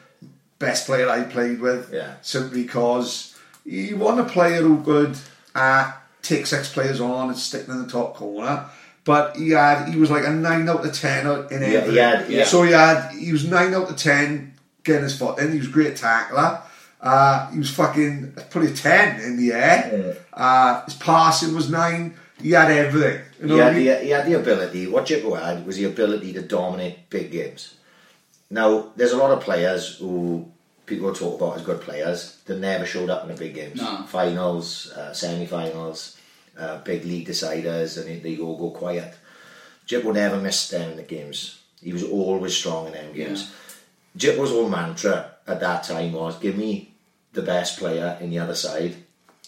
best player I played with. Yeah. Simply because he wasn't a player who could uh, take six players on and stick them in the top corner. But he had he was like a nine out of ten out in Yeah, he everything. had- yeah. So he had he was nine out of ten getting his foot in. He was a great tackler. Uh, he was fucking probably a ten in the air. Uh, his passing was nine. He had everything. You know He what I had, mean? the, he had the ability, what Jippo had was the ability to dominate big games. Now, there's a lot of players who people talk about as good players that never showed up in the big games. No. Finals, uh, semi finals, uh, big league deciders, and they all go quiet. Jippo never missed them in the games. He was always strong in them games. Jippo's whole mantra at that time was give me the best player in the other side,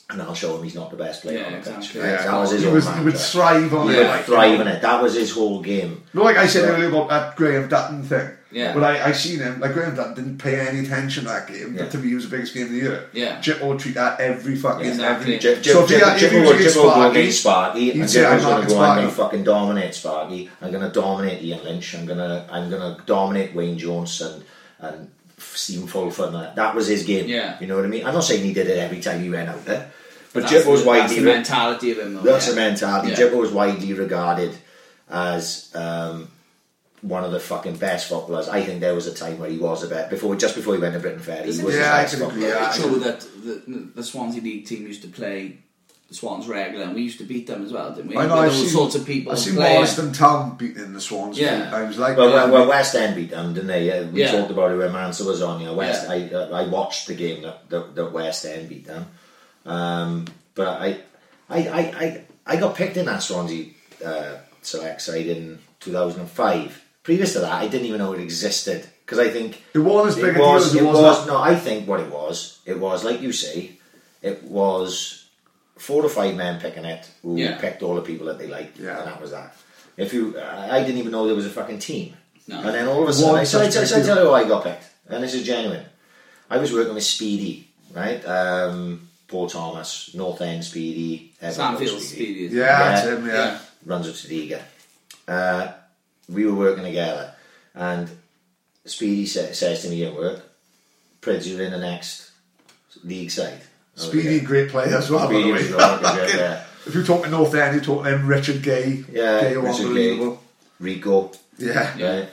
and I'll show him he's not the best player Yeah, on the pitch. exactly. Right? Yeah, That was his he, whole was, he mantra. would thrive on He it. would like, thrive you know. in it. That was his whole game. No, like I said Yeah. earlier about that Graham Dutton thing. Yeah. But I, I seen him, like Graham Dutton didn't pay any attention to that game, Yeah. but to me it was the biggest game of the year. Yeah. Jip would treat that every fucking Yeah, exactly. every Jip, So if he Jip, had- if Jip, he was would against Jip would go Sparky, against Sparky, and say, "I'm was going to go, I'm going to fucking dominate Sparky. I'm going to dominate Ian Lynch. I'm going to, I'm going to dominate Wayne Jones and and Stephen Fulford. And that. that was his game. Yeah. You know what I mean? I'm not saying he did it every time he went out there, but That's Jip the- was That's widely the mentality of him, though. That's yeah. the mentality. Yeah. Jippo was widely regarded as um, one of the fucking best footballers. I think there was a time where he was a bit before, just before he went to Briton Ferry. He was Isn't the it- Yeah, I best can agree, footballer. yeah. It's true that the, the Swansea League team used to play the Swans regular, and we used to beat them as well, didn't we? I know, With I've those seen, sorts of people. I've seen playing. Morriston Town beating the Swans. Yeah. I was like, Well, yeah, well, well, West End beat them, didn't they? Yeah, we Yeah. talked about it when Mansour was on. You know, West. Yeah. I uh, I watched the game that, that, that West End beat them, um, but I, I I I I got picked in that Swansea uh, select side in 2005. Previous to that, I didn't even know it existed because I think it wasn't as big it a deal was, as it it was. was now. no. I think what it was, it was like you say, it was four or five men picking it who Yeah. picked all the people that they liked, Yeah. and that was that. If you, I I didn't even know there was a fucking team, No. and then all of a sudden, One I, so I, so I tell you why I got picked, and this is genuine. I was working with Speedy, right? Um, Paul Thomas, North End Speedy, everyone knows Sandfield Speedy. isn't Yeah, that's Yeah. him, yeah. Yeah. runs with Sadiga. Uh, we were working together, and Speedy sa- says to me at work, Prids, you're in the next league side. I Speedy, great player as well, by the way. a fucking great player. If you're talking North End, you're talking them Richard Gay. Yeah, Gay, Richard unbelievable. Rico, Yeah. Yeah.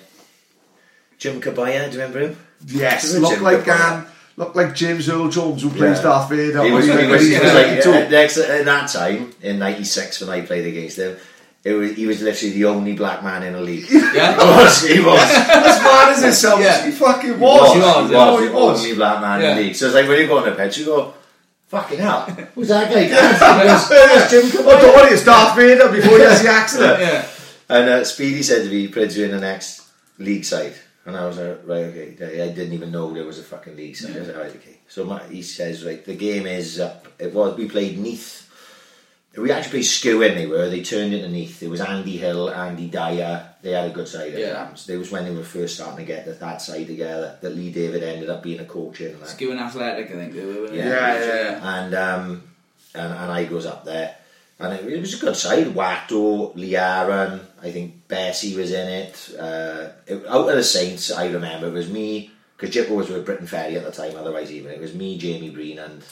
Jim Cabaya, do you remember him? Yes, looked like Gay. um, looked like James Earl Jones who plays Yeah. Darth Vader. He was, he was, he was like, 92. uh, next, at that time, in 96, when I played against him, it was, he was literally the only black man in the league. he Yeah. was, he was. as mad as it sounds, Yeah. he fucking He was. He was, he was he the only black man in the league. So it's like when you go on the pitch, you go, fucking hell, who's that guy? There's Jim Oh, don't Cavani. worry, it's Darth Vader before he has the accident. Yeah. And uh, Speedy said to me, he played you in the next league side. And I was like, right, okay. I didn't even know there was a fucking league side. I was like, right, okay. So my, he says, right, the game is up. It was, we played Neath. We actually played Skewen, they were. They turned into Neath. It was Andy Hill, Andy Dyer. They had a good side at Yeah. times. It was when they were first starting to get that, that side together that Lee David ended up being a coach in. And that. Skewen athletic, I think they were. weren't? Yeah, yeah, yeah. and um, and and I goes up there, and it, it was a good side. Watto, Liaran, I think Bessie was in it. Uh, it. Out of the Saints, I remember it was me because Jippo was with Briton Ferry at the time. Otherwise, even it was me, Jamie Breen, and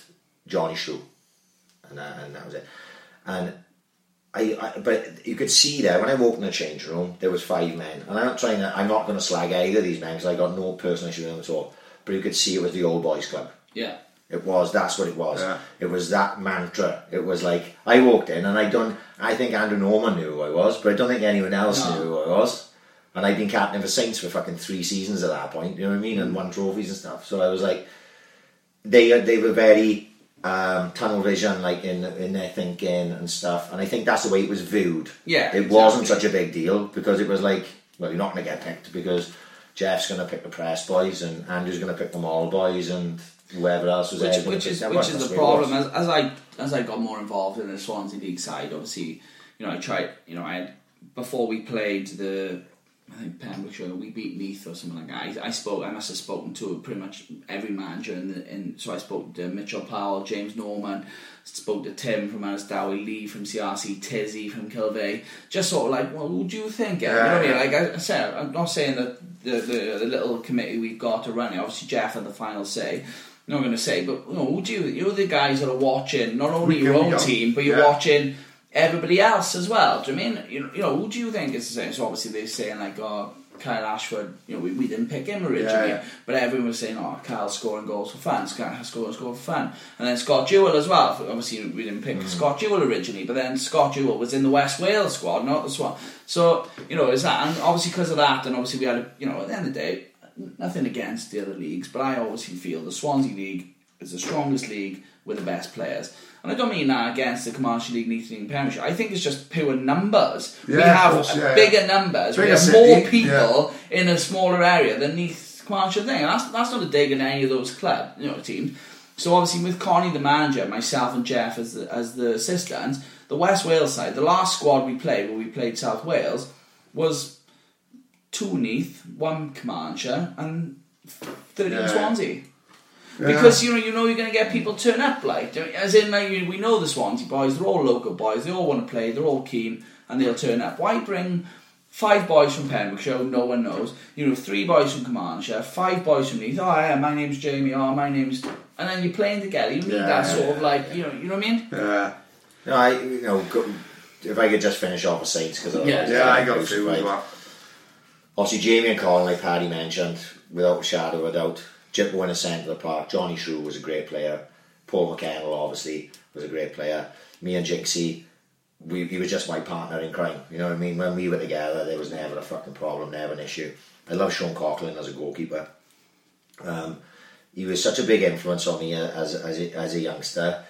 Johnny Shrew, and uh, and that was it. And I, I, but you could see there when I walked in the change room, there was five men, and I'm not trying to. I'm not going to slag either of these men because I got no personal issue with them at all. But you could see it was the old boys club. Yeah. It was. That's what it was. Yeah. It was that mantra. It was like I walked in and I don't. I think Andrew Norman knew who I was, but I don't think anyone else No. knew who I was. And I'd been captain for Saints for fucking three seasons at that point. You know what I mean? And won trophies and stuff. So I was like, they they were very um, tunnel vision, like in in their thinking and stuff. And I think that's the way it was viewed. Yeah, it wasn't such a big deal because it was like, well, you're not going to get picked because Jeff's going to pick the press boys and Andrew's going to pick them all boys and whoever else was there. which, gonna which is which is the way it was. problem. As, as I as I got more involved in the Swansea League side, obviously, you know, I tried. You know, I had, before we played the. I think Pembrokeshire, we beat Neath or something like that. I, I spoke. I must have spoken to pretty much every manager, in the, in, so I spoke to Mitchell Powell, James Norman, spoke to Tim from Ynystawe, Lee from CRC, Tizzy from Kilvey. Just sort of like, well, who do you think? Yeah, you know what I mean? Like I, said, I'm not saying that the, the the little committee we've got to run it. Obviously, Jeff had the final say. I'm not going to say, but you know, who do you? You're the guys that are watching not only your own yeah. team, but you're Yeah. watching everybody else as well. Do you mean you know? You know, who do you think is the same? So obviously they're saying like, oh, Kyle Ashford. You know, we, we didn't pick him originally, Yeah. but everyone was saying, oh, Kyle's scoring goals for fun. Kyle's scoring goals for fun, and then Scott Jewell as well. Obviously, we didn't pick mm. Scott Jewell originally, but then Scott Jewell was in the West Wales squad, not the Swan. So you know, is that and obviously because of that, and obviously we had, a, you know, at the end of the day, nothing against the other leagues, but I obviously feel the Swansea League is the strongest league with the best players. And I don't mean that against the Commercial League, Neath League and Premiership. I think it's just pure numbers. we Yeah, of have course, yeah. bigger numbers. we Bigger have more city, people in a smaller area than the Commercial thing. And that's, that's not a dig in any of those club, you know, teams. So obviously with Connie the manager, myself and Jeff as the, as the assistants, the West Wales side, the last squad we played, where we played South Wales, was two Neath, one Comanche, and 13 Yeah. Swansea. Yeah. Because you know you know you're going to get people turn up like as in like we know the Swansea boys they're all local boys they all want to play they're all keen and they'll turn up why bring five boys from Pembrokeshire who no one knows you know three boys from Comanche five boys from Leith oh yeah my name's Jamie oh my name's and then you're playing together you need Yeah, that sort yeah, of like you know you know what I mean Yeah, No, I you know go, if I could just finish off with Saints because Yeah. yeah, I got a few as well. Obviously, Jamie and Colin, like Paddy mentioned, without a shadow of a doubt, In the centre of the park. Johnny Shrew was a great player. Paul McKennell, obviously, was a great player. Me and Jinxie, we, he was just my partner in crime. You know what I mean? When we were together, there was never a fucking problem, never an issue. I love Sean Coughlin as a goalkeeper. Um, he was such a big influence on me as, as, a, as a youngster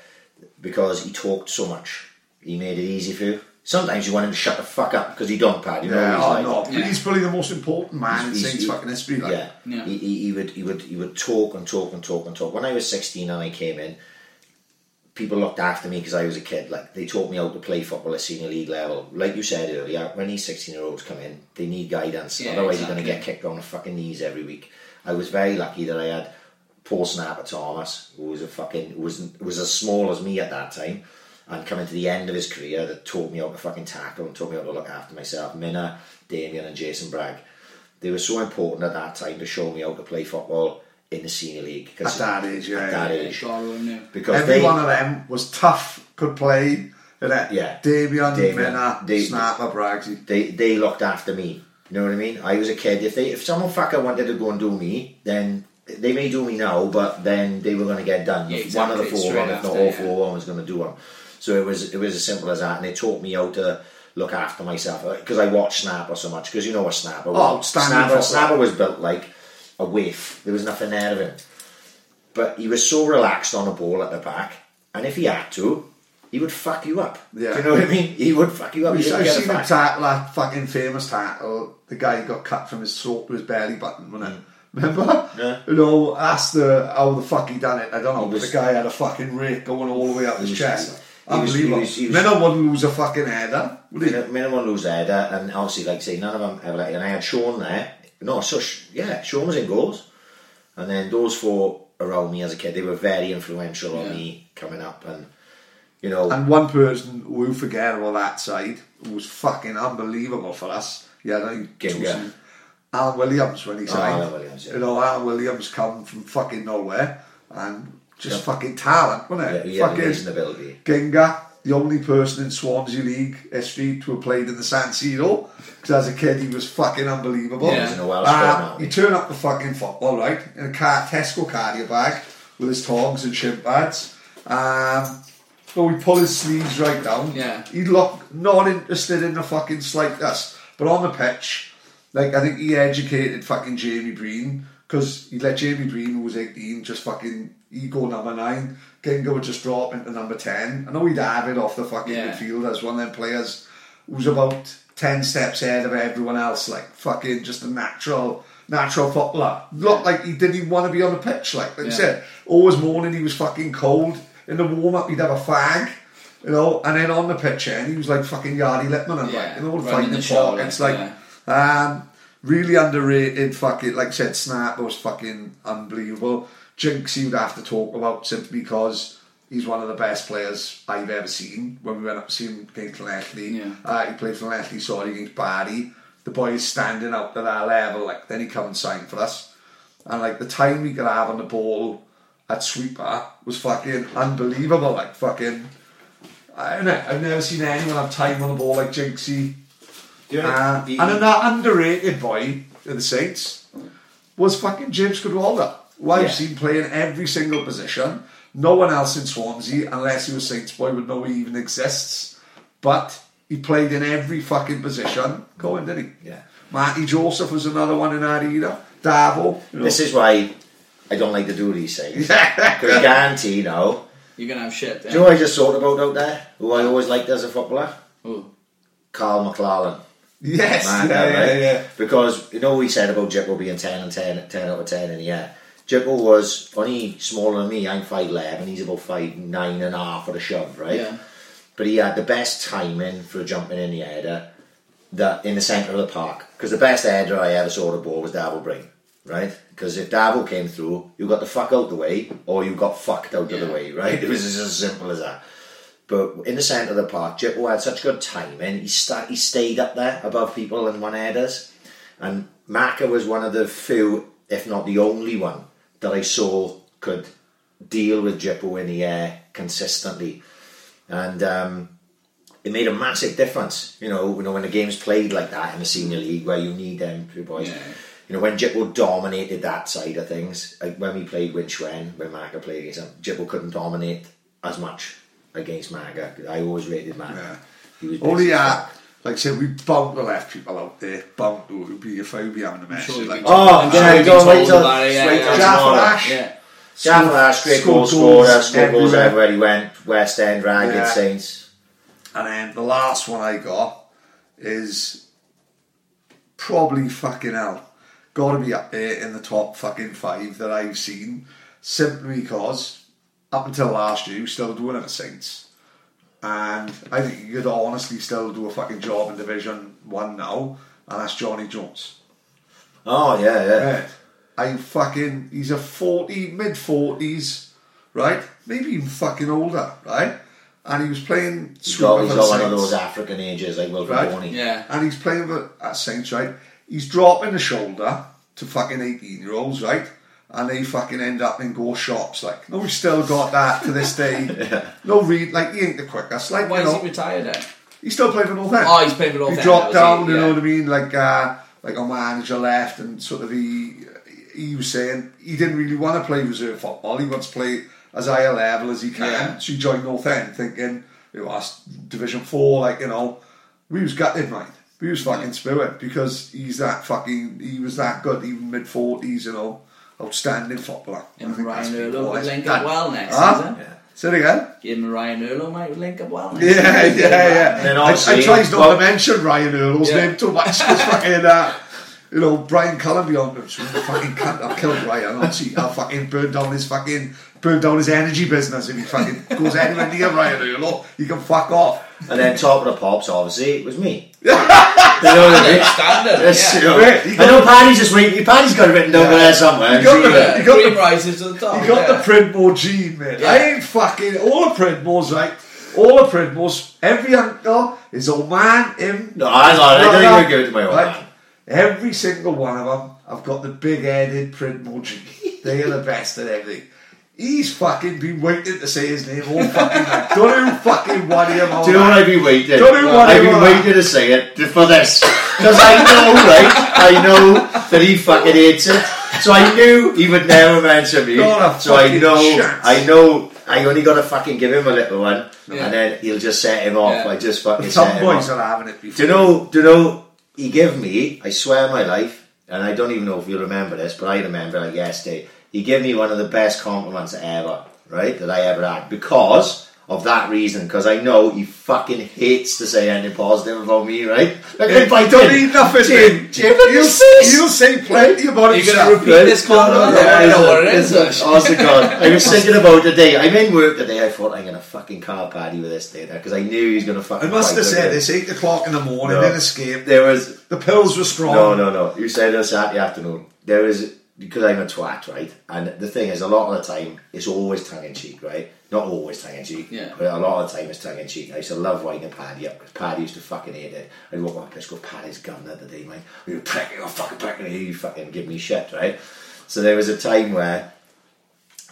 because he talked so much. He made it easy for you. Sometimes you want him to shut the fuck up because he don't, Pad. You know Yeah, he's like. no, Yeah. he's probably the most important man in He's- Saints he- fucking history. Like. Yeah, Yeah. He, he, he would he would he would talk and talk and talk and talk. When I was sixteen and I came in, people looked after me because I was a kid. Like they taught me how to play football at senior league level. Like you said earlier, when these sixteen year olds come in, they need guidance. Yeah, Otherwise, you're going to get kicked on the fucking knees every week. I was very lucky that I had Paul Snapper Thomas, who was a fucking who was who was as small as me at that time. And coming to the end of his career, that taught me how to fucking tackle and taught me how to look after myself. Minna, Damien, and Jason Bragg they were so important at that time to show me how to play football in the senior league. 'cause At that age, yeah, At that yeah. age. God, we knew. Because Every they, one of them was tough, could play. innit? Yeah. Damien, Damien, Minna, Dave- Snapper, Braggsy. they, they looked after me. You know what I mean? I was a kid. If they if someone fucker wanted to go and do me, then they may do me now, but then they were going to get done. Yeah, one of the four, straight one, if not all yeah. four, one was going to do one. So it was it was as simple as that, and it taught me how to look after myself because I watched Snapper so much. Because you know what Snapper was. Oh, Snapper. Snapper was built like a waif. There was nothing there of him, but he was so relaxed on a ball at the back, and if he had to. He would fuck you up. Yeah. Do you know what I mean? He would fuck you up. He I've didn't get a seen him tackle that fucking famous tackle. The guy got cut from his throat to his belly button, wasn't it? Remember? Mm. Yeah. You know, that's the how the fuck he done it. I don't know. He but was- the guy had a fucking rake going all the way up his was- chest. He was- Unbelievable. he was- he was- wouldn't lose a fucking header. Would he? Minimum, minimum lose header, and obviously, like I say, none of them ever let. And I had Sean there. No, so sh- yeah, Sean was in goals, and then those four around me as a kid, they were very influential on me coming up, and you know, And one person who forget about that side was fucking unbelievable for us. Yeah, no, Ginga. Alan Williams when he oh, signed. Alan Williams, yeah. You know, Alan Williams come from fucking nowhere and just Yeah. fucking talent, wasn't it? he had fucking amazing ability. Ginga, the only person in Swansea League history to have played in the San Siro. Because as a kid, he was fucking unbelievable. Yeah. He's in a Welsh Uh, squad now. he turned up the fucking football, right, in a car, Tesco carrier bag with his tongs and shin pads. Um, so he'd pull his sleeves right down. Yeah. He'd look not interested in the fucking slightest. But on the pitch, like, I think he educated fucking Jamie Breen because he let Jamie Breen, who was 18, just fucking, he go number 9. Ginga would just drop into number 10. I know he'd have it off the fucking Yeah. midfield as one of them players who's about 10 steps ahead of everyone else, like fucking just a natural natural footballer. Looked like he didn't even want to be on the pitch, like, like Yeah. said. Always morning he was fucking cold. In the warm up he'd have a fag, you know, and then on the pitch and he was like fucking Yardy Lippman and Yeah, like, you know, fighting the pockets, like, like, um, really underrated fucking, like I said, Snap was fucking unbelievable. Jinx you'd have to talk about simply because he's one of the best players I've ever seen. When we went up to see him against Llanelli, Yeah. uh, he played for Llanelli, sorry, against Barry. The boy is standing up to that level, like, then he come and signed for us. And like the time we could have on the ball at sweeper was fucking unbelievable. Like fucking, I don't know. I've never seen anyone have time on the ball like Jinxie. Do you know, Uh, he- and then that underrated boy in the Saints was fucking James Goodwalder, who I've Yeah. seen playing every single position. No one else in Swansea, unless he was Saints boy, would know he even exists. But he played in every fucking position. Go on, did he? Yeah. Marty Joseph was another one in that era. Davo. you know. this is why I don't like to do these things. Because I guarantee now. You're gonna have shit. Do you know what I just thought about out there? Who I always liked as a footballer? Ooh. Carl McLaren. Yes, Man, yeah, right? yeah, yeah. Because you know we said about Jippo being 10 and 10, 10 out of 10 in the air. Jippo was only smaller than me. I'm 5'11, he's about 5'9 and a half for the shove, right? Yeah. But he had the best timing for jumping in the header that in the centre of the park. Because the best header I ever saw the ball was Davo Brain, right? Because if Davo came through, you got the fuck out the way or you got fucked out of the way, right? It was just as simple as that. But in the centre of the park, Jippo had such good timing. He, sta- he stayed up there above people and won headers. And Maka was one of the few, if not the only one, that I saw could deal with Jippo in the air consistently. And um, it made a massive difference, you know, you know, when the game's played like that in the senior league where you need them two boys. Yeah. You know, when Jippo dominated that side of things, like when we played with Schwen, when Maka played against him, Jippo couldn't dominate as much against Maga. I always rated Maga. Yeah. He was Only, busy as uh, like I said, we bound to left people out there. Bound to. It would be if I would be a message. sure like, you'd Oh, I'm yeah, sure you've go been wait told till- about it, yeah, wait yeah. Jaffa. Ash. Yeah. Jaffa Ash, great scored goal goals scorer, scored goals everywhere. everywhere he went. West End, Ragged, Yeah. Saints. And then the last one I got is probably fucking hell. Got to be up there in the top fucking five that I've seen, simply because up until last year, he was still doing it at Saints. And I think he could honestly still do a fucking job in Division 1 now, and that's Johnny Jones. Oh, yeah, yeah. Yeah. I fucking, he's a 40, mid 40s, right? Maybe even fucking older, right? And he was playing He's sweeper got, for he's the got one of those African ages like Wilfried Right. Bony. Yeah. And he's playing for at Saints, right? He's dropping the shoulder to fucking 18 year olds, right? And they fucking end up in go shops. Like, no, we've still got that to this day. No read, like, he ain't the quickest. Like, Why you is he retired then? he's still playing for North End. Oh, he's playing for North He End, dropped that was down, it, you know what I mean? Like, uh, like a manager left and sort of he, he was saying he didn't really want to play reserve football. He wants to play as high a level as he can. Yeah. So he joined North End thinking, it was Division 4, like, you know. We was gutted, mate. We was fucking spirit because he's that fucking, he was that good, even mid 40s, you know. Outstanding footballer. I Him and Ryan big Earl would link up well next Huh? season. Yeah. Say it again. Give him and Ryan Earl might link up well next Yeah, season. yeah, yeah. And then I, I obviously- tries not well- to mention Ryan Earl's Yeah. name too much because fucking, uh, you know, Brian Cullenby on him. Fucking cunt, I'll kill Ryan. I'll, see, I'll fucking burn down his fucking, burn down his energy business if he fucking goes anywhere near Ryan Earl. He can fuck off. And then top of the pops, obviously, it was me. You know what I mean? Standard. Yes, yeah. you know. Right, I know Paddy's just waiting. Paddy's got it written down Yeah. there somewhere. You got the- that? you got Cream the- rises to the top. He got yeah. the Pridmore gene, mate. Yeah. I ain't fucking all the Pridmores, right? All the Pridmores, every uncle, his old man, him. No, hang on, I don't even give it to my old Right? man. Every single one of them, I've got the big-headed Pridmore gene. They are the best at everything. He's fucking been waiting to say his name all fucking night. Don't you fucking worry him all Do you know what. I've been waiting? Don't you worry I've been about waiting to say it for this. Because I know, right? I know that he fucking hates it. So I knew he would never mention me. Not a So I know, chance. I know, I only got to fucking give him a little one. Yeah. And then he'll just set him off. Yeah. I just fucking Some set him boys are having it before. Do you know? Do you know? He gave me. I swear my life, and I don't even know if you remember this, but I remember like yesterday. He gave me one of the best compliments ever, right? That I ever had because of that reason. Because I know he fucking hates to say anything positive about me, right? Like if I don't did, need nothing, Jim. Jim, You'll, face. you'll say plenty about You're going to repeat this compliment? I know what it is. Honest oh, to God, I was thinking about today. I'm in work today. I thought I'm gonna fucking car party with this day because I knew he was gonna fucking. I must have said me. it's 8 o'clock in the morning, No. then escape. There was The pills were strong. No, no, no. You said it Saturday afternoon. There is because I'm a twat, right? And the thing is, a lot of the time, it's always tongue in cheek, right? Not always tongue in cheek, Yeah. but a lot of the time it's tongue in cheek. I used to love winding Paddy up because Paddy used to fucking hate it. I'd walk up, let's go, Paddy's gun the other day, mate. We were pricking, oh, fucking pricking, you fucking give me shit, right? So there was a time where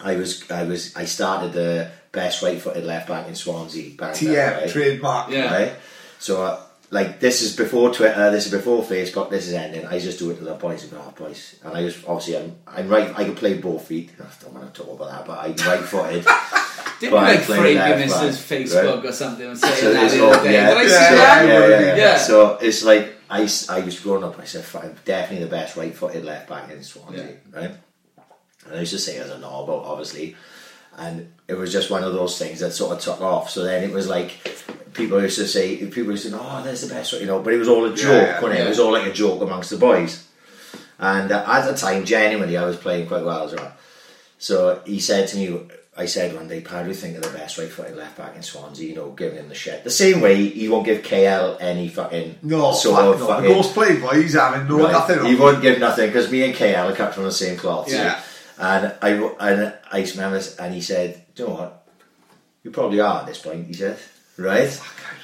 I was, I was, I started the best right-footed left back in Swansea. Back then, TM, right? trademark. Yeah. right? So, uh, like, this is before Twitter, this is before Facebook, this is ending. I just do it to the boys and oh, boys. And I just, obviously, I'm, I'm right, I can play both feet. I don't want to talk about that, but I'm right footed. Didn't But I like play Frank left in Facebook right? or something and saying So that all- yeah, yeah, that? yeah, yeah, yeah. So it's like I, I was growing up. I said I'm definitely the best right-footed left back in Swansea, right? And I used to say as a novel, obviously, and it was just one of those things that sort of took off. So then it was like people used to say, people used to say, "Oh, there's the best," you know. But it was all a joke, Yeah, wasn't it? yeah. It was all like a joke amongst the boys. And uh, at the time, genuinely, I was playing quite well as well. So he said to me, I said one day, Paddy, think of the best right footed left back in Swansea, you know, giving him the shit. The same way he won't give KL any fucking No, sort fuck of no. fucking. The ghost play boy, he's having no right, nothing. he won't give nothing because me and KL are cut from the same cloth. Yeah. And I and I remember, and he said, "Do you know what? You probably are at this point." He said, "Right."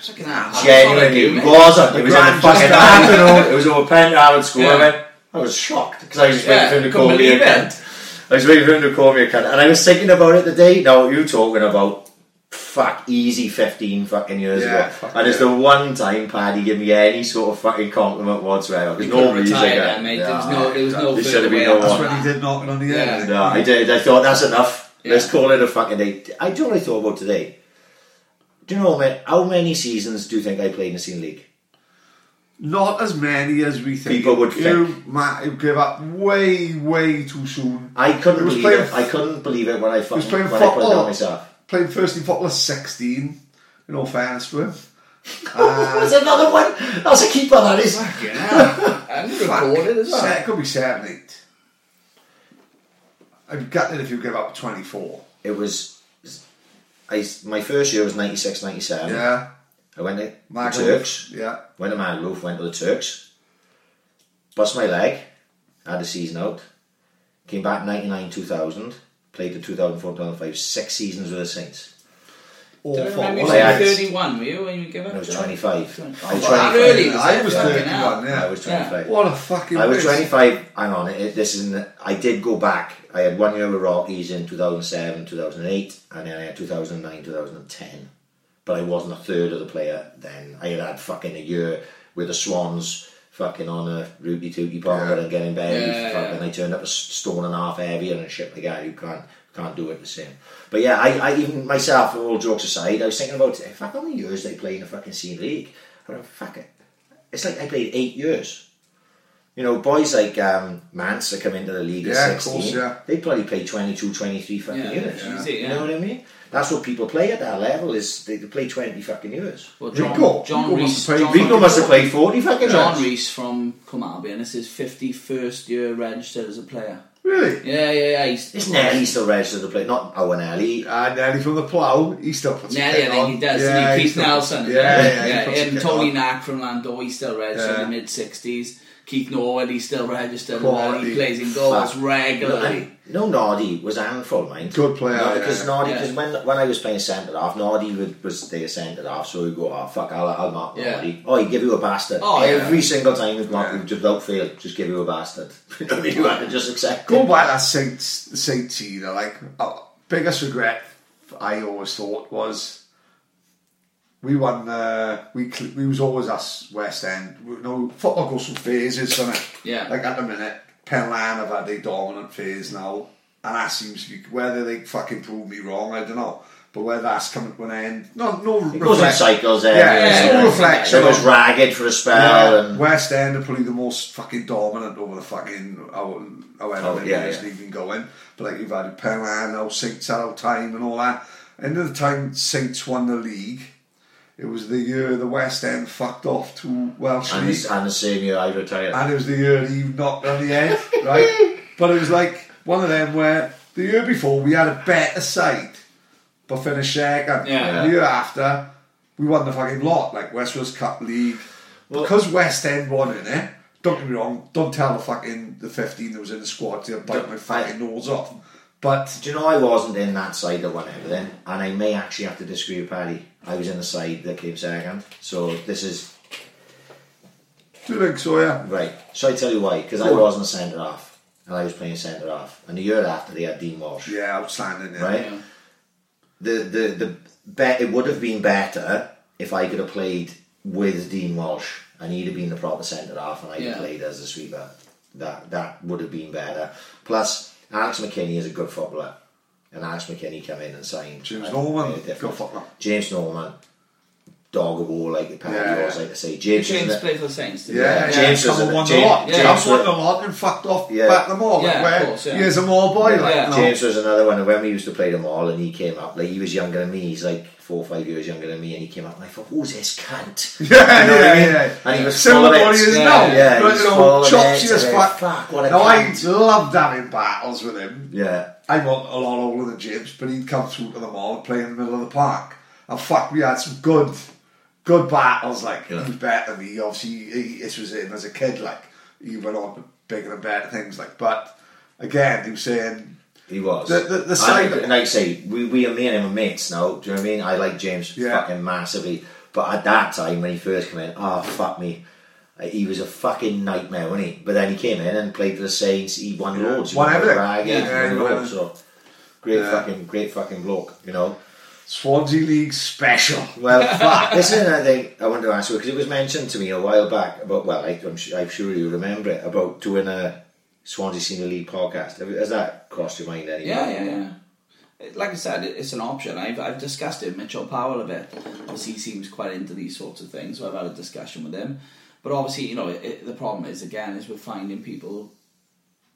Fucking hell. Genuinely, it wasn't. It was in the fucking afternoon. It was over Penn School. I Yeah. went. I was shocked because I was just Yeah, waiting for him to call me a cunt. I was waiting for him to call me a cunt, and I was thinking about it the day, Now you talking about fuck easy fifteen fucking years Yeah, ago, fuck and it's the one time Paddy gave me any sort of fucking compliment whatsoever. There's You no couldn't reason. retire again. that, mate. There was Yeah. no, there was no There should further have been no up. That's one. when he did knocking on the Yeah. head. No, I did. I thought that's enough. Let's call it a fucking day. I do you what I thought about today. Do you know man, how many seasons do you think I played in the senior league? Not as many as we think. People would You, Matt, you give up way, way too soon. I couldn't was believe it. I couldn't believe it when I fucking, playing when I put it down myself. Played first team football at 16, in all fairness to him. Uh, There's another one. That's a keeper. That is. Yeah. And recorded as well. It could be 7, 8. I'd be gutted if you give up 24. It was. I my first year was 96, 97. Yeah. I went to the Turks. Yeah. Went to Magaluf. Went to the Turks. Bust my leg. Had the season out. Came back 99, 2000. Played the 2004, 2005. Six seasons with the Saints. Do I Awful. remember you Well, I saying 31, were you, when you give up? I was John? 25. Oh, I was 25. early, I was 31, hell. yeah. I was 25. What a fucking I was 25. Hang on, it, this isn't. I did go back. I had one year with Rockies in 2007, 2008, and then I had 2009, 2010. But I wasn't a third of the player then. I had had fucking a year with the Swans fucking on a rooty tooty powder Yeah. and getting belly. Yeah, fucking, yeah. I turned up a stone and a half heavier and shit like that. You can't can't do it the same. But yeah, I, I even myself, all jokes aside, I was thinking about fuck how many years they play in the fucking senior league. I went, fuck it. It's like I played eight years. You know, boys like um, Mance that come into the league Yeah, at of 16, course, yeah. they probably play 22, 23 fucking Yeah, years. yeah. You know what I mean? That's what people play at that level is they, they play 20 fucking years. Well, Rico. John, John Rico must Reese. have played- John, Rico must have played 40 fucking John years. Reese from Kilmarby, and it's his 51st year registered as a player. Really? Yeah, yeah, yeah. He's, Is Nelly still registered to play? Not Owen Ellie. Uh, Nelly from the plough, he still puts a Nelly, I kit think on. he does. Yeah, Yeah, he Keith still- Nelson. Yeah, Yeah, yeah, he yeah. puts a Him, Tony on. Knack from Lando, he's still registered Yeah. in the mid 60s. Keith Norwood, he's still registered. Quality. Well. He plays in goals Fuck. regularly. No, Noddy was a handful, mind. Good player, No, because yeah. Noddy, Yeah. because when when I was playing centre half, Noddy would, was there centre half, so he'd go, oh fuck, I'll, I'll mark Yeah. Noddy. Oh, he'd give you a bastard. Oh, yeah. Every single time he'd mark, Yeah. just without fail, just give you a bastard. you know I mean? You had to just accept Go it. back that Saint Saint Tina, like uh, biggest regret I always thought was we won. Uh, we cl- we was always us West End. We, no football goes through phases, doesn't it? Yeah. Like at the minute, Penlan have had a dominant phase now, and that seems to be whether they fucking prove me wrong. I don't know. But whether that's coming to an end, no, no. It goes in cycles there. Yeah, it's yeah. no reflection It was ragged for a spell. Yeah, and West End are probably the most fucking dominant over the fucking how, however Oh, many yeah, years they've been going. But like you've had Penlan, now Saints out time and all that. End of the time Saints won the league. It was the year the West End fucked off to Welsh and, League. the, and the same year I retired. And it was the year he knocked on the head, right? But it was like one of them where the year before we had a better side, but finished second. Yeah. The year after, we won the fucking lot, like West Wales Cup League. because West End won in it, don't get me wrong, don't tell the fucking the 15 that was in the squad to bite my fucking nose off. But Do you know I wasn't in that side that won everything, and I may actually have to disagree with Paddy. I was in the side that came second, so this is do you think so, yeah? right. So I tell you why, because I Go on. wasn't centre half, and I was playing centre half, and the year after they had Dean Walsh. Yeah, outstanding, yeah. Right. Yeah. The the the bet it would have been better if I could have played with Dean Walsh, and he'd have been the proper centre half, and I'd Yeah. have played as a sweeper. That that would have been better. Plus, Alex McKinney is a good footballer, and Alex McKinney come in and signed. James I- Norman, made a difference. good footballer. James Norman, dog of war, like the Paddy Yeah. always like to say. James, James is a- played for the Saints. didn't Yeah, yeah, James James was a- won James- the lot. yeah. James won the lot and fucked off Yeah. back them all. Yeah, like, of where course, yeah. he is a more boy, like, Yeah. James was another one. and When we used to play them all, and he came up, like he was younger than me. He's like four or five years younger than me, and he came up, and I thought, "Who's this cunt?" Yeah, You know what I yeah, mean? yeah. And he was Similar body as Yeah, now. yeah, but, he's you know, of chops it. as Yeah, fuck. fuck, what a now, I cunt. loved having battles with him. Yeah, I'm a a lot older than James, but he'd come through to the mall and play in the middle of the park. And fuck, we had some good, good battles. Like Yeah. he was better than me. Obviously, he, this was him as a kid. Like he went on to bigger and better things. Like, but again, he was saying, he was. The- the- the And side- like, like I say, we, we are me and him are mates now. Do you know what I mean? I like James Yeah. fucking massively, but at that time when he first came in, oh fuck me. uh, He was a fucking nightmare, wasn't he? But then he came in and played for the Saints. He won Yeah. loads. He Won everything. Yeah. Yeah, won loads, So great Yeah. fucking, great fucking bloke. You know. Swansea League special. Well, fuck. This is another thing I wanted to ask you because it was mentioned to me a while back about. Well, I, I'm, su- I'm sure you remember it about doing a Swansea Senior League podcast. Has that crossed your mind anymore? Yeah, yeah, yeah. Like I said, it's an option. I've, I've discussed it with Mitchell Powell a bit. Obviously, he seems quite into these sorts of things, so I've had a discussion with him. But obviously, you know, it, it, the problem is, again, is we're finding people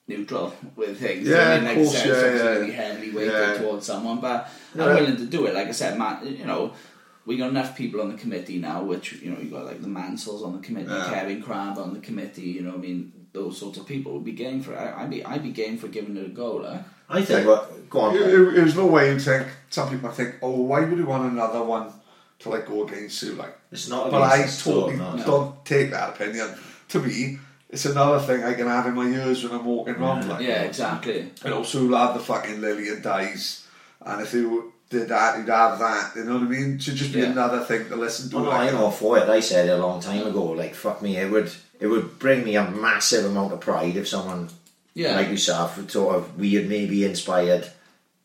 neutral with things. Yeah, I of mean, like course, I said, yeah, it's obviously yeah. going heavily weighted Yeah. towards someone, but Yeah. I'm willing to do it. Like I said, Matt, you know, we got enough people on the committee now, which, you know, you got like the Mansells on the committee, Yeah. Kevin Crabb on the committee, you know, I mean, those sorts of people would be game for it. I- I'd be, I'd be game for giving it a go, like. I think. Well, go on. It, it- there's no way you think. Some people think, oh, why would you want another one to like go against you? Like, It's not. but I against the totally sport, no. don't take that opinion. To me, it's another thing I can have in my ears when I'm walking around. Like, Yeah, exactly. And also, we'll have the fucking Lillian dies, and if you did that, you'd have that. You know what I mean? It should just be Yeah. another thing to listen to. Oh, no, like, I'm all for it. I said it a long time ago. Like, fuck me, it would it would bring me a massive amount of pride if someone Yeah. like yourself would sort of weird, maybe inspired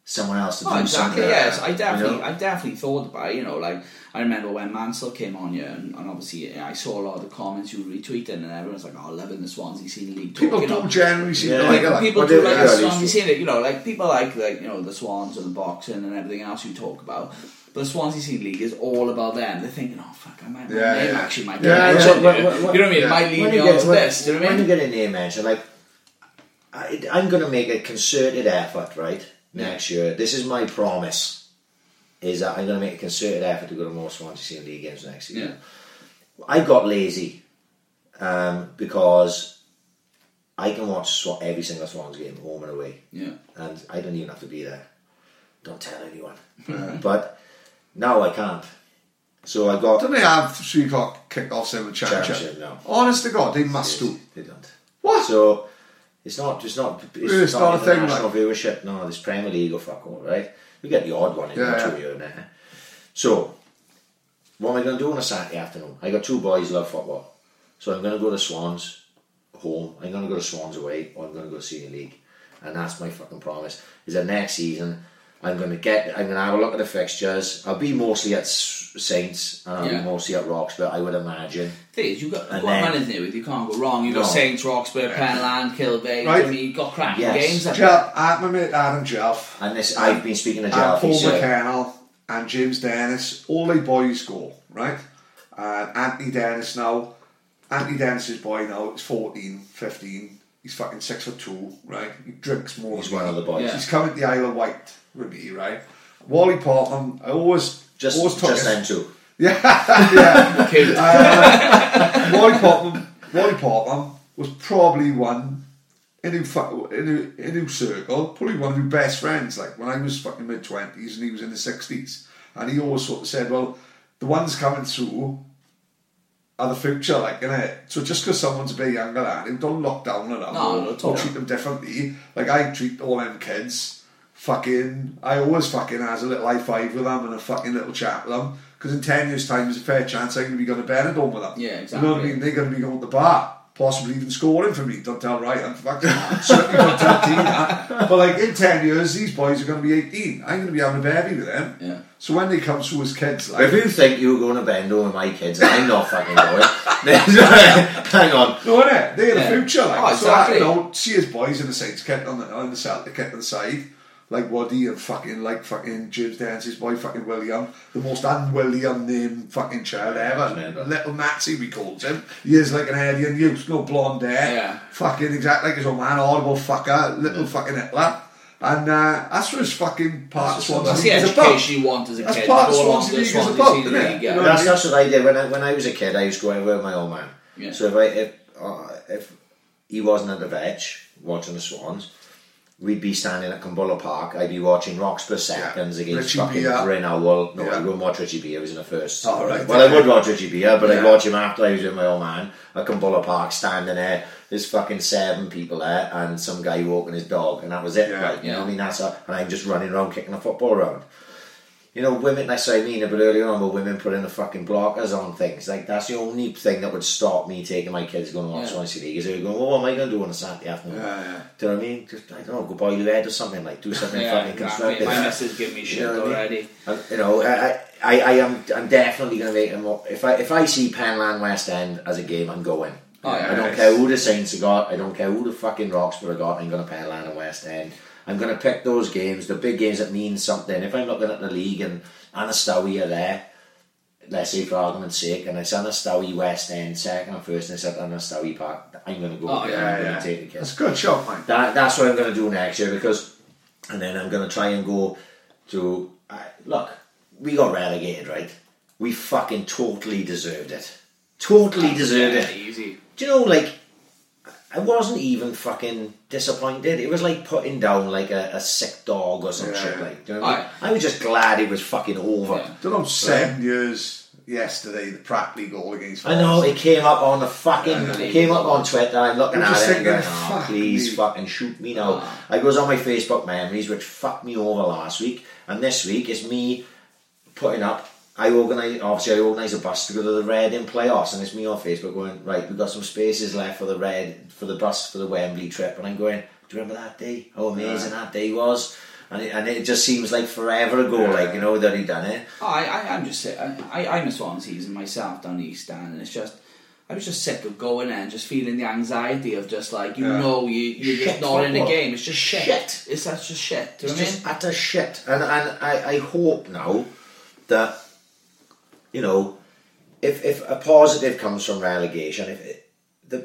someone else to Oh, do exactly. something. Yes, I you definitely, know? I definitely thought about. it, You know, like I remember when Mansell came on here, and, and obviously yeah, I saw a lot of the comments you retweeted, and everyone's like, "Oh, loving the Swansea Senior League." People you know. don't generally seem Yeah. to like People, it. people do do- like the Swansea least- Senior, you know, like people like like you know the Swans and the boxing and everything else you talk about. But the Swansea Senior League is all about them. They're thinking, "Oh fuck, I might my Yeah, name yeah. actually might be Yeah, mentioned yeah. here." What- what- You know what I mean? It might lead When me on get- to when- this. Do you know what I mean? When mean? you get a name mention, like I, I'm going to make a concerted effort, right? Next year, this is my promise. Is that I'm going to make a concerted effort to go to more Swansea Senior League games next year. Yeah. I got lazy um, because I can watch every single Swans game home and away, Yeah. and I don't even have to be there. Don't tell anyone. but now I can't. So I got Don't they have three o'clock kickoffs in the championship? Championship, no. Honest to God, they must do. They don't. What? So it's not it's not it's, it's not, not a thing, like- viewership. No, this Premier League or fuck all, right? We get the odd one in Yeah, yeah, yeah. two year there. So what am I going to do on a Saturday afternoon? I got two boys love football, so I'm going to go to Swans home. I'm going to go to Swans away, or I'm going to go to Senior League, and that's my fucking promise. Is that next season? I'm going to get. I'm going to have a look at the fixtures. I'll be mostly at S- Saints, and I'll Yeah. be mostly at Roxburgh. I would imagine. Thing is, you've got, you've And got then- money there with you can't go wrong. You've got No. Saints, Roxburgh, Penlan, Kilbane. Right. I mean, you've got cracking Yes. games. up Jeff, uh, my mate Adam Jeff, And this, I've been speaking to and Jalfi. Paul so- McKennell, and James Dennis, all they boys go, right? And Anthony Dennis now, Anthony Dennis's boy now is 14, 15. He's fucking six foot two, right? He drinks more. He's than one me. of the boys. Yeah. He's coming to the Isle of Wight with me, right? Wally Portman, I always Just, always took just it- them two. Yeah, yeah. Cute. Uh, Wally Portman, Wally Portman was probably one in who, fu- in who, in who circle, probably one of my best friends. Like when I was fucking mid twenties and he was in the sixties, and he always sort of said, "Well, the ones coming through are the future, like innit? So just because someone's a bit younger than him, don't lock down on them No, or, not at or all. treat them differently. Like I treat all them kids." Fucking, I always fucking has a little high five with them and a fucking little chat with them because in ten years' time, there's a fair chance I'm going to be going to Benidorm with them. Yeah, exactly. You know what I mean? They're going to be going to the bar, possibly even scoring for me. Don't tell Ryan, fuck. Certainly don't tell Tina. But like in 10 years, these boys are going to be 18. I'm going to be having a baby with them. Yeah. So when they come through as kids, If like, you think you were going to bend over my kids, I'm not fucking going. Hang on. no, innit? They're Yeah. the future. Like, Oh, So, I, exactly. you know, see his boys in the Saints kit on the, on the Celtic kit on the side. Like Waddy and fucking, like fucking James Dance's boy, fucking William. The most un-William named fucking child ever. Never. Little Nazi, we called him. He is like an alien youth, no blonde hair. Yeah. Fucking exactly like his old man, horrible fucker, little fucking Hitler. And uh, that's what his fucking part of That's Swansea That's the League is about. education you want as a That's kid. part of Go along Swansea the League is Swansea about, Senior isn't it? Yeah. You know That's, that's what I did when I when I was a kid. I used to go everywhere with my old man. Yeah. So if I if uh, if he wasn't at the Vetch watching the Swans, we'd be standing at Cwmbwrla Park. I'd be watching Roxburgh seconds against Richie fucking Beer. Bryn. No, Yeah. I wouldn't watch Richie Beer. He was in the first. Oh, right, well, I would watch Richie Beer, but I'd watch him after I was with my old man at Cwmbwrla Park, standing there. There's fucking seven people there, and some guy walking his dog, and that was it. Yeah. You know, Yeah. what I mean, that's a, and I'm just running around kicking a football around. You know, women, that's what I mean a bit earlier on, but women putting the fucking blockers on things. Like, that's the only thing that would stop me taking my kids going on to watch Yeah. Swansea League. Is they going, oh, what am I going to do on a Saturday afternoon? Yeah, yeah. Do you know what I mean? Just, I don't know, go boil your head or something, like, do something Yeah, fucking exactly. constructive. My missus give me shit know what I mean? already. You know, I, I, I am I'm definitely going to make them up. If I, if I see Penlan West End as a game, I'm going. Oh, yeah, I don't nice. care who the Saints have got. I don't care who the fucking Roxburgh have got. I'm going to Penlan and West End. I'm going to pick those games, the big games that mean something. If I'm looking at the league and Ynystawe are there, let's say for argument's sake, and it's Ynystawe West End second and first, and it's at Ynystawe Park, I'm going to go. Oh, I'm yeah, going yeah. to take the kids. That's a good shot, mate. That, that's what I'm going to do next year because, and then I'm going to try and go to. Uh, look, we got relegated, right? We fucking totally deserved it. Totally deserved Yeah, it. Easy. Do you know, like, I wasn't even fucking disappointed. It was like putting down like a, a sick dog or some Yeah. shit. Like, do you know what I mean? Aye. I was just glad it was fucking over. Yeah. Don't know, seven years yesterday, the Pratley goal against I know it came up on the fucking. Yeah, it came up on Twitter. I'm looking I'm at just it and going, oh, fuck please me." fucking shoot me now. Ah. I goes on my Facebook memories, which fucked me over last week, and this week is me putting up. I organise obviously I organise a bus to go to the Reading playoffs, and it's me on Facebook going right. We've got some spaces left for the red for the bus for the Wembley trip, and I'm going. Do you remember that day? How amazing that day was! and it, and it just seems like forever ago, like you know that he done it. Oh, I, I, I'm just sick. I, I, I'm a Swan season myself down the East Stand, and it's just. I was just sick of going there and just feeling the anxiety of just like you Yeah. know you you're just Shit not in a football. game. It's just shit. Shit. It's that's just shit. Do you It's know what I just mean? utter shit, and and I, I hope now that you know if if a positive comes from relegation, if it, the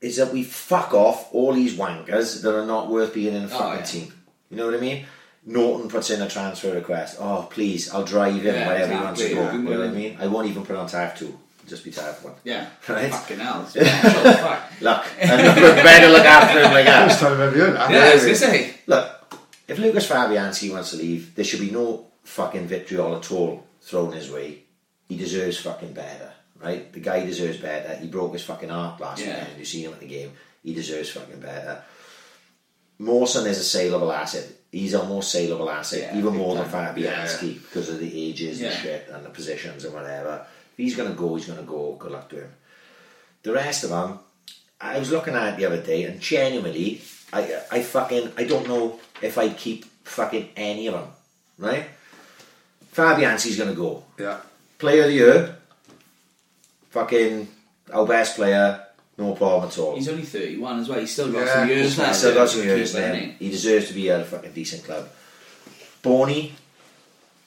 is that we fuck off all these wankers that are not worth being in a Oh, fucking yeah. team. You know what I mean? Naughton puts in a transfer request. Oh please, I'll drive in Yeah, wherever he wants to go. Yeah. You know what I mean? I won't even put on tab two. Just be tab one. Yeah. Right. Fucking hell. It's mental, fuck. Look, and better look after him like that. First time I've ever heard. Yeah, I was gonna say. Look, if Lukasz Fabianski wants to leave, there should be no fucking vitriol at all thrown his way. He deserves fucking better, right? The guy deserves better. He broke his fucking heart last Yeah. weekend. You seen him in the game. He deserves fucking better. Mawson is a saleable asset. He's a more saleable asset, Yeah, even more than. Fabianski because of the ages and shit and the positions and whatever. If he's going to go, he's going to go. Good luck to him. The rest of them, I was looking at it the other day, and genuinely, I, I fucking, I don't know if I'd keep fucking any of them, right? Fabianski's going to go. Yeah. Player of the year, fucking our best player, no problem at all. He's only 31 as well. He's still got Yeah, some years left. He's still got some years keep there. winning. He deserves to be at a fucking decent club. Bony,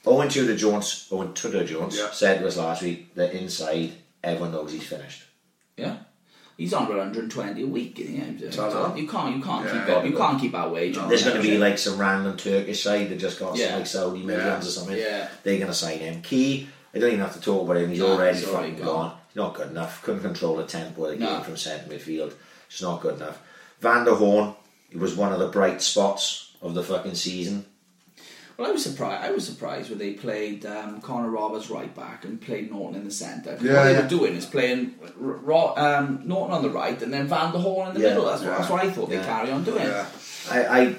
Owen Tudor Jones, Owen Tudor Jones Yeah. said to us last week that inside everyone knows he's finished. Yeah. He's on 120 a week. Yeah, Ta-ta. you can't, you can't Yeah, keep yeah. it. You can't keep our wage. on There's that going to be like some random Turkish side that just got Yeah. some like Saudi millions Yeah. or something. Yeah. They're going to sign him. Ki, I don't even have to talk about him. He's No, already he's already fucking gone. gone. He's not good enough. Couldn't control the tempo of the No. game from centre midfield. Just not good enough. Van der Hoorn, he was one of the bright spots of the fucking season. Well, I was surprised. I was surprised when they played um, Connor Roberts right back and played Naughton in the centre. 'Cause Yeah, what they were doing is playing R- Ro- um, Naughton on the right and then Van der Hoorn in the Yeah, middle. That's, what, that's what I thought Yeah. they'd carry on doing. Yeah. I, I,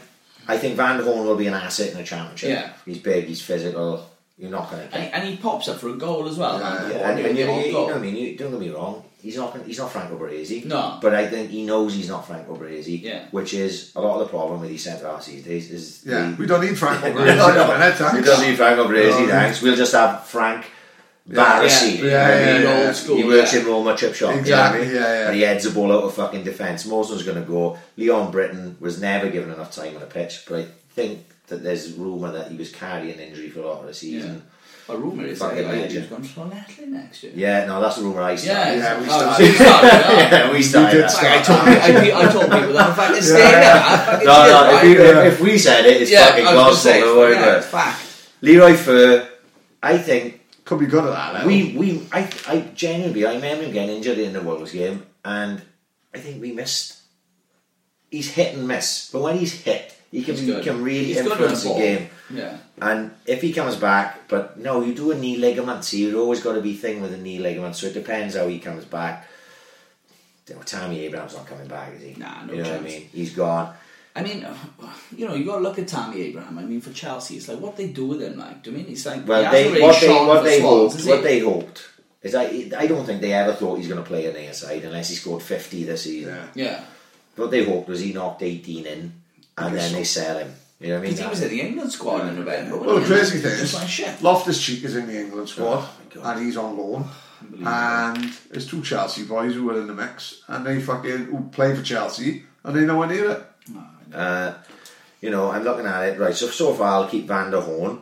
I think Van der Hoorn will be an asset in the championship. Yeah. He's big, he's physical. You're not going to And, he, get. and he pops up for a goal as well. Yeah, Yeah, Horn, and, doing and you, the odd you, you goal. know what I mean? You, don't get me wrong. He's not. He's not Franco Baresi. No. But I think he knows he's not Franco Baresi. Yeah. Which is a lot of the problem with these centre halves these days. Is Yeah. the- We don't need Frank no, O'Brien. no, thanks. We don't need Franco Baresi, No. thanks. We'll just have Frank Baresi. Yeah, yeah, yeah, the yeah. old school. He works yeah. in Roma chip shop. Exactly, You know what I mean? yeah, yeah. And he heads the ball out of fucking defence. Mawson's going to go. Leon Britton was never given enough time on the pitch, but I think that there's a rumour that he was carrying injury for a lot of the season. A rumour is Fucking that he legend. was going to Llanelli next year. Yeah, no, that's the rumour I started. Yeah, Yeah, we oh, started. you started that. yeah, we started did that. start. I told, I, I told people that. In fact, it's Yeah. staying there. No, did, no, if, right? we, Yeah. if, if we said it, it's yeah, fucking I gospel. say, don't worry yeah, it's it. fact. Leroy Fer, I think Could be good at that. level. we we I I genuinely I remember him getting injured in the Wolves game, and I think we missed. He's hit and miss, but when he's hit, he can he can really He's influence the the game. Yeah. And if he comes back, but no, you do a knee ligament, so you've always got to be thing with a knee ligament. So it depends how he comes back. You know, Tammy Abraham's not coming back, is he? Nah, no You know what I chance. mean? He's gone. I mean, uh, you know, you got to look at Tammy Abraham. I mean, for Chelsea, it's like what they do with him. Like, do you mean it's like Well, he they what they what for they Swans, hoped what they hoped is I I don't think they ever thought he's going to play in the side unless he scored fifty this season. Yeah. yeah, What they hoped was he knocked eighteen in, and then so. they sell him. You know what I mean? because he was in the England squad in November. Well, the crazy thing is, like. Loftus Cheek is in the England squad, Oh, and he's on loan. And there's two Chelsea boys who are in the mix, and they fucking who play for Chelsea, and they nowhere near it. Uh, you know, I'm looking at it right. So so far, I'll keep Van der Hoorn.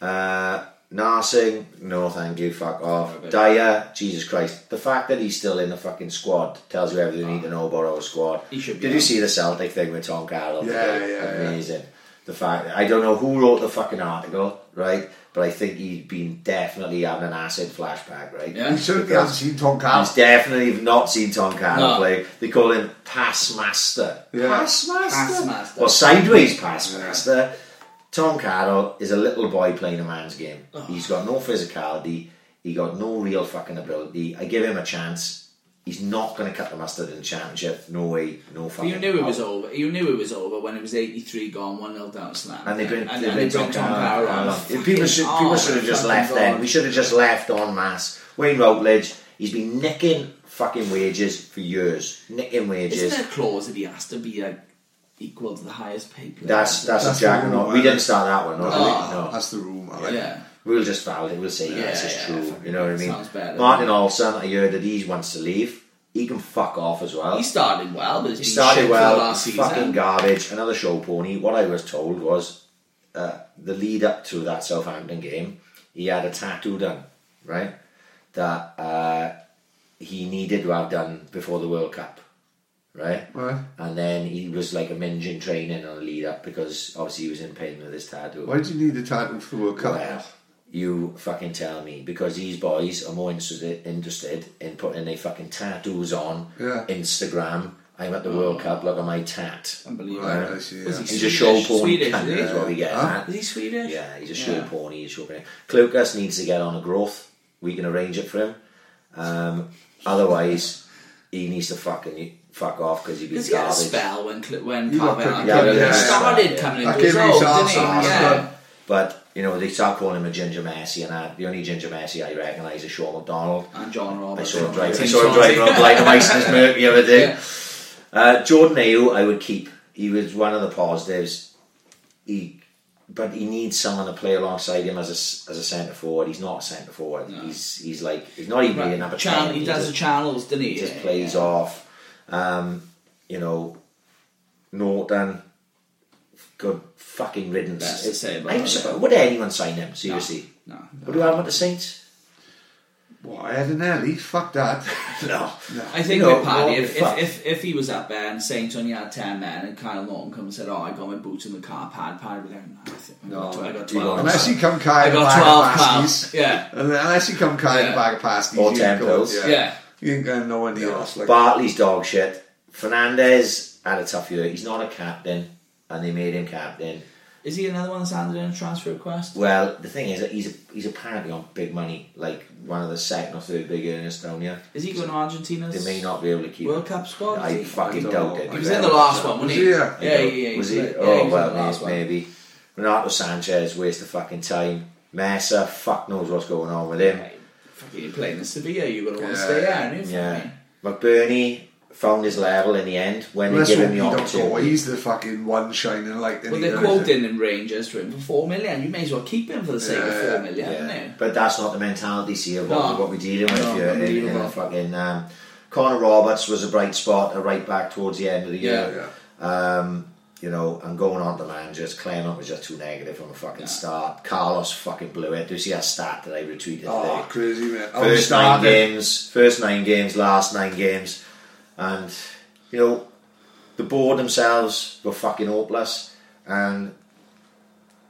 Uh, Narsingh, no, thank you, fuck off. Okay. Dyer, Jesus Christ. The fact that he's still in the fucking squad tells you everything you need to know about our squad. He should be Did on. you see the Celtic thing with Tom Carroll? Yeah, today? yeah, yeah. Amazing. The fact I don't know who wrote the fucking article, right? But I think he'd been definitely having an acid flashback, right? Yeah. He certainly Because- hasn't seen Tom Carroll. He's definitely not seen Tom Carroll No. play. They call him Pass Master. Yeah. Pass Master. Pass master. Sideways Pass Yeah. Tom Carroll is a little boy playing a man's game. Oh. He's got no physicality. He got no real fucking ability. I give him a chance. He's not going to cut the mustard in the championship. No way. No fucking. You knew it was over. You knew it was over when it was 83 gone, 1 0 down Slam. And they bring, and, they and bring Tom Carroll on. People should, people oh, should have just left then. We should have just left en masse. Wayne Routledge, he's been nicking fucking wages for years. Nicking wages. Isn't there a clause that he has to be like equal to the highest paid player. That's that's, That's a jack the and rule, all. We didn't start that one, no, did we? Oh. no. That's the rumour. Like. yeah. We'll just validate. We'll say Yeah, yes, it's yeah, true. You know what I mean? better. Martin Olsson, I heard that he wants to leave. He can fuck off as well. He started well, but He been started shit well, for the last season. fucking garbage. Another show pony. What I was told was uh, the lead up to that Southampton game, he had a tattoo done, right? That uh, he needed to have done before the World Cup, right? Right. And then he was like a minge in training on the lead up because obviously he was in pain with his tattoo. Why do you need a tattoo for the World Cup? Well, you fucking tell me because these boys are more interested interested in putting their fucking tattoos on Yeah. Instagram. I'm at the World Cup. Look at my tat. Unbelievable. Right, I see. Yeah. he He's a show Swedish? Swedish, cunt, is he? is what we get. Huh? Is he Swedish? Yeah, he's a show Yeah. porn. He's a show porn. Clucas needs to get on a growth. We can arrange it for him. Um, otherwise, he needs to fucking fuck off because he'd be Because he had a garbage. spell when Cl- when He got Carver pretty good, yeah. started coming That into his gave own, me didn't he? that's Yeah. good. But you know, they start calling him a ginger Messi, and that, the only ginger Messi I recognise is Shaun MacDonald. And John I Roberts. saw him from driving. I saw him Swansea. driving on blind of ice in his Merc the other day. Yeah. Uh, Jordan Ayew, I would keep. He was one of the positives. He, but he needs someone to play alongside him as a s- as a centre forward. He's not a centre forward. No. He's he's like he's not even really Right. number Channel, ten. he does just, the channels, doesn't he? he just Yeah, plays yeah. off. Um, you know, Naughton. Good fucking riddance. Best to say I'm that, surprised- yeah. Would anyone sign him? Seriously? No. Would you have him at the Saints? What, Ed and Ellie? Fuck that. No. I think You know, with Paddy, what if, if, if, if he was up there and Saints only had 10 men and Kyle Naughton come and said, Oh, I got my boots in the car, Pad, Pad would be like, No, I, think I, got, I got 12. Unless you come I got 12 of pasties. Yeah. And then Unless you come carrying Yeah. a bag of pasties. Or 10 ain't pills. Yeah. Yeah. You ain't going nowhere near us. Like, Bartley's dog shit. Fernandez had a tough year. He's not a captain, and they made him captain. Is he another one that's handed in a transfer request? Well, the thing is that he's he's apparently on big money, like one of the second or third big earners Estonia. Is he going to Argentina's They may not be able to keep. World him. Cup squad? I fucking doubt know. it. He was in the last one, wasn't Was he? he? Yeah, yeah, yeah. Was he? yeah, he oh was well, the last may- one. maybe. Renato Sanches, waste of fucking time. Mesa, fuck knows what's going on with him. Yeah, Fucking you're playing in Sevilla, you're going to want to stay there, aren't you? Yeah. McBurnie found his level in the end when Let's they give him the don't opportunity. He's the fucking one shining light. in Well, they're universe. quoting in Rangers for him for four million. You may as well keep him for the sake of four million, Yeah, isn't it? but that's not the mentality, see, of what, No. what we're dealing with No, here. In, in fucking um, Connor Roberts was a bright spot, a right back towards the end of the Yeah, year. Um, you know, and going on to managers, Clement was just too negative from a fucking Yeah. start. Carlos fucking blew it. Do you see that stat that I retweeted oh, today? Oh, crazy, man. He first nine games, first nine games, last nine games, and you know the board themselves were fucking hopeless. And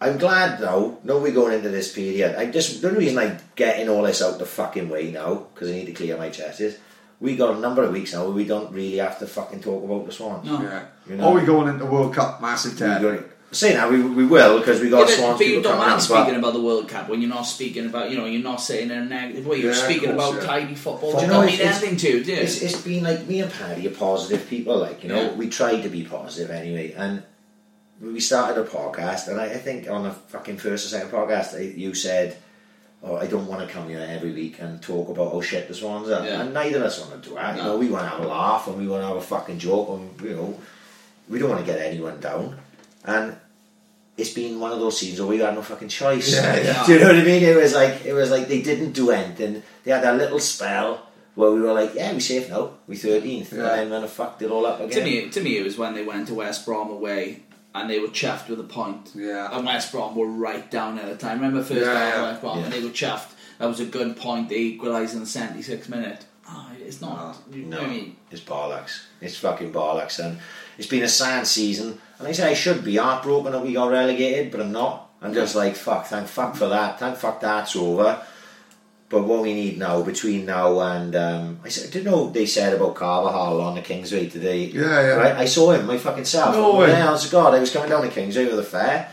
I'm glad though, nobody going into this period. I just the reason I'm getting all this out the fucking way now because I need to clear my chest is we got a number of weeks now where we don't really have to fucking talk about the Swans. No. Yeah. You know? Are we going into World Cup massive We ten? Say now we, we will because we Yeah, got but, Swans but you don't mind up, but- speaking about the World Cup when you're not speaking about, you know, you're not saying in a negative way. You're Yeah, speaking course, about yeah. tidy football. Do you don't know, mean it's- anything to you, do? It's, it's been like me and Paddy are positive people, like you know, Yeah. we try to be positive anyway. And we started a podcast, and I, I think on the fucking first or second podcast, I, you said, "Oh, I don't want to come here every week and talk about how shit the Swans are." Yeah. And neither of us want to do that. You know, we want to have a laugh and we want to have a fucking joke, and you know, we don't want to get anyone down. And it's been one of those scenes where we had no fucking choice. Yeah, yeah. Do you know what I mean? It was like it was like they didn't do anything. They had that little spell where we were like, "Yeah, we safe now. We thirteenth." Yeah. And then when fucked it all up again. To me, to me, it was when they went to West Brom away and they were chuffed with a point. Yeah. And West Brom were right down at the time. Remember first Yeah, time yeah. West Brom Yeah. and they were chuffed. That was a good point. They equalised in the 76th minute. Oh, it's not. you know No, what I mean? it's bollocks. It's fucking bollocks, and it's been a sad season. And I say I should be heartbroken that we got relegated, but I'm not. I'm just like fuck. Thank fuck for that. Thank fuck that's over. But what we need now, between now and um, I said, didn't know what they said about Carvalhal on the Kingsway today. Yeah, yeah. Right, I saw him my fucking self. No way. Yeah, honest to God, I was coming down the Kingsway with a fair.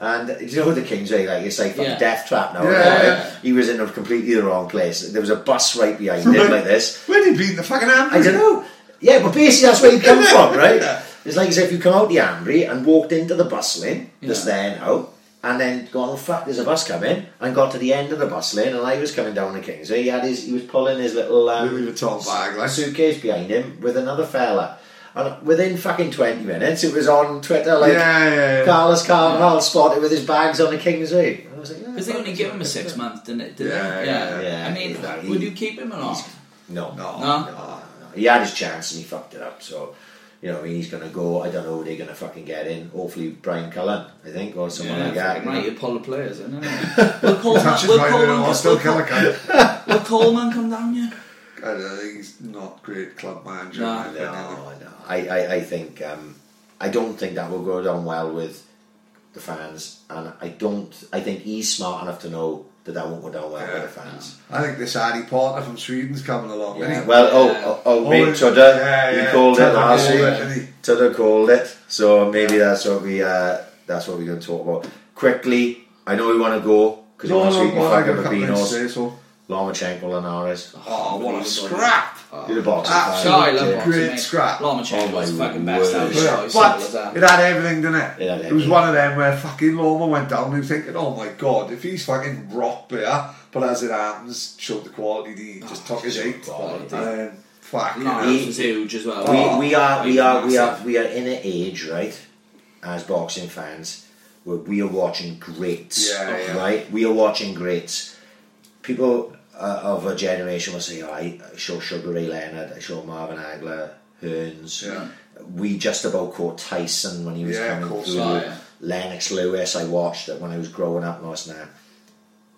And you know the Kingsway, like it's like fucking Yeah. death trap now. Yeah, right? yeah. He was in a completely the wrong place. There was a bus right behind him like this. Where did he beat in the fucking Ambry? I don't know. Yeah, but basically that's where you come from, right? Yeah. It's like as if you come out the Ambry and walked into the bus lane that's Yeah. there now, and then gone, oh fuck, there's a bus coming, and got to the end of the bus lane, and I was coming down the Kingsway. He had his, he was pulling his little um, Louis Vuitton bag, like. suitcase behind him with another fella. And within fucking 20 minutes, it was on Twitter like Yeah, yeah, yeah. Carlos Carvalhal spotted with his bags on the Kingsway. And I was like, yeah, Because they only give him a six month, didn't it? Did Yeah, they? yeah, yeah. I mean, Exactly. would you keep him or not? No, No. No? no, no. He had his chance and he fucked it up. So, you know, I mean, he's going to go. I don't know who they're going to fucking get in. Hopefully, Brian Cullen, I think, or someone like that. fucking you right, know. you pull the players in, innit? will Coleman, Touches will right in Coleman, and will, still kill a cunt. will Coleman come down here? I don't think he's not great club manager. No. in my. No, no. I, I, I think um, I don't think that will go down well with the fans, and I don't. I think he's smart enough to know that that won't go down well Yeah. with the fans. I think this Addy Porter from Sweden's coming along. Yeah. isn't he? Well, oh, oh, oh, Oh, mate, Tudor, yeah, he yeah. called it last week. it. Tudor called it, so maybe that's what we uh, that's what we're going to talk about quickly. I know we want to go because we No, want to no, speak well, I fucking got a couple minutes to Babinos, say so. Lomachenko, Linares. Oh, what a scrap! Do the boxing fight. So I love Great boxing, mate. scrap. Lomachenko Oh, was my fucking best out of the word. show. as simple as But that. it had everything, didn't it? It had It was everything. one of them where fucking Loma went down and you thinking, oh my god, if he's fucking rock beer, but as it happens, showed the quality, he oh, just took his eight. quality. And then, fucking Lawrence hell. He- was huge as well. Oh, we, we are we are we are we are in an age right as boxing fans where we are watching greats Yeah, yeah. right we are watching greats people uh, of a generation will say oh, I show Sugar Ray Leonard I show Marvin Hagler Hearns Yeah. we just about caught Tyson when he was Yeah, coming through Oh, yeah. Lennox Lewis I watched it when I was growing up and this and that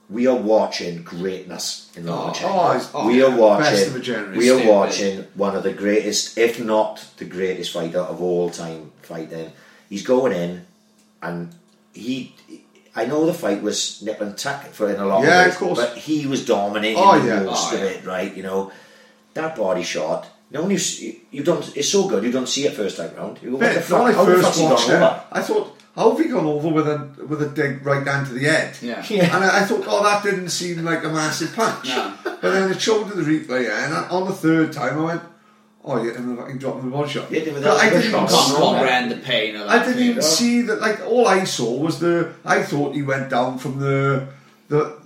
we are watching greatness in Oh, Lomachenko. oh, oh, we are watching. best of a generation. We are Stupid. watching one of the greatest, if not the greatest fighter of all time fighting. He's going in, and he. I know the fight was nip and tuck for in a lot Yeah, of ways, of course. but he was dominating Oh, yeah. most Oh, of yeah. it, right? You know, that body shot. No one you, you don't. It's so good. You don't see it first time round. You go, what the fuck? I How the first fuck's he watched gone over? I thought, how have he gone over with a with a dig right down to the head? Yeah. Yeah. And I, I thought, oh, that didn't seem like a massive punch. No. But then it showed to the replay, and on the third time, I went, oh, yeah, and fucking dropping the body shot. Hit him with But that I other didn't even shot. Can't No, man. comprehend the pain of that. I didn't even Yeah. see that. Like all I saw was the. I thought he went down from the the.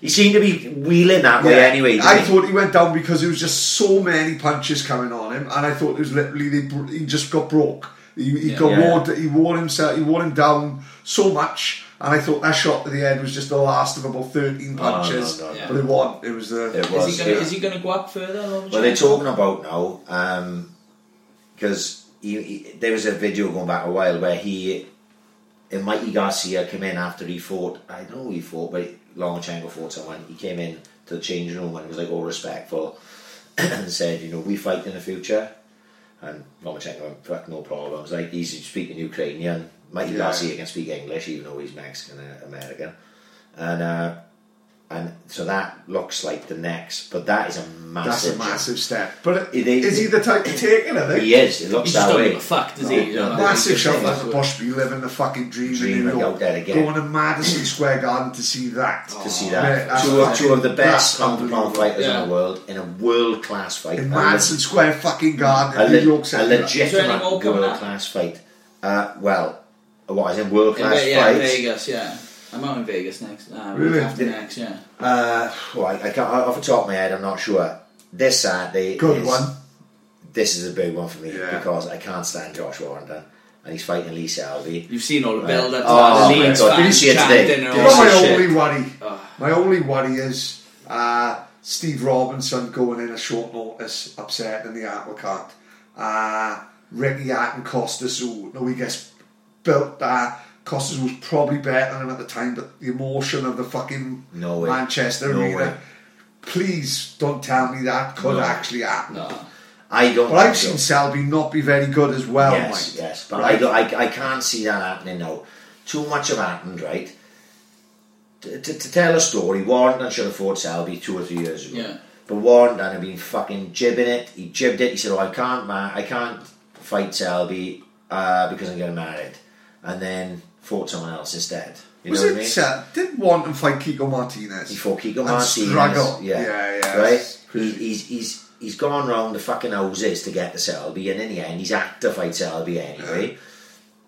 He seemed to be wheeling that way anyway. didn't I he? thought he went down because there was just so many punches coming on him, and I thought it was literally they, he just got broke. He, he Yeah. got Yeah. wore, he wore himself, he wore him down so much, and I thought that shot to the head was just the last of about thirteen Oh, no, punches. no, no. But it wasn't. It was the. It Is was. he gonna yeah. is he gonna go up further? Well, they're talking about now um, because he, he, there was a video going back a while where he and Mikey Garcia came in after he fought. I don't know who he fought, but Lomachenko fought someone. He came in to the changing room and was like all respectful and said, "You know, we fight in the future." And Lomachenko went, "Fuck, no problems." Like he's speaking Ukrainian. Mikey Yeah. Garcia can speak English, even though he's Mexican and American. And uh, and so that looks like the next, but that is a That's massive. jump. massive step. But It- is he the type to take it? I think. He is. It looks He just that don't way. give a fuck, does No, he? You no, know, Massive He's shot just like like- the Bushby living the fucking dream, Dream in New out York. there again. Going to Madison Square Garden to see that. to see that. that's two, of, two of the best that's hundred pound unbelievable. fighters Yeah. in the world in a world class fight. in Madison Square fucking Garden a, in New York a City. Is there any legitimate more world class fight. Uh, well, what is it? World Yeah, class yeah, fights. Vegas, yeah. I'm out in Vegas next. Uh, Really? week after Yeah. next, yeah. Uh, well, I, I can't, off the top of my head, I'm not sure. This Saturday, Good is, one. This is a big one for me Yeah. because I can't stand Josh Warrington, and he's fighting Lee Selby. You've seen all the Right. build up to Oh, that. my God. Did you see it today? chanting and Did all you Well, my that shit. only worry, Oh. my only worry is uh, Steve Robinson going in a short notice, upset in the apple cart. Uh, Ricky Hatton Costas, who no, he gets built. that. Costas was probably better than him at the time, but the emotion of the fucking No way. Manchester No arena. way. Please don't tell me that could No. actually happen. No. I don't. But I've think so. seen Selby not be very good as well, yes, Mike. yes, but Right? I, don't, I, I can't see that happening now. Too much have happened, right? To, to, to tell a story, Warrington should have fought Selby two or three years ago. Yeah. But Warrington had been fucking jibbing it. He jibbed it. He said, "Oh, I can't, man. I can't fight Selby uh, because I'm getting married," and then fought someone else instead. You Was know it what I mean? Sel- did want to fight Kiko Martinez? He fought Kiko And Martinez. struggle. Yeah, Yeah, yeah. Right. He, he's he's he's gone round the fucking houses to get to Selby, and in the end, he's had to fight Selby anyway.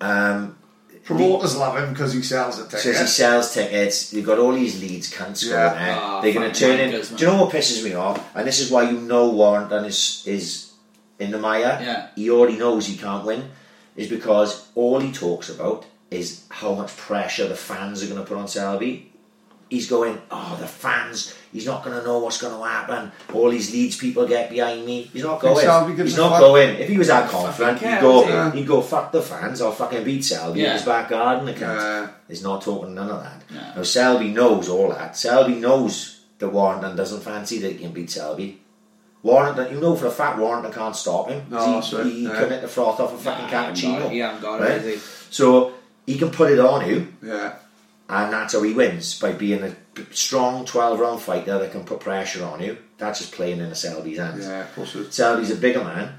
Um, Promoters love him because he sells a ticket. says he sells tickets. You've got all these Leeds cunts Yeah. going there. Ah, They're going to turn in. wankers, Do you know what pisses me off? And this is why you know Warrington is is in the Maya, Yeah. he already knows he can't win, is because all he talks about is how much pressure the fans are going to put on Selby. He's going, oh, the fans, he's not going to know what's going to happen. All these Leeds people get behind me. He's not going. Selby He's not fuck? going. If he was that confident, care, he'd go, does he? he'd go, fuck the fans, I'll fucking beat Selby in Yeah. his back garden account. Yeah. He's not talking none of that. No. Now, Selby knows all that. Selby knows that Warrington doesn't fancy that he can beat Selby. Warrington, you know for a fact Warrington can't stop him. No, he, right, he yeah. couldn't hit the froth off a fucking Nah, he haven't got cappuccino. he haven't got it, right? he? So he can put it on you, Yeah. and that's how he wins by being a strong 12 round fighter that can put pressure on you. That's just playing in a Selby's hands. Yeah, of course. Selby's a bigger man.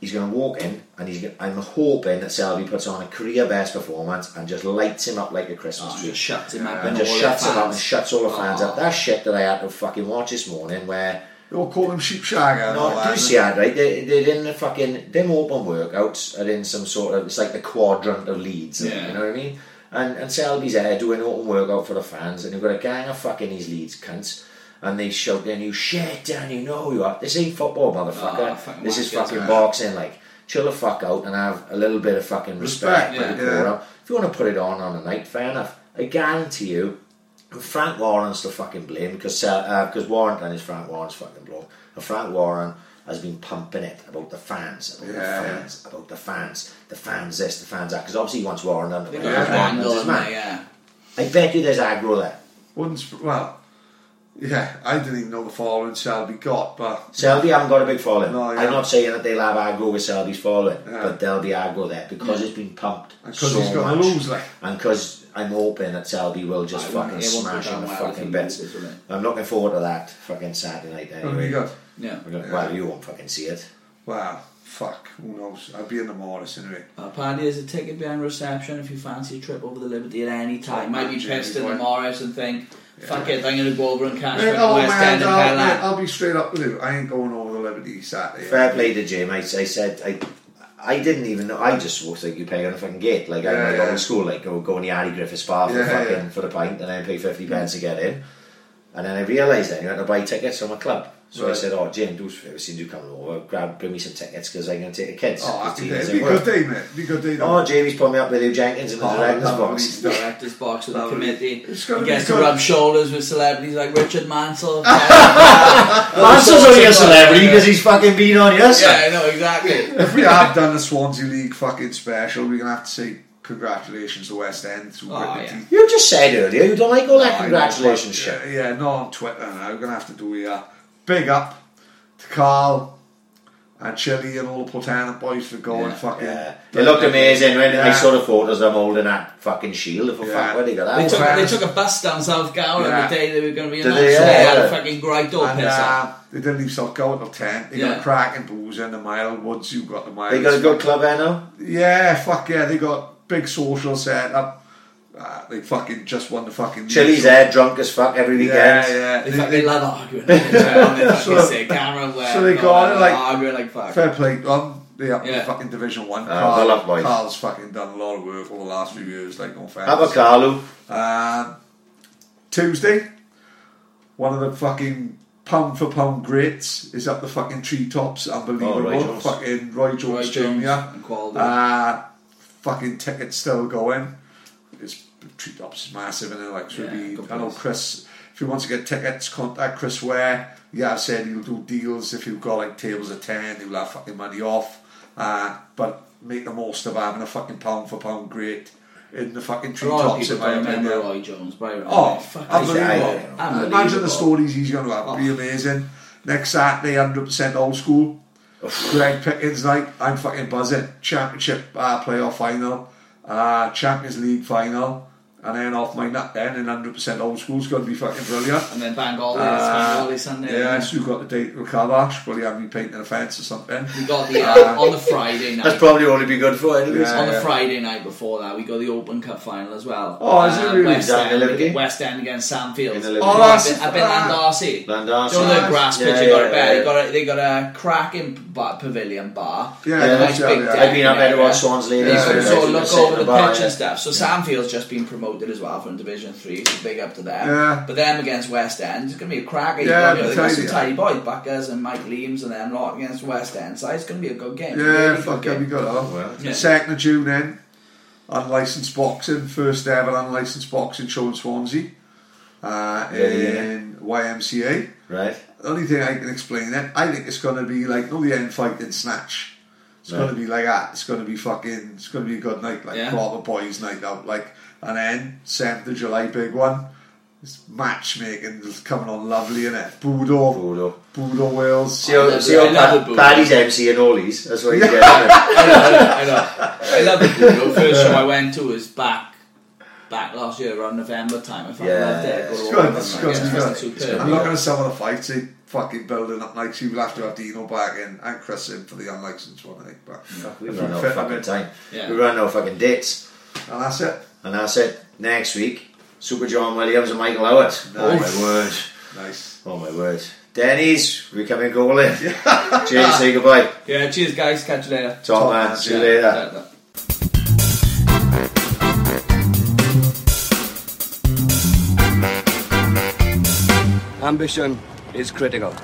He's going to walk in, and he's. Gonna, I'm hoping that Selby puts on a career best performance and just lights him up like a Christmas Oh, tree just shuts him up and and just shuts him up and shuts all the fans up. Oh. That shit that I had to fucking watch this morning where They all call them sheep shagger no, that. do see that right? They, they're in the fucking them open workouts are in some sort of it's like the quadrant of Leeds. Yeah. You know what I mean? And and Selby's there doing open workout for the fans, and you've got a gang of fucking these Leeds cunts. And they shout their new shit down, you know you are. This ain't football, motherfucker. Oh, fucking this is fucking yeah. boxing. Like, chill the fuck out and have a little bit of fucking respect, Respect, for yeah. the Yeah. If you want to put it on on a night, fair enough. I guarantee you, Frank Warren's to fucking blame because uh, because Warren is Frank Warren's fucking bloke. And Frank Warren has been pumping it about the fans, about Yeah. the fans, about the fans, the fans this, the fans that. Because obviously he wants Warren under They because got Yeah. an Warren's angle his man. yeah. I bet you there's aggro there. Wouldn't well, yeah, I didn't even know the following Selby got, but Selby haven't got a big following. No, yeah. I'm not saying that they'll have aggro with Selby's following, Yeah. but there'll be aggro there because it's been pumped because so he's going much. to lose, like, and because I'm hoping that Selby will just I fucking it won't go smash down him to well fucking he bits. loses. I'm looking forward to that fucking Saturday night who anyway. you got? Yeah. We're gonna- Yeah. Well, you won't fucking see it. Well, fuck, who knows? I'll be in the Morris anyway. Uh, Paddy, there's a ticket behind reception if you fancy a trip over the Liberty at any time. Might be Jamie pissed in the boy. Morris and think, fuck it, I'm going to go over and cash Mate, for oh, West man, End I'll, Pell mate, Mall. I'll be straight up with you. I ain't going over the Liberty Saturday. Fair play to Jim. I, I said I, I didn't even know. I just was like you pay on a fucking gate. Like I Yeah, might yeah. go to school, like go go in the Addy Griffiths bar for Yeah, fucking yeah. for the pint, and then pay fifty pence to get in. And then I realised then you had to buy tickets from a club. So I said, "Oh, Jim, do us a favour, since you come over, grab, bring me some tickets because I'm going to take the kids." Oh, 'cause happy Tina's day. in Be a work." good day, mate. Be good day. Oh, Jamie's put me up with Huw Jenkins in the Oh, director's box. Director's box with the Lovely. committee. It's gonna He gets to rub shoulders with celebrities like Richard Mansell. Mansell's only a celebrity because he's fucking been on yes. Yeah, I know, exactly. if we have done the Swansea League fucking special, we're gonna have to say congratulations to West End through Oh, yeah. You just said earlier you don't like all that oh, I congratulations shit. Yeah, yeah, no on Twitter. We're gonna have to do a big up to Carl and Chili and all the Portana boys for going Yeah, fucking. Yeah. It looked amazing when I Yeah. saw the photos of them holding that fucking shield. For Yeah. fuck, where they got They took, they took a bus down South Gower Yeah. the day they were going to be Did announced. they? so they had a fucking great dope And uh, they didn't leave South Gower till 10. They got Yeah. a cracking booze in the mile. Woods, you got the mile. They got a good club there now. Yeah, fuck yeah. They got big social set up. Uh, they fucking just won the fucking. Chili's there, drunk as fuck every weekend. Yeah, yeah. They They- fucking they- love arguing. they fucking So- say Cameron Webb. so they and all got it, like- arguing like fuck. Fair play to them. They up in Yeah. fucking Division One. Ah, well up, boys. Carl's fucking done a lot of work over the last few years. Like no offense. How about Carlo? Um, Tuesday, one of the fucking pound for pound greats is up the fucking treetops. Unbelievable. Oh, Roy Fucking Roy Jones Roy Jones Jr. and Quality. Uh, fucking tickets still going. Treetops is massive, and like should Yeah, I know. Chris. If you want to get tickets, contact Chris Ware. Yeah, I said he'll do deals. If you've got like tables of ten, he'll have fucking money off. Uh, but make the most of having a fucking pound for pound great in the fucking A lot of treetops. people in remember. Roy Jones, but I remember Oh, him. Fuck, unbelievable. yeah, yeah. Unbelievable. Imagine the stories he's going to have. It'll be Oh. amazing. Next Saturday, 100% old school. Greg Pickens night. I'm fucking buzzing. Championship uh, playoff final. Uh, Champions League final. And then off my nut then in 100% old school's going to be fucking brilliant. And then Bangor, Uh, Bangor Sunday. Yeah, so you've got the date with Kalash. Probably have me painting a fence or something. We got the uh, on the Friday night. That's probably only be good for anyways. Yeah. on the Friday night before that, we got the Open Cup final as well. Oh, is it Uh, really? West, Is that in End, the West End against Sam Fields. In the Liberty? Oh, I've that's- been, I've been ah. Llandarcy. Llandarcy. You know the grass pitch Yeah, they got yeah, it there. They got a, they got a cracking bar, pavilion bar. Yeah, With yeah, nice yeah, big yeah. I've been up there to watch Swans Ladies. Yeah, can sort of look over the pitch and stuff. So Samfield's just been promoted promoted as well from Division Three, so big up to them. Yeah. But them against West End, it's going to be a cracker. Yeah, you know, they got some totally, tidy boys, Buckers and Mike Leams and them lot against West End, so it's going to be a good game. Yeah, Really fuck good have you game. got that? Well, Yeah. Second of June then, unlicensed boxing, first ever unlicensed boxing show in Swansea, uh, Yeah, yeah. in YMCA. Right. The only thing I can explain it, I think it's going to be like, no, the end fight in Snatch. It's Right. going to be like that. It's going to be fucking, it's going to be a good night, like Yeah. proper boys' night out. Like, and then 7th of July, big one. It's matchmaking is coming on lovely, in it? Budo, Budo. Budo Wales. See how, love see it. how I the Budo. Paddy's MC and Ollie's. That's what you get. I know, I know. I love the Budo. First show I went to was back back last year around November time. I fucking Yeah, loved it. it's good, Oregon, it's good, it's it's good. superb. I'm looking at some of the fights, they fucking building up nights. You will have to have Dino back in and Chris in for the unlicensed one, I think. But, Fuck, we if run we out of fucking time. Yeah. We run out of fucking dates. And that's it. And that's it. Next week, Super John Williams and Michael Howard. Oh Nice. my word. Nice. Oh my word. Denny's, we come in golden. Jay, say goodbye. Yeah, cheers guys. Catch you later. Top Top man. man, See you Yeah, later. yeah, yeah. Ambition is critical.